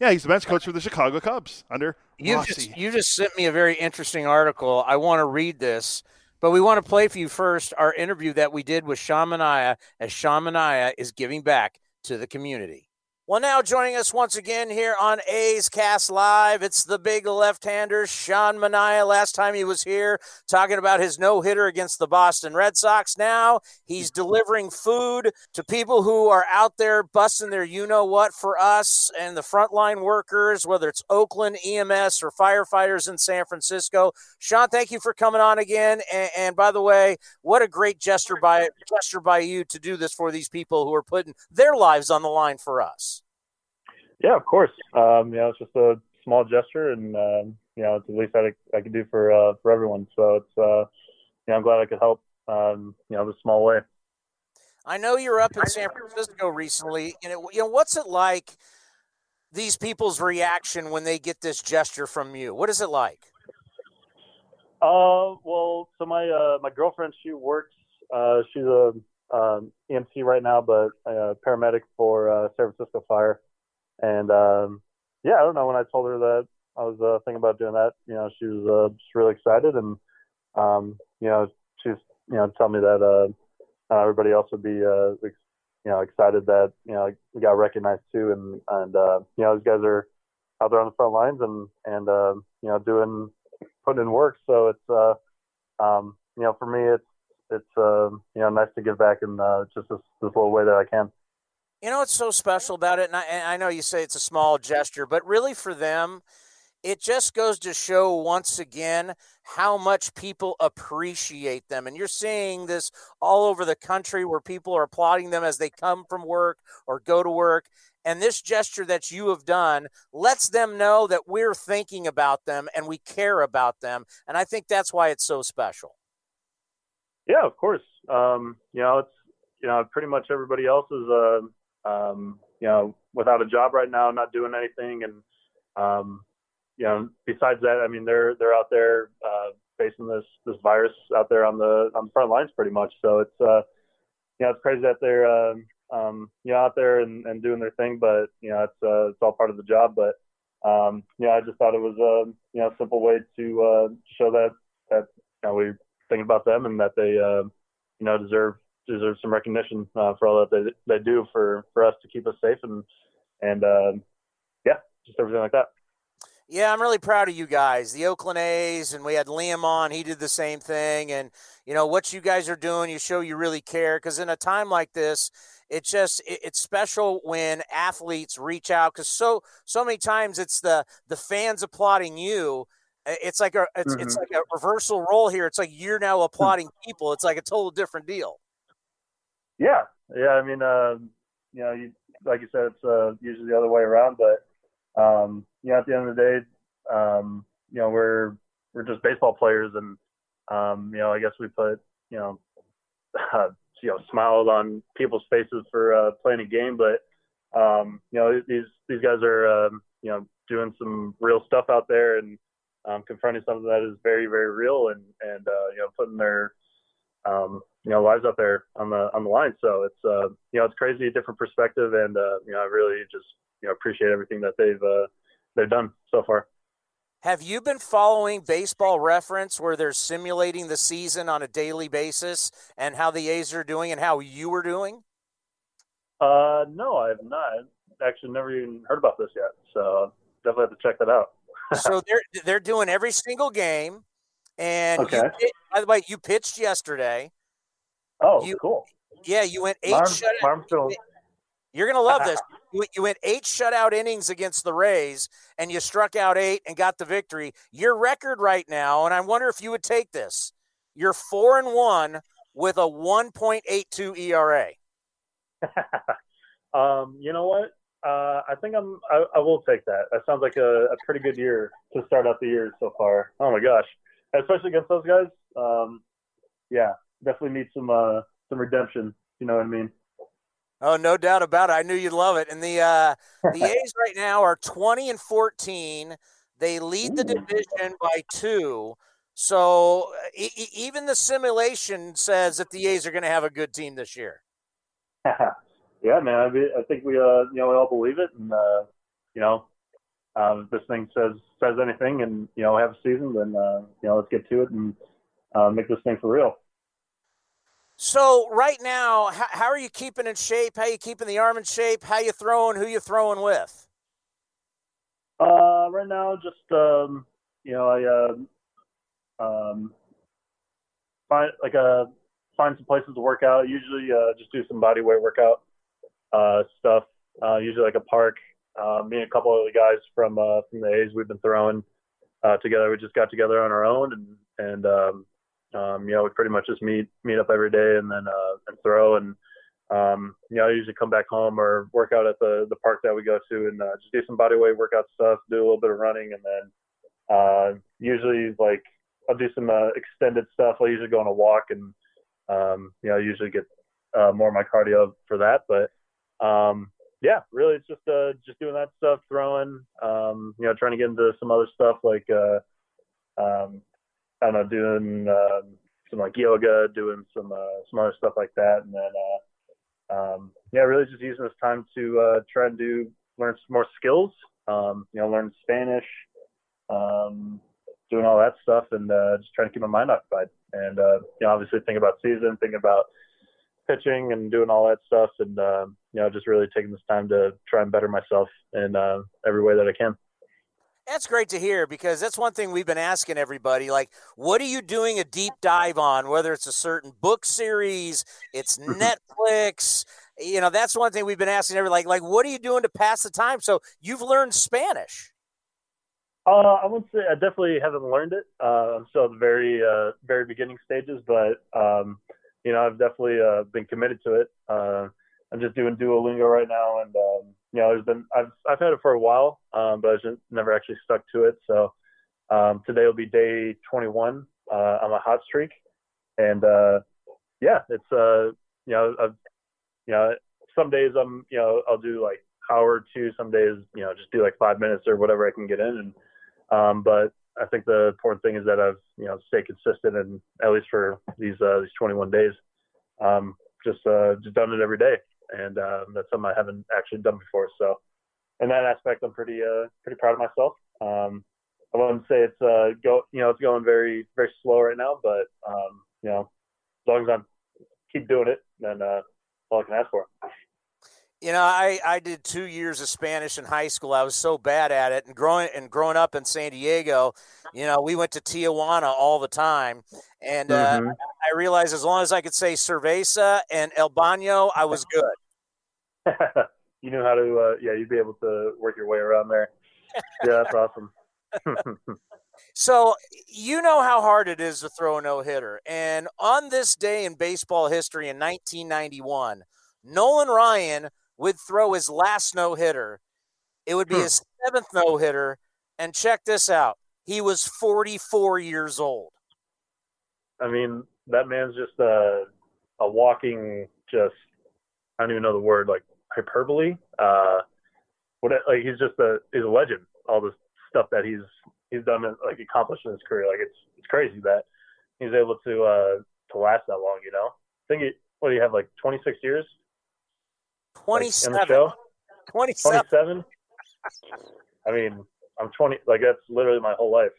Yeah, he's the bench coach for the Chicago Cubs under You Rossi. just you just sent me a very interesting article. I want to read this, but we want to play for you first our interview that we did with Sean Manaea as Sean Manaea is giving back to the community. Well, now joining us once again here on A's Cast Live, it's the big left-hander Sean Manaea. Last time he was here talking about his no-hitter against the Boston Red Sox. Now he's delivering food to people who are out there busting their you-know-what for us and the frontline workers, whether it's Oakland EMS or firefighters in San Francisco. Sean, thank you for coming on again. And, and by the way, what a great gesture by gesture by you to do this for these people who are putting their lives on the line for us. Yeah, of course. Um, you know, it's just a small gesture, and um, you know, it's the least I, I can do for uh, for everyone. So it's, uh, you know, I'm glad I could help. Um, you know, in a small way. I know you're up in San Francisco recently, and it, you know what's it like? These people's reaction when they get this gesture from you. What is it like? Uh, well, so my uh, my girlfriend, she works. Uh, she's a um, EMT right now, but a paramedic for uh, San Francisco Fire. And um, yeah, I don't know. When I told her that I was uh, thinking about doing that, you know, she was uh, just really excited, and um, you know, she's you know, tell me that uh, everybody else would be uh, ex- you know excited that you know we got recognized too, and and uh, you know, these guys are out there on the front lines and and uh, you know doing putting in work. So it's uh, um, you know, for me, it's it's uh, you know nice to give back in uh, just this, this little way that I can. You know what's so special about it, and I, and I know you say it's a small gesture, but really for them, it just goes to show once again how much people appreciate them. And you're seeing this all over the country where people are applauding them as they come from work or go to work. And this gesture that you have done lets them know that we're thinking about them and we care about them. And I think that's why it's so special. Yeah, of course. Um, you know, it's you know pretty much everybody else is uh, um, you know without a job right now, not doing anything, and um, you know besides that, I mean they're they're out there uh, facing this this virus out there on the on the front lines pretty much. So it's uh, you know, it's crazy that they're um, um, you know out there and, and doing their thing, but you know, it's uh, it's all part of the job. But um, yeah, I just thought it was a you know simple way to uh, show that that you know, we think about them and that they uh, you know deserve deserve some recognition uh, for all that they they do for for us to keep us safe and and uh, yeah, just everything like that. Yeah, I'm really proud of you guys. The Oakland A's, and we had Liam on. He did the same thing. And, you know, what you guys are doing, you show you really care. Because in a time like this, it's just it's special when athletes reach out because so so many times it's the the fans applauding you it's like a it's, mm-hmm. it's like a reversal role here it's like you're now applauding people it's like a total different deal yeah. Yeah i mean uh, you know you like you said it's uh, usually the other way around but um, you know, at the end of the day, um, you know, we're we're just baseball players, and um, you know, I guess we put you know, uh, <laughs> you know, smiles on people's faces for uh, playing a game, but um, you know, these these guys are um, you know doing some real stuff out there and um, confronting something that is very very real and and uh, you know putting their um, you know lives out there on the on the line. So it's uh, you know it's crazy, different perspective, and uh, you know I really just you know appreciate everything that they've uh, they've done so far. Have you been following Baseball Reference, where they're simulating the season on a daily basis, and how the A's are doing, and how you were doing? Uh, no, I have not. Actually, never even heard about this yet. So definitely have to check that out. <laughs> so they're they're doing every single game, and okay. You, by the way, you pitched yesterday. Oh, you, cool. Yeah, you went eight shutout. <laughs> You're gonna love <laughs> this. You, you went eight shutout innings against the Rays, and you struck out eight and got the victory. Your record right now, and I wonder if you would take this. You're four and one with a 1.82 ERA. <laughs> um, you know what? Uh, I think I'm. I, I, will take that. That sounds like a, a, pretty good year to start out the year so far. Oh my gosh, especially against those guys. Um, yeah, definitely need some uh, some redemption. You know what I mean? Oh, no doubt about it. I knew you'd love it. And the uh, the <laughs> A's right now are 20 and 14. They lead the division by two. So e- even the simulation says that the A's are going to have a good team this year. <laughs> yeah, man. I, mean, I think we, uh, you know, we all believe it, and uh, you know, um, if this thing says says anything, and you know, have a season, then uh, you know, let's get to it and uh, make this thing for real. So right now, how, how, are you keeping in shape? How you keeping the arm in shape? How you throwing? Who you throwing with? Uh, right now, just um, you know, I uh, um, find like uh, find some places to work out. Usually, uh, just do some body weight workout uh, stuff. Uh, usually, like a park. Uh, me and a couple of the guys from uh, from the A's, we've been throwing uh, together. We just got together on our own and and um, um, you know, we pretty much just meet meet up every day and then uh, and throw and um, you know, I usually come back home or work out at the the park that we go to and uh, just do some body weight workout stuff, do a little bit of running, and then uh, usually like I'll do some uh, extended stuff. I'll usually go on a walk and um, you know, usually get uh, more of my cardio for that. But um, yeah, really, it's just uh, just doing that stuff, throwing, um, you know, trying to get into some other stuff like uh, um, I don't know, doing uh, some like yoga, doing some uh, some other stuff like that, and then uh, um, yeah, really just using this time to uh, try and do learn some more skills. Um, you know, learn Spanish, um, doing all that stuff, and uh, just trying to keep my mind occupied. And uh, you know, obviously think about season, think about pitching, and doing all that stuff, and uh, you know, just really taking this time to try and better myself in uh, every way that I can. That's great to hear because that's one thing we've been asking everybody. Like, what are you doing a deep dive on? Whether it's a certain book series, it's Netflix. You know, that's one thing we've been asking everybody. Like, like, what are you doing to pass the time? So you've learned Spanish. Uh, I wouldn't say I definitely haven't learned it. Uh, I'm still at the very, uh, very beginning stages, but um, you know, I've definitely uh, been committed to it. I'm just doing Duolingo right now, and um, you know, there's been I've I've had it for a while, um, but I've just never actually stuck to it. So um, today will be day 21 uh, on my hot streak, and uh, yeah, it's uh, you know, I've, you know, some days I'm you know I'll do like hour or two. Some days you know just do like five minutes or whatever I can get in, and um, but I think the important thing is that I've you know stay consistent and at least for these uh, these 21 days. Um, just uh, just done it every day, and um, that's something I haven't actually done before. So, in that aspect, I'm pretty uh, pretty proud of myself. Um, I wouldn't say it's uh, go you know it's going very very slow right now, but um, you know as long as I'm keep doing it, then uh, all I can ask for. You know, I, I did two years of Spanish in high school. I was so bad at it, and growing and growing up in San Diego, you know, we went to Tijuana all the time, and uh, Mhm. I realized as long as I could say cerveza and el baño, I was <laughs> good. <laughs> you knew how to uh, yeah you'd be able to work your way around there. Yeah, that's awesome. <laughs> So you know how hard it is to throw a no hitter, and on this day in baseball history in 1991, Nolan Ryan would throw his last no hitter. It would be his seventh no hitter, and check this out: he was 44 years old. I mean, that man's just a a walking just I don't even know the word like hyperbole. Uh, what like he's just a he's a legend. All the stuff that he's he's done like accomplished in his career, like it's it's crazy that he's able to uh to last that long. You know, I think he what do you have like 26 years? Like, in 27. the show? 27. 27. I mean, I'm 20. Like that's literally my whole life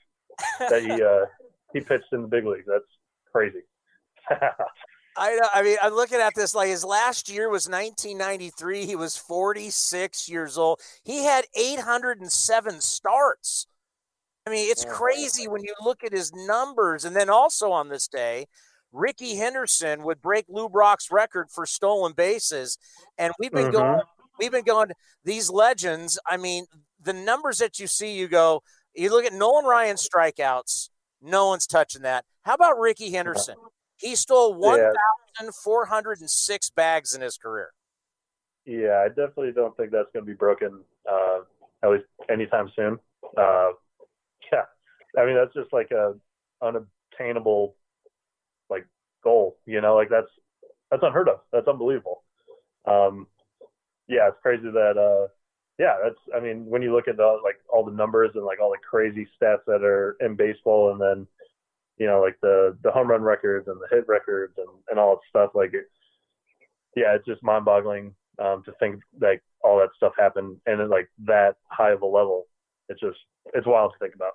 that he <laughs> uh he pitched in the big leagues. That's crazy. <laughs> I know. I mean, I'm looking at this like his last year was 1993. He was 46 years old. He had 807 starts. I mean, it's oh, crazy when you look at his numbers. And then also on this day, Rickey Henderson would break Lou Brock's record for stolen bases. And we've been mm-hmm. going, we've been going, these legends. I mean, the numbers that you see, you go, you look at Nolan Ryan strikeouts, no one's touching that. How about Rickey Henderson? He stole Yeah. 1,406 bags in his career. Yeah, I definitely don't think that's going to be broken uh, at least anytime soon. Uh, <laughs> yeah, I mean that's just like a unobtainable like goal. You know, like that's that's unheard of. That's unbelievable. Um, yeah, it's crazy that. Uh, yeah, that's. I mean, when you look at the, like all the numbers and like all the crazy stats that are in baseball, and then you know like the the home run records and the hit records and and all that stuff, like it, yeah, it's just mind-boggling um, to think like all that stuff happened and at like that high of a level. It's just it's wild to think about.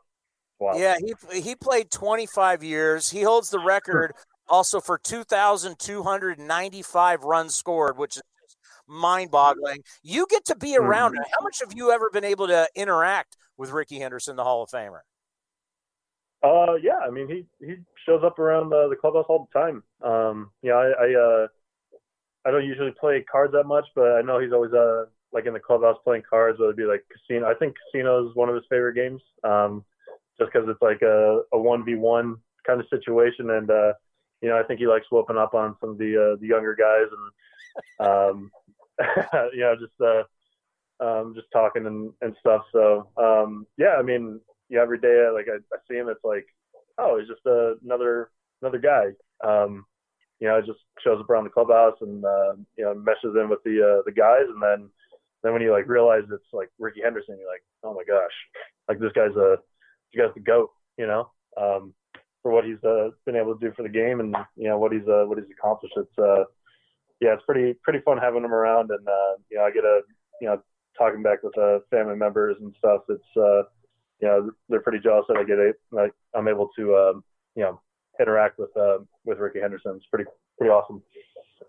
Wow. Yeah, he he played 25 years. He holds the record <laughs> also for 2,295 runs scored, which is mind-boggling. You get to be around him. How much have you ever been able to interact with Rickey Henderson, the Hall of Famer? Uh, yeah, I mean he he shows up around the, the clubhouse all the time. Um, yeah, I I, uh, I don't usually play cards that much, but I know he's always uh like in the clubhouse playing cards. Whether it be like casino, I think casino is one of his favorite games. Um, just because it's like a a one v one kind of situation, and uh, you know I think he likes whooping up on some of the uh, the younger guys and um, <laughs> you know just uh um, just talking and, and stuff. So um, yeah, I mean, yeah, every day like I, I see him, it's like, oh, he's just uh, another another guy. Um, you know, it just shows up around the clubhouse and uh, you know meshes in with the uh, the guys, and then then when you like realize it's like Rickey Henderson, you're like, oh my gosh, like this guy's a this guy's the goat, you know, um, for what he's uh, been able to do for the game and you know what he's uh, what he's accomplished. It's uh, yeah, it's pretty pretty fun having him around, and uh, you know I get a you know talking back with uh, family members and stuff. It's uh, you know they're pretty jealous that I get a, like I'm able to um, you know interact with uh, with Rickey Henderson. It's pretty pretty awesome.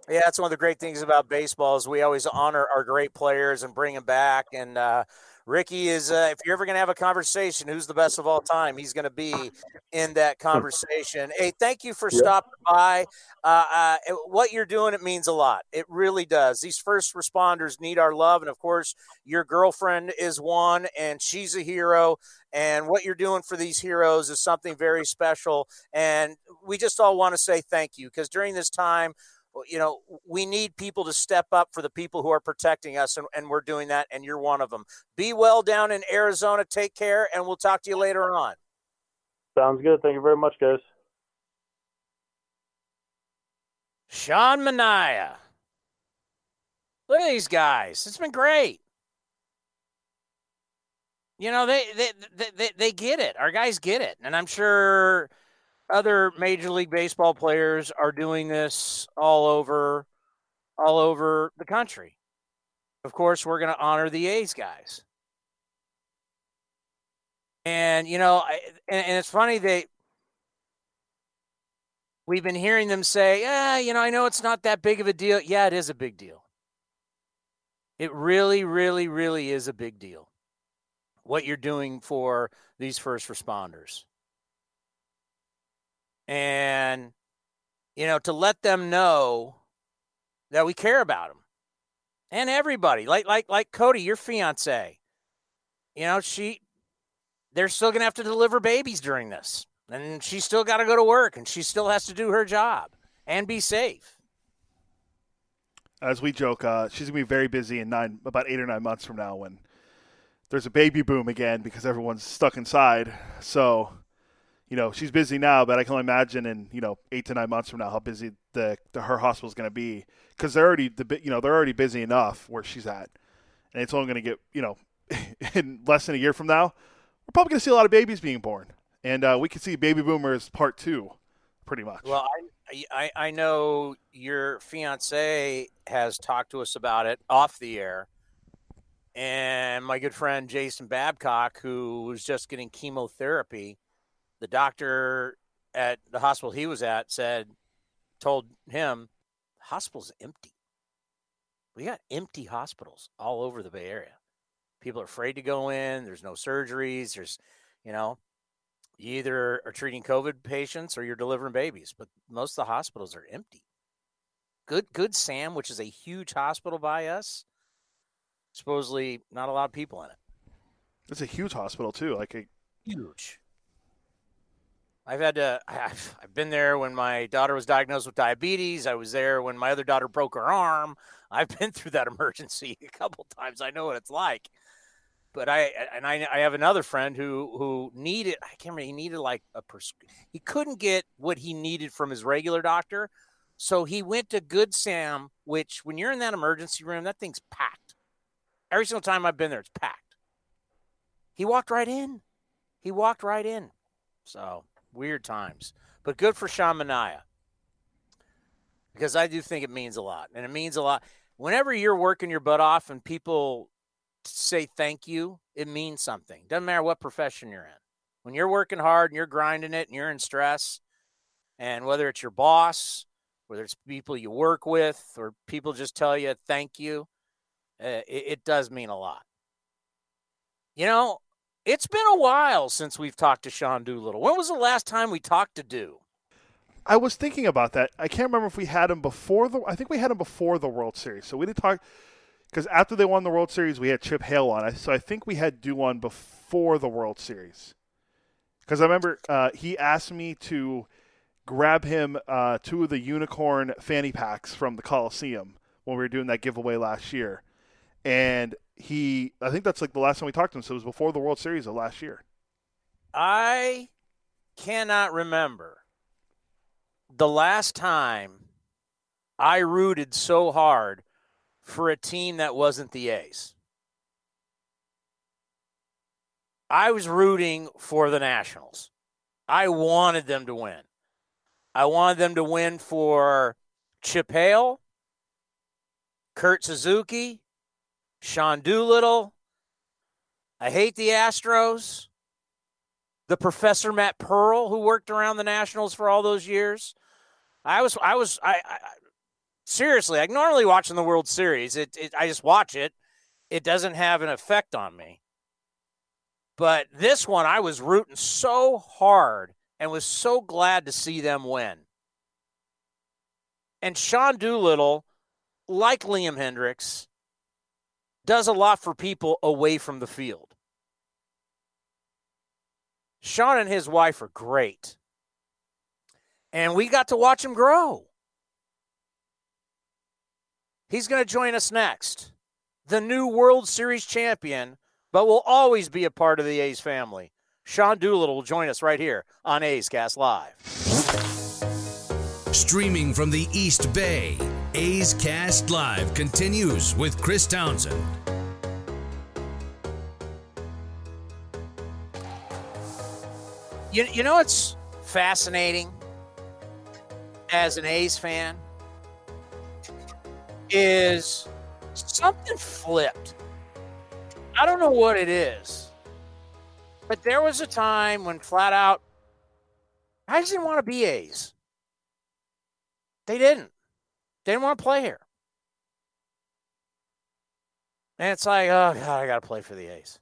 Yeah, that's one of the great things about baseball is we always honor our great players and bring them back. And uh, Rickey is, uh, if you're ever going to have a conversation, who's the best of all time? He's going to be in that conversation. Hey, thank you for Yeah. stopping by. Uh, uh, what you're doing, it means a lot. It really does. These first responders need our love, and of course, your girlfriend is one, and she's a hero. And what you're doing for these heroes is something very special. And we just all want to say thank you because during this time you know, we need people to step up for the people who are protecting us, and, and we're doing that, and you're one of them. Be well down in Arizona. Take care, and we'll talk to you later on. Sounds good. Thank you very much, guys. Sean Manaea. Look at these guys. It's been great. You know, they they, they they they get it. Our guys get it. And I'm sure other Major League Baseball players are doing this all over all over the country. Of course, we're going to honor the A's guys. And, you know, I, and, and it's funny they, we've been hearing them say, yeah, you know, I know it's not that big of a deal. Yeah, it is a big deal. It really, really, really is a big deal. What you're doing for these first responders. And, you know, to let them know that we care about them and everybody, like, like, like Cody, your fiance, you know, she, they're still to have to deliver babies during this. And she's still got to go to work and she still has to do her job and be safe. As we joke, uh, she's to be very busy in nine, about eight or nine months from now when there's a baby boom again because everyone's stuck inside. So, you know, she's busy now, but I can only imagine in, you know, eight to nine months from now how busy the, the her hospital is going to be because they're already, the you know, they're already busy enough where she's at. And it's only going to get, you know, <laughs> in less than a year from now, we're probably going to see a lot of babies being born, and uh, we could see baby boomers part two, pretty much. Well, I, I I know your fiance has talked to us about it off the air, and my good friend Jason Babcock, who was just getting chemotherapy, the doctor at the hospital he was at said, told him, the hospital's empty. We got empty hospitals all over the Bay Area. People are afraid to go in. There's no surgeries. There's, you know, you either are treating COVID patients or you're delivering babies, but most of the hospitals are empty. Good, good Sam, which is a huge hospital by us. Supposedly, not a lot of people in it. It's a huge hospital too. Like a huge. I've had to. <laughs> I've, I've been there when my daughter was diagnosed with diabetes. I was there when my other daughter broke her arm. <laughs> I've been through that emergency a couple times. I know what it's like but I and I, I have another friend who who needed I can't remember he needed like a pers- he couldn't get what he needed from his regular doctor, so he went to Good Sam, which when you're in that emergency room, that thing's packed. Every single time I've been there, it's packed. He walked right in. He walked right in. So weird times, but good for Sean Manaea because I do think it means a lot, and it means a lot whenever you're working your butt off and people say thank you, it means something. Doesn't matter what profession you're in. When you're working hard and you're grinding it and you're in stress, and whether it's your boss, whether it's people you work with, or people just tell you thank you, uh, it, it does mean a lot. You know, it's been a while since we've talked to Sean Doolittle. When was the last time we talked to Do? I was thinking about that. I can't remember if we had him before the. I think we had him before the World Series, so we didn't talk because after they won the World Series, we had Chip Hale on. So I think we had do on before the World Series. Because I remember uh, he asked me to grab him uh, two of the unicorn fanny packs from the Coliseum when we were doing that giveaway last year, and he, I think that's like the last time we talked to him. So it was before the World Series of last year. I cannot remember the last time I rooted so hard for a team that wasn't the A's. I was rooting for the Nationals. I wanted them to win. I wanted them to win for Chip Hale, Kurt Suzuki, Sean Doolittle. I hate the Astros. The Professor Matt Pearl, who worked around the Nationals for all those years. I was, I was, I, I seriously, like normally watching the World Series, it, it I just watch it. It doesn't have an effect on me. But this one, I was rooting so hard and was so glad to see them win. And Sean Doolittle, like Liam Hendriks, does a lot for people away from the field. Sean and his wife are great. And we got to watch him grow. He's going to join us next. The new World Series champion, but will always be a part of the A's family. Sean Doolittle will join us right here on A's Cast Live. Streaming from the East Bay, A's Cast Live continues with Chris Townsend. You, you know what's fascinating as an A's fan? is something flipped. I don't know what it is, but there was a time when flat out guys didn't want to be A's. They didn't. They didn't want to play here. And it's like, oh God, I got to play for the A's.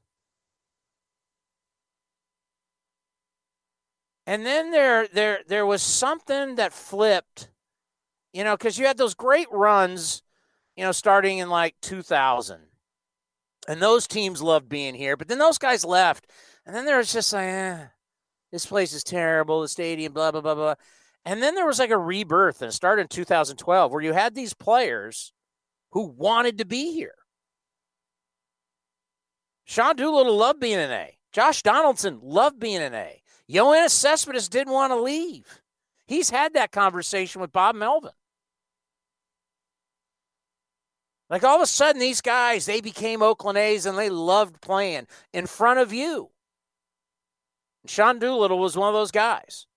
And then there, there, there was something that flipped, you know, because you had those great runs, you know, starting in like 2000, and those teams loved being here. But then those guys left, and then there was just like, eh, this place is terrible, the stadium, blah blah blah blah. And then there was like a rebirth, and it started in 2012, where you had these players who wanted to be here. Sean Doolittle loved being an A. Josh Donaldson loved being an A. Yoenis Cespedes didn't want to leave. He's had that conversation with Bob Melvin. Like all of a sudden, these guys, they became Oakland A's and they loved playing in front of you. And Sean Doolittle was one of those guys.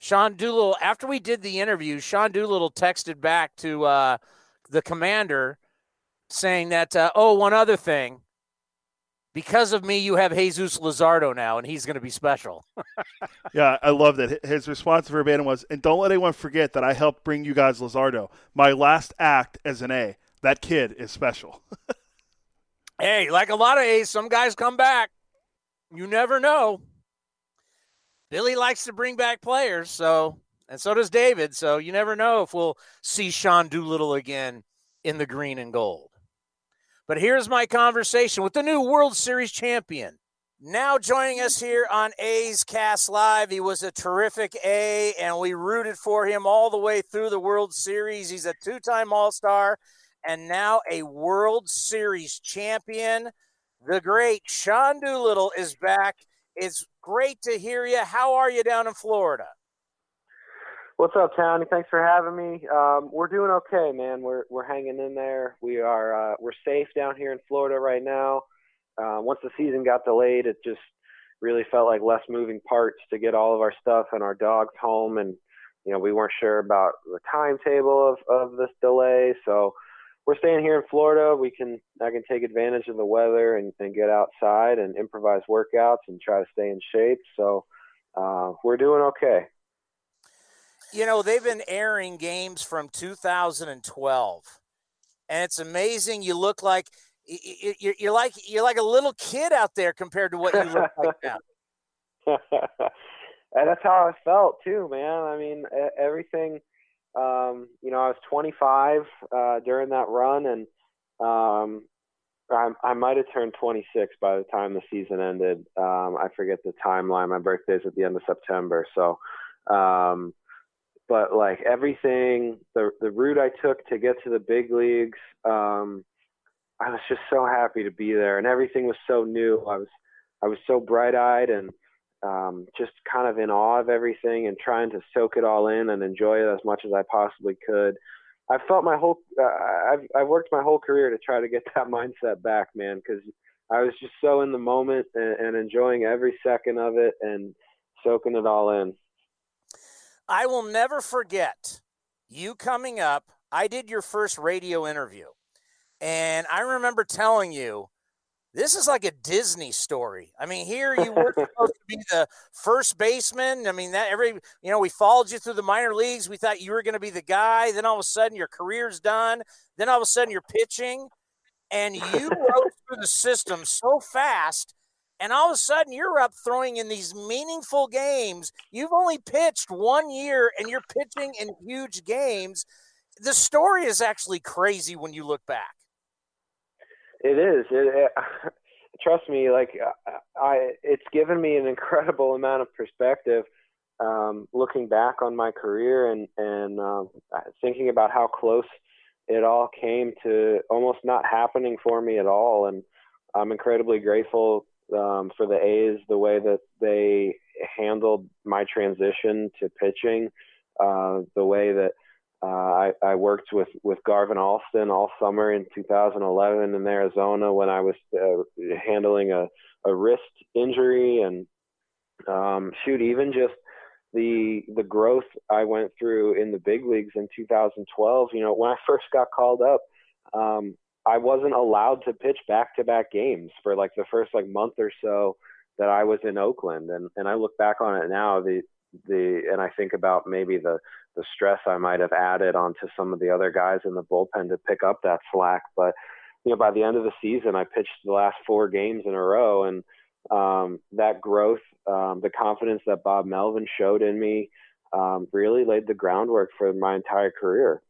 Sean Doolittle, after we did the interview, Sean Doolittle texted back to uh, the commander saying that, uh, oh, one other thing because of me, you have Jesus Luzardo now, and he's going to be special. <laughs> yeah, I love that. His response verbatim was, and don't let anyone forget that I helped bring you guys Luzardo. My last act as an A. That kid is special. <laughs> hey, like a lot of A's, some guys come back. You never know. Billy likes to bring back players, so and so does David. So you never know if we'll see Sean Doolittle again in the green and gold. But here's my conversation with the new World Series champion. Now joining us here on A's Cast Live. He was a terrific A, and we rooted for him all the way through the World Series. He's a two time All Star and now a World Series champion. The great Sean Doolittle is back. It's great to hear you. How are you down in Florida? What's up, Tony? Thanks for having me. Um, we're doing okay, man. We're we're hanging in there. We are uh, we're safe down here in Florida right now. Uh, once the season got delayed, it just really felt like less moving parts to get all of our stuff and our dogs home, and you know we weren't sure about the timetable of of this delay. So we're staying here in Florida. We can I can take advantage of the weather and, and get outside and improvise workouts and try to stay in shape. So uh, we're doing okay you know, they've been airing games from 2012, and it's amazing. You look like you're like you're like a little kid out there compared to what you look like now. <laughs> <laughs> and that's how I felt too, man. I mean, everything. Um, you know, I was 25 uh, during that run, and um, I, I might have turned 26 by the time the season ended. Um, I forget the timeline. My birthday's at the end of September, so um, but like everything, the the route I took to get to the big leagues, um, I was just so happy to be there, and everything was so new. I was I was so bright eyed and um, just kind of in awe of everything and trying to soak it all in and enjoy it as much as I possibly could. I felt my whole uh, I've I've worked my whole career to try to get <laughs> that mindset back, man, because I was just so in the moment and, and enjoying every second of it and soaking it all in. I will never forget you coming up. I did your first radio interview, and I remember telling you, this is like a Disney story. I mean, here you were supposed to be the first baseman. I mean, that every you know, we followed you through the minor leagues. We thought you were going to be the guy. Then all of a sudden, your career's done. Then all of a sudden, you're pitching, and you rose through the system so fast and all of a sudden you're up throwing in these meaningful games. You've only pitched one year and you're pitching in huge games. The story is actually crazy when you look back. It is. It, it, <laughs> trust me, like I, it's given me an incredible amount of perspective. Um, looking back on my career and and um, thinking about how close it all came to almost not happening for me at all, and I'm incredibly grateful um, for the A's, the way that they handled my transition to pitching, uh, the way that uh, I, I, worked with, with Garvin Alston all summer in 2011 in Arizona when I was uh, handling a, a wrist injury and um, shoot, even just the the growth I went through in the big leagues in 2012. You know, when I first got called up, um, I wasn't allowed to pitch back to back games for like the first like month or so that I was in Oakland, and and I look back on it now. The the and I think about maybe the the stress I might have added onto some of the other guys in the bullpen to pick up that slack. But you know, by the end of the season, I pitched the last four games in a row, and um, that growth, um, the confidence that Bob Melvin showed in me, um, really laid the groundwork for my entire career.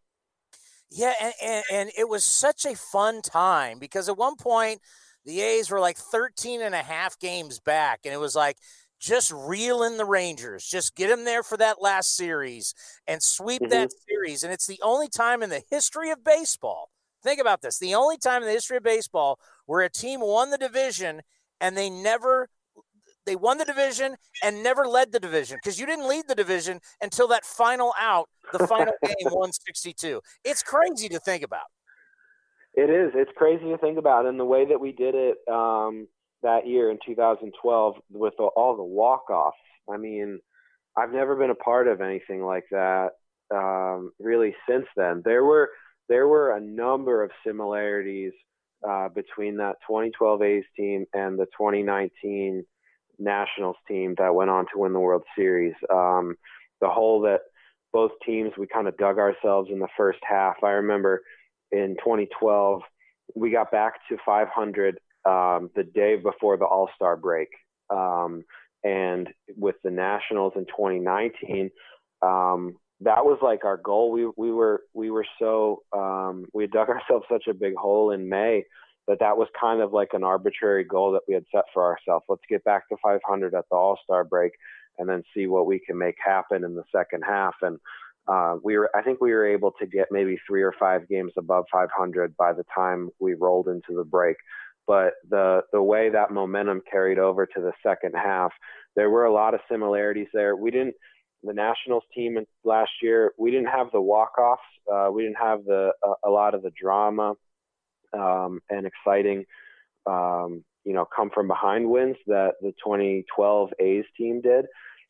Yeah, and, and, and it was such a fun time because at one point the A's were like 13 and a half games back, and it was like just reel in the Rangers, just get them there for that last series and sweep mm-hmm. that series. And it's the only time in the history of baseball. Think about this: the only time in the history of baseball where a team won the division and they never they won the division and never led the division because you didn't lead the division until that final out, the final <laughs> game, 162. It's crazy to think about. It is. It's crazy to think about, and the way that we did it um, that year in 2012 with the, all the walk-offs. I mean, I've never been a part of anything like that um, really since then. There were there were a number of similarities uh, between that 2012 A's team and the 2019 Nationals team that went on to win the World Series. Um, the hole that both teams we kind of dug ourselves in the first half. I remember in 2012 we got back to 500 um, the day before the All Star break, um, and with the Nationals in 2019. Um, that was like our goal. We we were we were so um, we dug <laughs> ourselves such a big hole in May that that was kind of like an arbitrary goal that we had set for ourselves. Let's get back to 500 at the All Star break, and then see what we can make happen in the second half. And uh, we were, I think we were able to get maybe three or five games above 500 by the time we rolled into the break. But the the way that momentum carried over to the second half, there were a lot of similarities there. We didn't the Nationals team last year. We didn't have the walk offs. Uh, we didn't have the uh, a lot of the drama um, and exciting, um, you know, come from behind wins that the 2012 A's team did.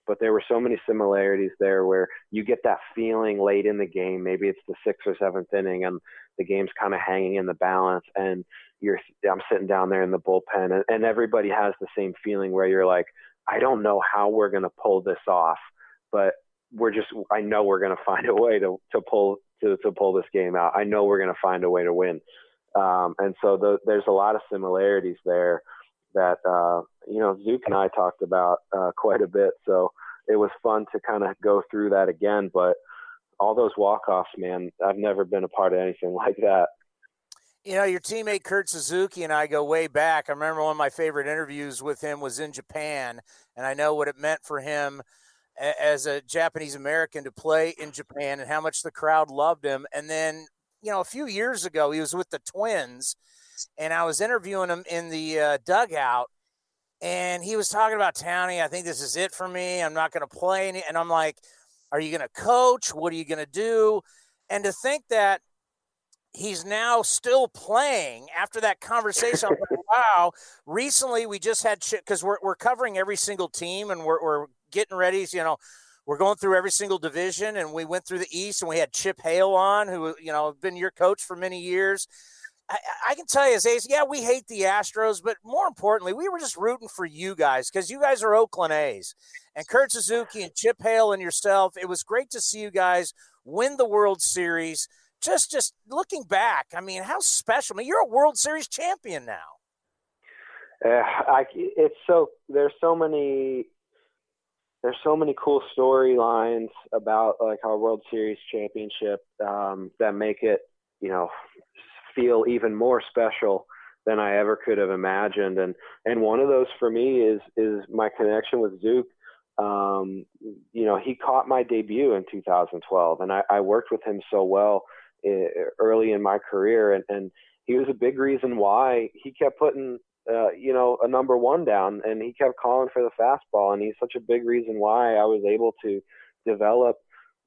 But there were so many similarities there where you get that feeling late in the game. Maybe it's the sixth or seventh inning, and the game's kind of hanging in the balance. And you're, I'm sitting down there in the bullpen, and, and everybody has the same feeling where you're like, I don't know how we're going to pull this off, but we're just, I know we're going <laughs> to find a way to to pull to to pull this game out. I know we're going to find a way to win. Um, and so the, there's a lot of similarities there that, uh, you know, Zook and I talked about uh, quite a bit. So it was fun to kind of go through that again. But all those walk-offs, man, I've never been a part of anything <laughs> like that. You know, your teammate Kurt Suzuki and I go way back. I remember one of my favorite interviews with him was in Japan, and I know what it meant for him as a Japanese American to play in Japan and how much the crowd loved him. And then you know, a few years ago, he was with the Twins, and I was interviewing him in the uh, dugout, and he was talking about Townie. I think this is it for me. I'm not going to play any. And I'm like, are you going to coach? What are you going to do? And to think that he's now still playing after that conversation. Like, wow. Recently, we just had Chip because we're we're covering every single team and we're we're getting ready. You know, we're going through every single division, and we went through the East, and we had Chip Hale on, who you know been your coach for many years. I, I can tell you, as A's, yeah, we hate the Astros, but more importantly, we were just rooting for you guys because you guys are Oakland A's, and Kurt Suzuki and Chip Hale and yourself. It was great to see you guys win the World Series. Just, just looking back, I mean, how special! I mean, you're a World Series champion now. Uh, I, it's so there's so many there's so many cool storylines about like our World Series championship um, that make it, you know, feel even more special than I ever could have imagined. And and one of those for me is is my connection with Zook. Um, you know, he caught my debut in 2012, and I, I worked with him so well early in my career, and, and he was a big reason why he kept putting uh, you know, a number one down, and he kept calling for the fastball, and he's such a big reason why I was able to develop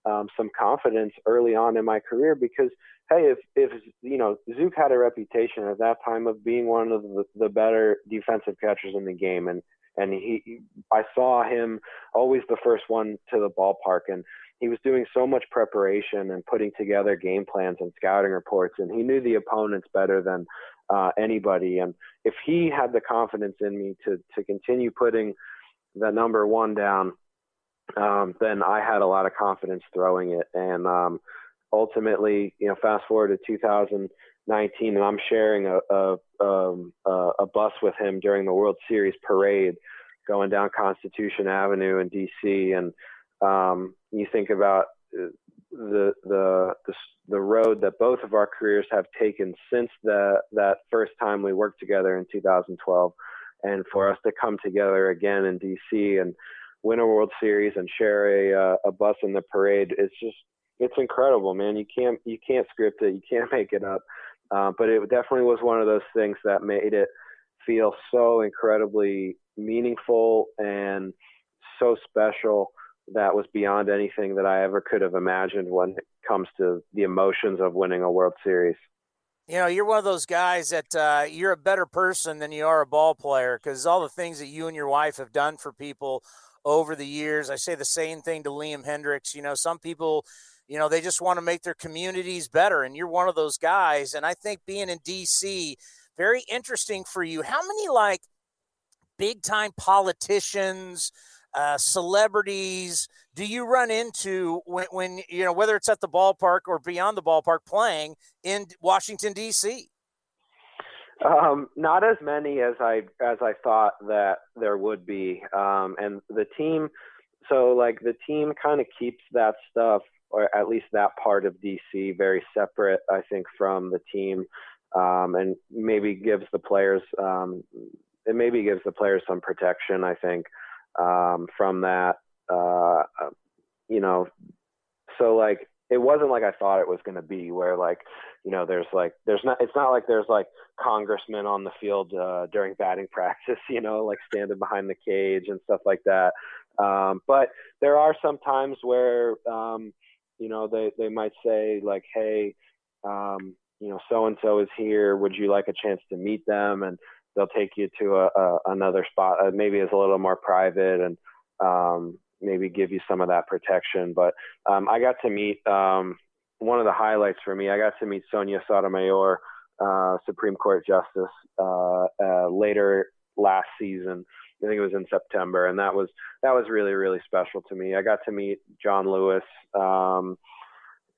um, some confidence early on in my career. Because hey, if if you know, Zook had a reputation at that time of being one of the, the better defensive catchers in the game, and and he I saw him always the first one to the ballpark and he was doing so much preparation and putting together game plans and scouting reports and he knew the opponents better than uh, anybody. And if he had the confidence in me to to continue putting the number one down um, then I had a lot of confidence throwing it. And um, ultimately you know fast forward to 2019 and I'm sharing a a, um, a a bus with him during the World Series parade going down Constitution Avenue in DC and um, you think about uh, the, the the the road that both of our careers have taken since the that first time we worked together in 2012, and for us to come together again in DC and win a World Series and share a uh, a bus in the parade, it's just it's incredible, man. You can't you can't script it, you can't <laughs> make it up. Uh, but it definitely was one of those things that made it feel so incredibly meaningful and so special that was beyond anything that I ever could have imagined when it comes to the emotions of winning a World Series. You know, you're one of those guys that uh, you're a better person than you are a ball player because all the things that you and your wife have done for people over the years. I say the same thing to Liam Hendriks. You know, some people, you know, they just want to make their communities better, and you're one of those guys. And I think being in D.C., very interesting for you. How many like big time politicians? Uh, celebrities do you run into when, when you know whether it's at the ballpark or beyond the ballpark playing in Washington D.C. Um, not as many as I as I thought that there would be, um, and the team. So like the team kind of keeps that stuff, or at least that part of DC, very separate. I think from the team, um, and maybe gives the players. Um, it maybe gives the players some protection. I think um, from that. Uh, you know, so like it wasn't like I thought it was going to be, where like you know there's like there's not it's not like there's like congressmen on the field uh, during batting <laughs> practice, you know, like standing behind the cage and stuff like that. Um, but there are some times where um, you know they they might say like, hey. Um, you know, so and so is here. Would you like a chance to meet them? And they'll take you to a, a another spot, uh, maybe it's a little more private and um, maybe give you some of that protection. But um, I got to meet um, one of the highlights for me. I got to meet Sonia Sotomayor, uh, Supreme Court Justice, uh, uh, later last season. I think it was in September, and that was that was really really special to me. I got to meet John Lewis um,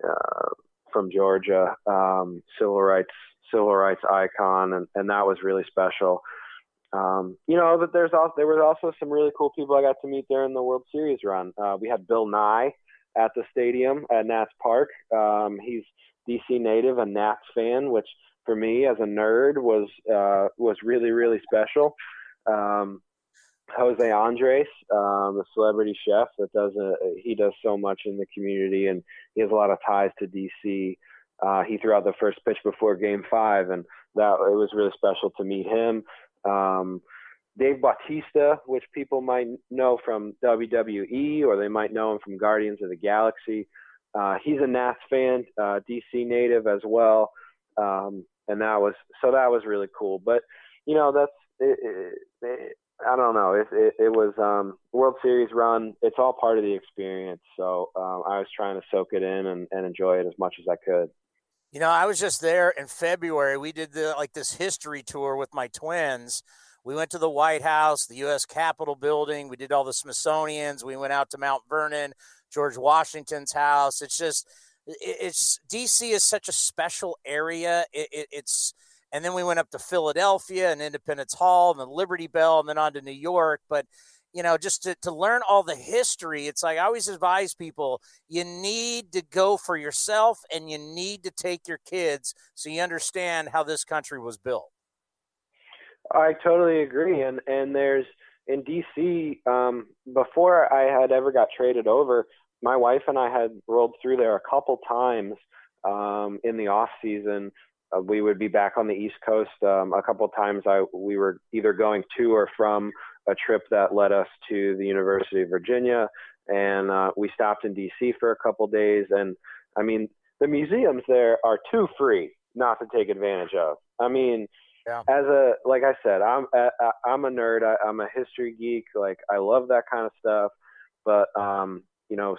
uh, from Georgia, um, civil rights civil rights icon, and, and that was really special. Um, you know, but there's also there was also some really cool people I got to meet there in the World Series run. Uh, we had Bill Nye at the stadium at Nats Park. Um, he's DC native, a Nats fan, which for me as a nerd was uh, was really really special. Um, Jose Andres, um, a celebrity chef that does a, he does so much in the community, and he has a lot of ties to DC. Uh, he threw out the first pitch before Game Five, and that it was really special to meet him. Um, Dave Bautista, which people might know from WWE or they might know him from Guardians of the Galaxy. Uh, he's a Nats fan, uh, DC native as well, um, and that was so that was really cool. But you know, that's it, it, it, I don't know. It, it, it was um, World Series run. It's all part of the experience. So um, I was trying to soak it in and, and enjoy it as much as I could. You know, I was just there in February. We did the like this history tour with my twins. We went to the White House, the U.S. Capitol building. We did all the Smithsonian's. We went out to Mount Vernon, George Washington's house. It's just, it's DC is such a special area. It, it, it's, and then we went up to Philadelphia and Independence Hall and the Liberty Bell and then on to New York. But you know, just to, to learn all the history. It's like I always advise people you need to go for yourself and you need to take your kids so you understand how this country was built. I totally agree. And, and there's in DC, um, before I had ever got traded over, my wife and I had rolled through there a couple times um, in the off season. Uh, we would be back on the East Coast um, a couple times. I we were either going to or from a trip that led us to the University of Virginia, and uh, we stopped in D.C. for a couple days. And I mean, the museums there are too free not to take advantage of. I mean, Yeah. As a like I said, I'm I, I'm a nerd. I, I'm a history geek. Like I love that kind of stuff. But um, you know,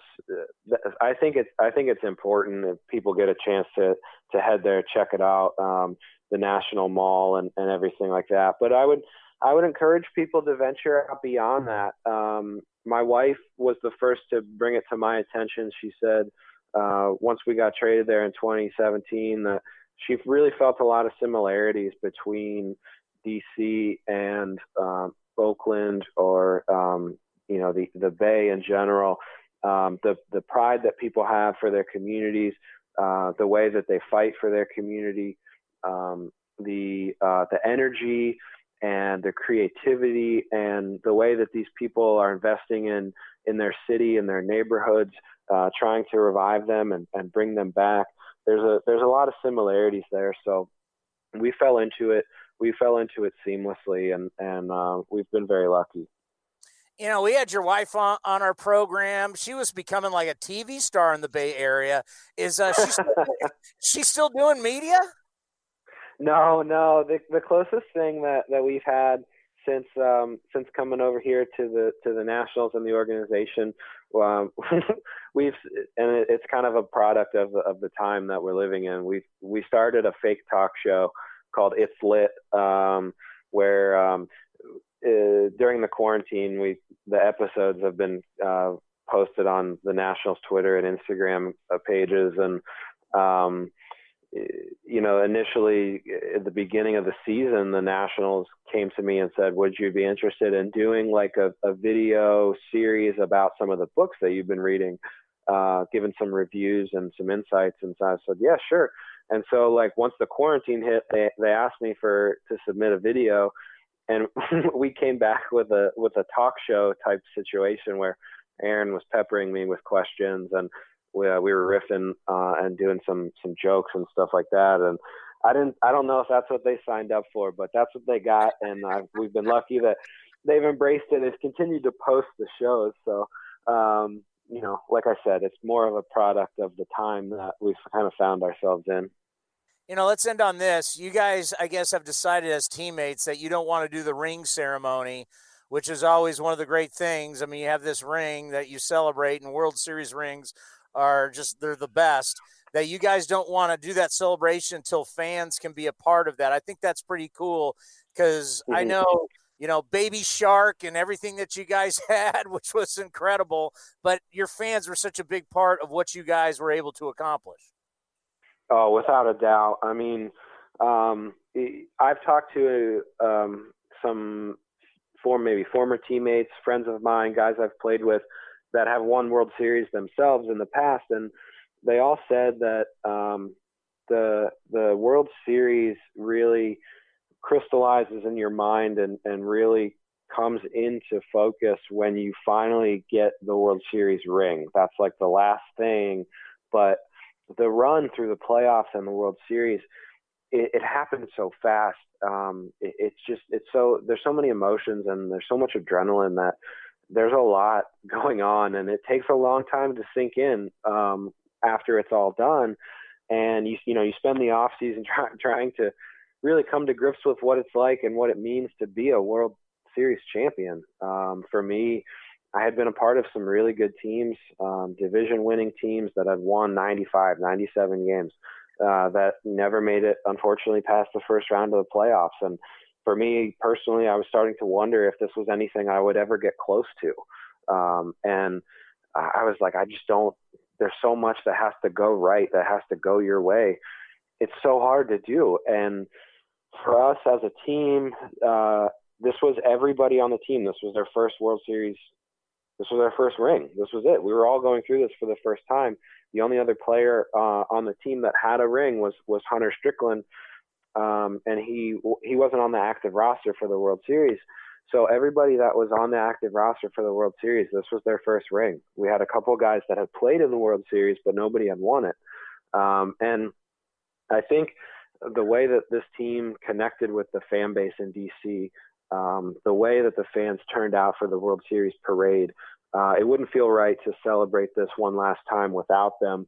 I think it's I think it's important if people get a chance to to head there, check it out, um, the National Mall and and everything like that. But I would I would encourage people to venture out beyond that. Um, my wife was the first to bring it to my attention. She said uh, once we got traded there in 2017 that she really felt a lot of similarities between DC and um, Oakland or um, you know the the Bay in general. Um, the the pride that people have for their communities, uh, the way that they fight for their community, um, the uh, the energy and the creativity and the way that these people are investing in in their city and their neighborhoods, uh, trying to revive them and, and bring them back. There's a there's a lot of similarities there. So we fell into it. We fell into it seamlessly, and and uh, we've been very lucky. You know, we had your wife on, on our program. She was becoming like a TV star in the Bay Area. Is uh, she still, <laughs> she still doing media? No, no. The the closest thing that that we've had since um, since coming over here to the to the Nationals and the organization, um, <laughs> we've and it's kind of a product of the, of the time that we're living in. We we started a fake talk show called It's Lit, um, where um, uh, during the quarantine, we the episodes have been uh, posted on the Nationals Twitter and Instagram pages, and um, you know, initially at the beginning of the season, the Nationals came to me and said, "Would you be interested in doing like a, a video series about some of the books that you've been reading, uh, giving some reviews and some insights?" And so I said, "Yeah, sure." And so, like, once the quarantine hit, they they asked me for to submit a video, and <laughs> we came back with a with a talk show type situation where Aaron was peppering me with questions and we, uh, we were riffing uh, and doing some some jokes and stuff like that. And I didn't I don't know if that's what they signed up for, but that's what they got, and uh, we've been lucky that they've embraced it. They've continued to post the shows, so. Um, you know, like I said, it's more of a product of the time that we've kind of found ourselves in. You know, let's end on this. You guys, I guess, have decided as teammates that you don't want to do the ring ceremony, which is always one of the great things. I mean, you have this ring that you celebrate, and World Series rings are just they're the best that you guys don't want to do that celebration until fans can be a part of that. I think that's pretty cool because mm-hmm. I know, you know, Baby Shark and everything that you guys <laughs> had, which was incredible, but your fans were such a big part of what you guys were able to accomplish. Oh, without a doubt. I mean, um, I've talked to um, some former, maybe former teammates, friends of mine, guys I've played with that have won World Series themselves in the past, and they all said that um, the the World Series really crystallizes in your mind and and really comes into focus when you finally get the World Series ring. That's like the last thing, but the run through the playoffs and the World Series, it, it happened so fast. Um, it, it's just it's so there's so many emotions and there's so much adrenaline that there's a lot <laughs> going on and it takes a long time to sink in um, after it's all done. And you you know you spend the off season <laughs> try, trying to really come to grips with what it's like and what it means to be a world series champion. Um, for me i had been a part of some really good teams um, division winning teams that had won 95 97 games uh, that never made it unfortunately past the first round of the playoffs. And for me personally, I was starting to wonder if this was anything I would ever get close to. Um, and I was like, I just don't, there's so much that has to go right, that has to go your way. It's so hard to do. And for us as a team, uh, this was everybody on the team. This was their first World Series. This was their first ring. This was it. We were all going through this for the first time. The only other player uh, on the team that had a ring was was Hunter Strickland, um, and he he wasn't on the active roster for the World Series. So everybody that was on the active roster for the World Series, this was their first ring. We had a couple guys that had played in the World Series, but nobody had won it. Um, and I think the way that this team connected with the fan base in DC, um, the way that the fans turned out for the World Series parade, uh, it wouldn't feel right to celebrate this one last time without them.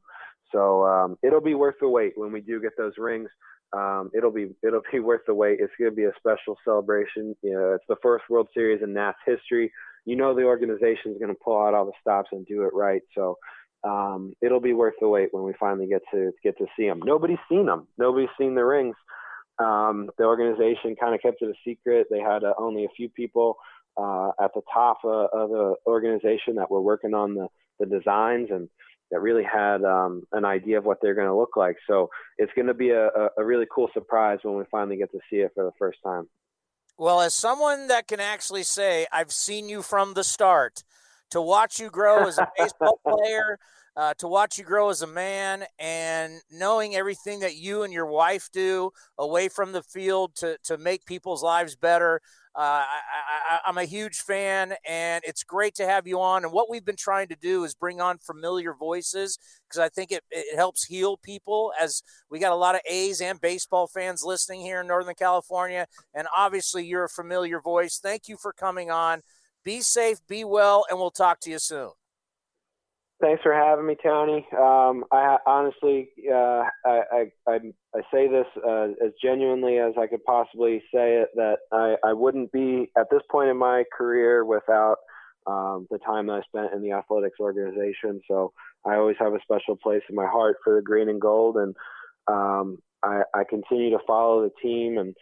So um, it'll be worth the wait when we do get those rings. Um, it'll be it'll be <laughs> worth the wait. It's going to be a special celebration. You know, it's the first World Series in Nats history. You know, the organization is going to pull out all the stops and do it right. So um, it'll be worth the wait when we finally get to get to see them. Nobody's seen them. Nobody's seen the rings. Um, the organization kind of kept it a secret. They had uh, only a few people uh, at the top uh, of the organization that were working on the, the designs and that really had um, an idea of what they're going to look like. So it's going to be a, a really cool surprise when we finally get to see it for the first time. Well, as someone that can actually say, I've seen you from the start, to watch you grow as a baseball <laughs> player, uh, to watch you grow as a man, and knowing everything that you and your wife do away from the field to, to make people's lives better. Uh, I, am a huge fan, and it's great to have you on. And what we've been trying to do is bring on familiar voices because I think it, it helps heal people. As we got a lot of A's and baseball fans listening here in Northern California, and obviously you're a familiar voice. Thank you for coming on. Be safe, be well, and we'll talk to you soon. Thanks for having me, Tony. Um, I honestly, uh, I, I, I, I, say this uh, as genuinely as I could possibly say it that I, I wouldn't be at this point in my career without um, the time that I spent in the athletics organization. So I always have a special place in my heart for the green and gold, and um, I, I continue to follow the team and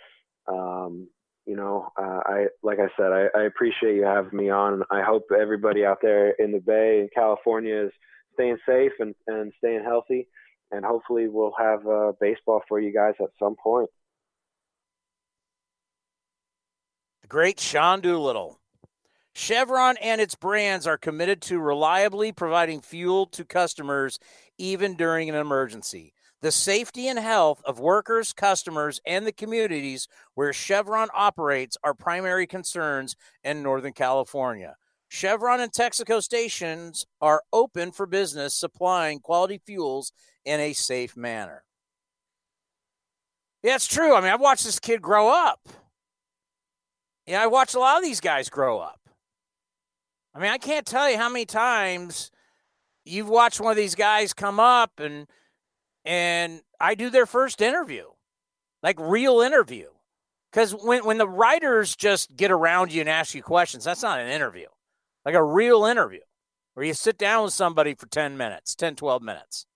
um, you know, uh, I like I said, I, I, appreciate you having me on. I hope everybody out there in the Bay in California is staying safe and, and staying healthy, and hopefully we'll have uh, baseball for you guys at some point. The great Sean Doolittle. Chevron and its brands are committed to reliably providing fuel to customers even during an emergency. The safety and health of workers, customers, and the communities where Chevron operates are primary concerns in Northern California. Chevron and Texaco stations are open for business, supplying quality fuels in a safe manner. Yeah, it's true. I mean, I've watched this kid grow up. Yeah, I watched a lot of these guys grow up. I mean, I can't tell you how many times you've watched one of these guys come up and and I do their first interview, like real interview. Because when, when the writers just get around you and ask you questions, that's not an interview, like a real interview where you sit down with somebody for 10 minutes, 10, 12 minutes.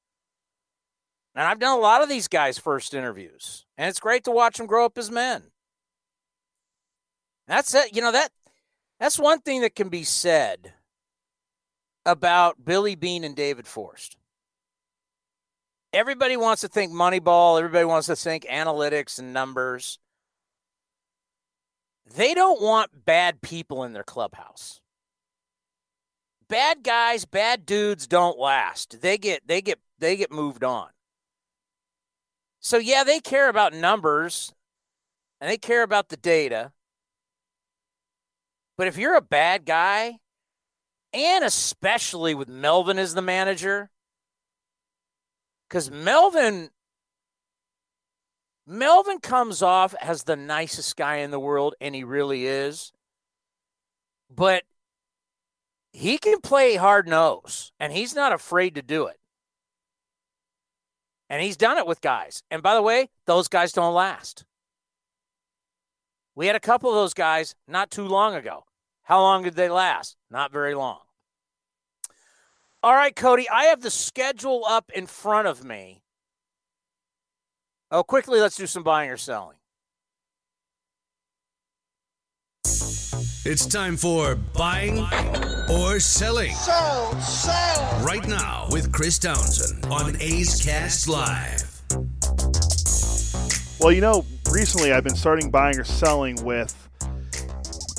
And I've done a lot of these guys' first interviews, and it's great to watch them grow up as men. That's it. You know, that that's one thing that can be said about Billy Beane and David Forst everybody wants to think Moneyball, everybody wants to think analytics and numbers. They don't want bad people in their clubhouse. Bad guys, bad dudes don't last. They get they get they get moved on. So yeah, they care about numbers and they care about the data. But if you're a bad guy, and especially with Melvin as the manager, because Melvin Melvin comes off as the nicest guy in the world, and he really is. But he can play hard nose, and he's not afraid to do it. And he's done it with guys. And by the way, those guys don't last. We had a couple of those guys not too long ago. How long did they last? Not very long. All right, Cody, I have the schedule up in front of me. Oh, quickly, let's do some buying or selling. It's time for buying or selling. Sell, sell. Right now with Chris Townsend on A's Cast Live. Well, you know, recently I've been starting buying or selling with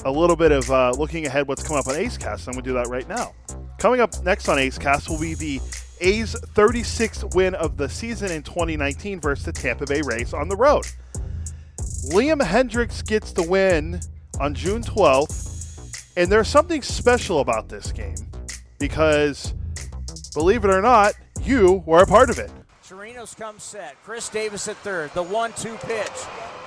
a little bit of uh, looking ahead what's coming up on A's Cast. I'm going to do that right now. Coming up next on A's Cast will be the A's 36th win of the season in 2019 versus the Tampa Bay Rays on the road. Liam Hendriks gets the win on June 12th, and there's something special about this game because, believe it or not, you were a part of it. Chirinos comes set. Khris Davis at third. The one-two pitch.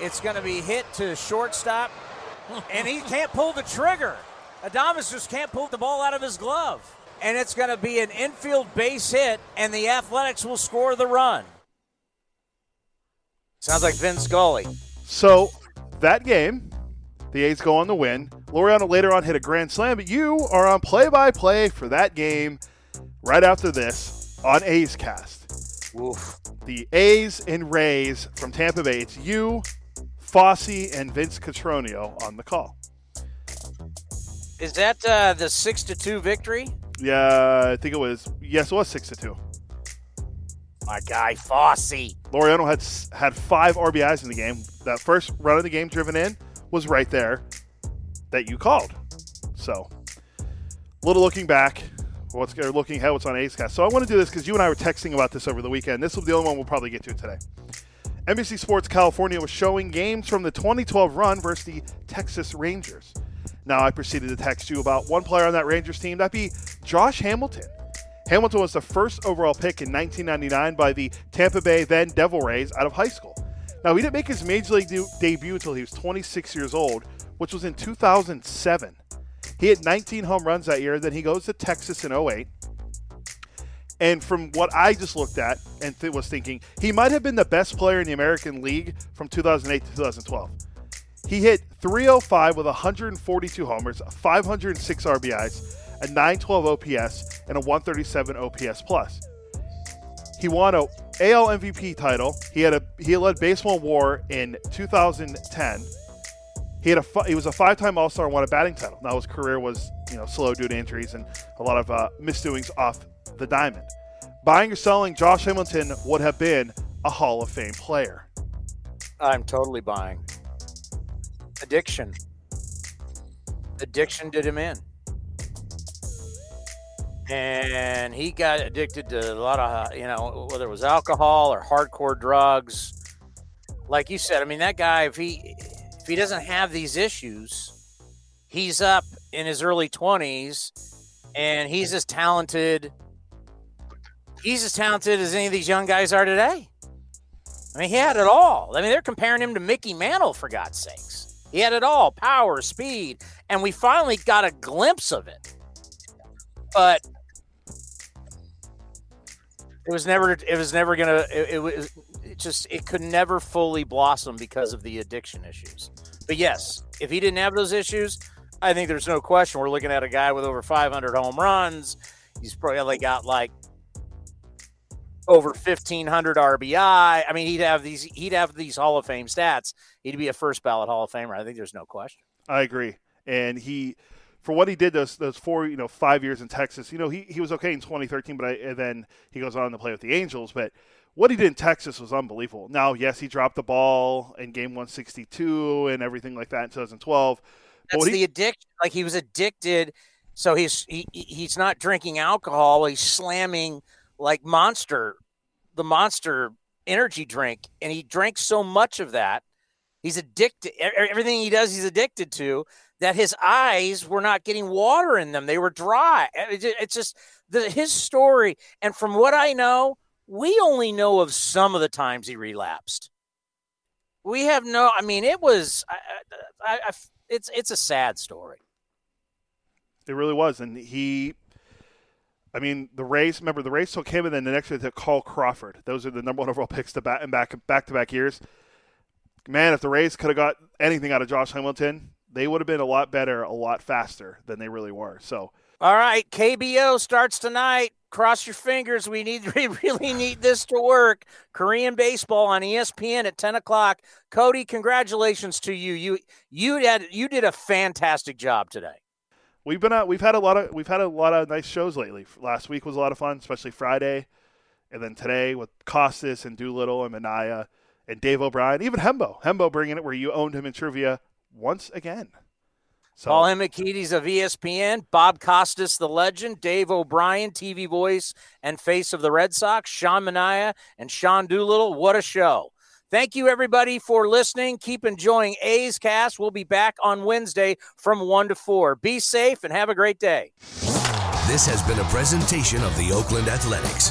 It's going to be hit to shortstop, <laughs> and he can't pull the trigger. Adames just can't pull the ball out of his glove and it's going to be an infield base hit, and the Athletics will score the run. Sounds like Vince Scully. So that game, the A's go on the win. Laureano later on hit a grand slam, but you are on play by play for that game right after this on A's Cast. Oof. The A's and Rays from Tampa Bay. It's you, Fosse, and Vince Cotroneo on the call. Is that uh, the six to two victory? Yeah, I think it was. Yes, it was six to two. My guy Fosse. Laureano had had five RBIs in the game. That first run of the game driven in was right there that you called. So, a little looking back, what's looking ahead, what's on A's Cast. So I want to do this because you and I were texting about this over the weekend. This will be the only one we'll probably get to today. NBC Sports California was showing games from the 2012 run versus the Texas Rangers. Now I proceeded to text you about one player on that Rangers team. That'd be Josh Hamilton. Hamilton was the first overall pick in 1999 by the Tampa Bay then Devil Rays out of high school. Now he didn't make his major league de- debut until he was 26 years old, which was in 2007. He hit 19 home runs that year. Then he goes to Texas in 08. And from what I just looked at and th- was thinking, he might have been the best player in the American League from 2008 to 2012. He hit 305 with 142 homers, 506 RBIs, a 912 OPS, and a 137 OPS plus. He won a AL MVP title. He had a he led baseball WAR in 2010. He had a he was a five-time All-Star and won a batting title. Now his career was you know slow due to injuries and a lot of uh, misdoings off the diamond. Buying or selling Josh Hamilton would have been a Hall of Fame player. I'm totally buying. Addiction. Addiction did him in. And he got addicted to a lot of, uh, you know, whether it was alcohol or hardcore drugs. Like you said, I mean, that guy, if he if he doesn't have these issues, he's up in his early 20s and he's as talented he's as talented as any of these young guys are today. I mean, he had it all. I mean, they're comparing him to Mickey Mantle, for God's sakes. He had it all power, speed, and we finally got a glimpse of it. But it was never, it was never to, it, it was it just, it could never fully blossom because of the addiction issues. But yes, if he didn't have those issues, I think there's no question we're looking at a guy with over 500 home runs. He's probably got like over 1500 RBI. I mean, he'd have these he'd have these Hall of Fame stats. He'd be a first ballot Hall of Famer. I think there's no question. I agree. And he for what he did those those four, you know, 5 years in Texas, you know, he he was okay in 2013, but I, and then he goes on to play with the Angels, but what he did in Texas was unbelievable. Now, yes, he dropped the ball in game 162 and everything like that in 2012. That's he, the addiction. Like he was addicted. So he's he, he's not drinking alcohol. He's slamming like Monster, the Monster energy drink, and he drank so much of that. He's addicted. Everything he does, he's addicted to. That his eyes were not getting water in them; they were dry. It's just the, his story. And from what I know, we only know of some of the times he relapsed. We have no. I mean, it was. I, I, I, it's it's a sad story. It really was, and he. I mean, the Rays. Remember, the Rays took him, and then the next year they took Carl Crawford. Those are the number one overall picks to back and back back to back years. Man, if the Rays could have got anything out of Josh Hamilton, they would have been a lot better, a lot faster than they really were. So, all right, KBO starts tonight. Cross your fingers. We need <laughs> we really need this to work. Korean baseball on ESPN at ten o'clock. Cody, congratulations to you. You you had you did a fantastic job today. We've been out, we've had a lot of we've had a lot of nice shows lately. Last week was a lot of fun, especially Friday, and then today with Costas and Doolittle and Manaea and Dave O'Brien, even Hembo. Hembo bringing it where you owned him in trivia once again. So. Paul Hembekides of ESPN, Bob Costas, the legend, Dave O'Brien, TV voice and face of the Red Sox, Sean Manaea, and Sean Doolittle. What a show. Thank you, everybody, for listening. Keep enjoying A's Cast. We'll be back on Wednesday from 1 to 4. Be safe and have a great day. This has been a presentation of the Oakland Athletics.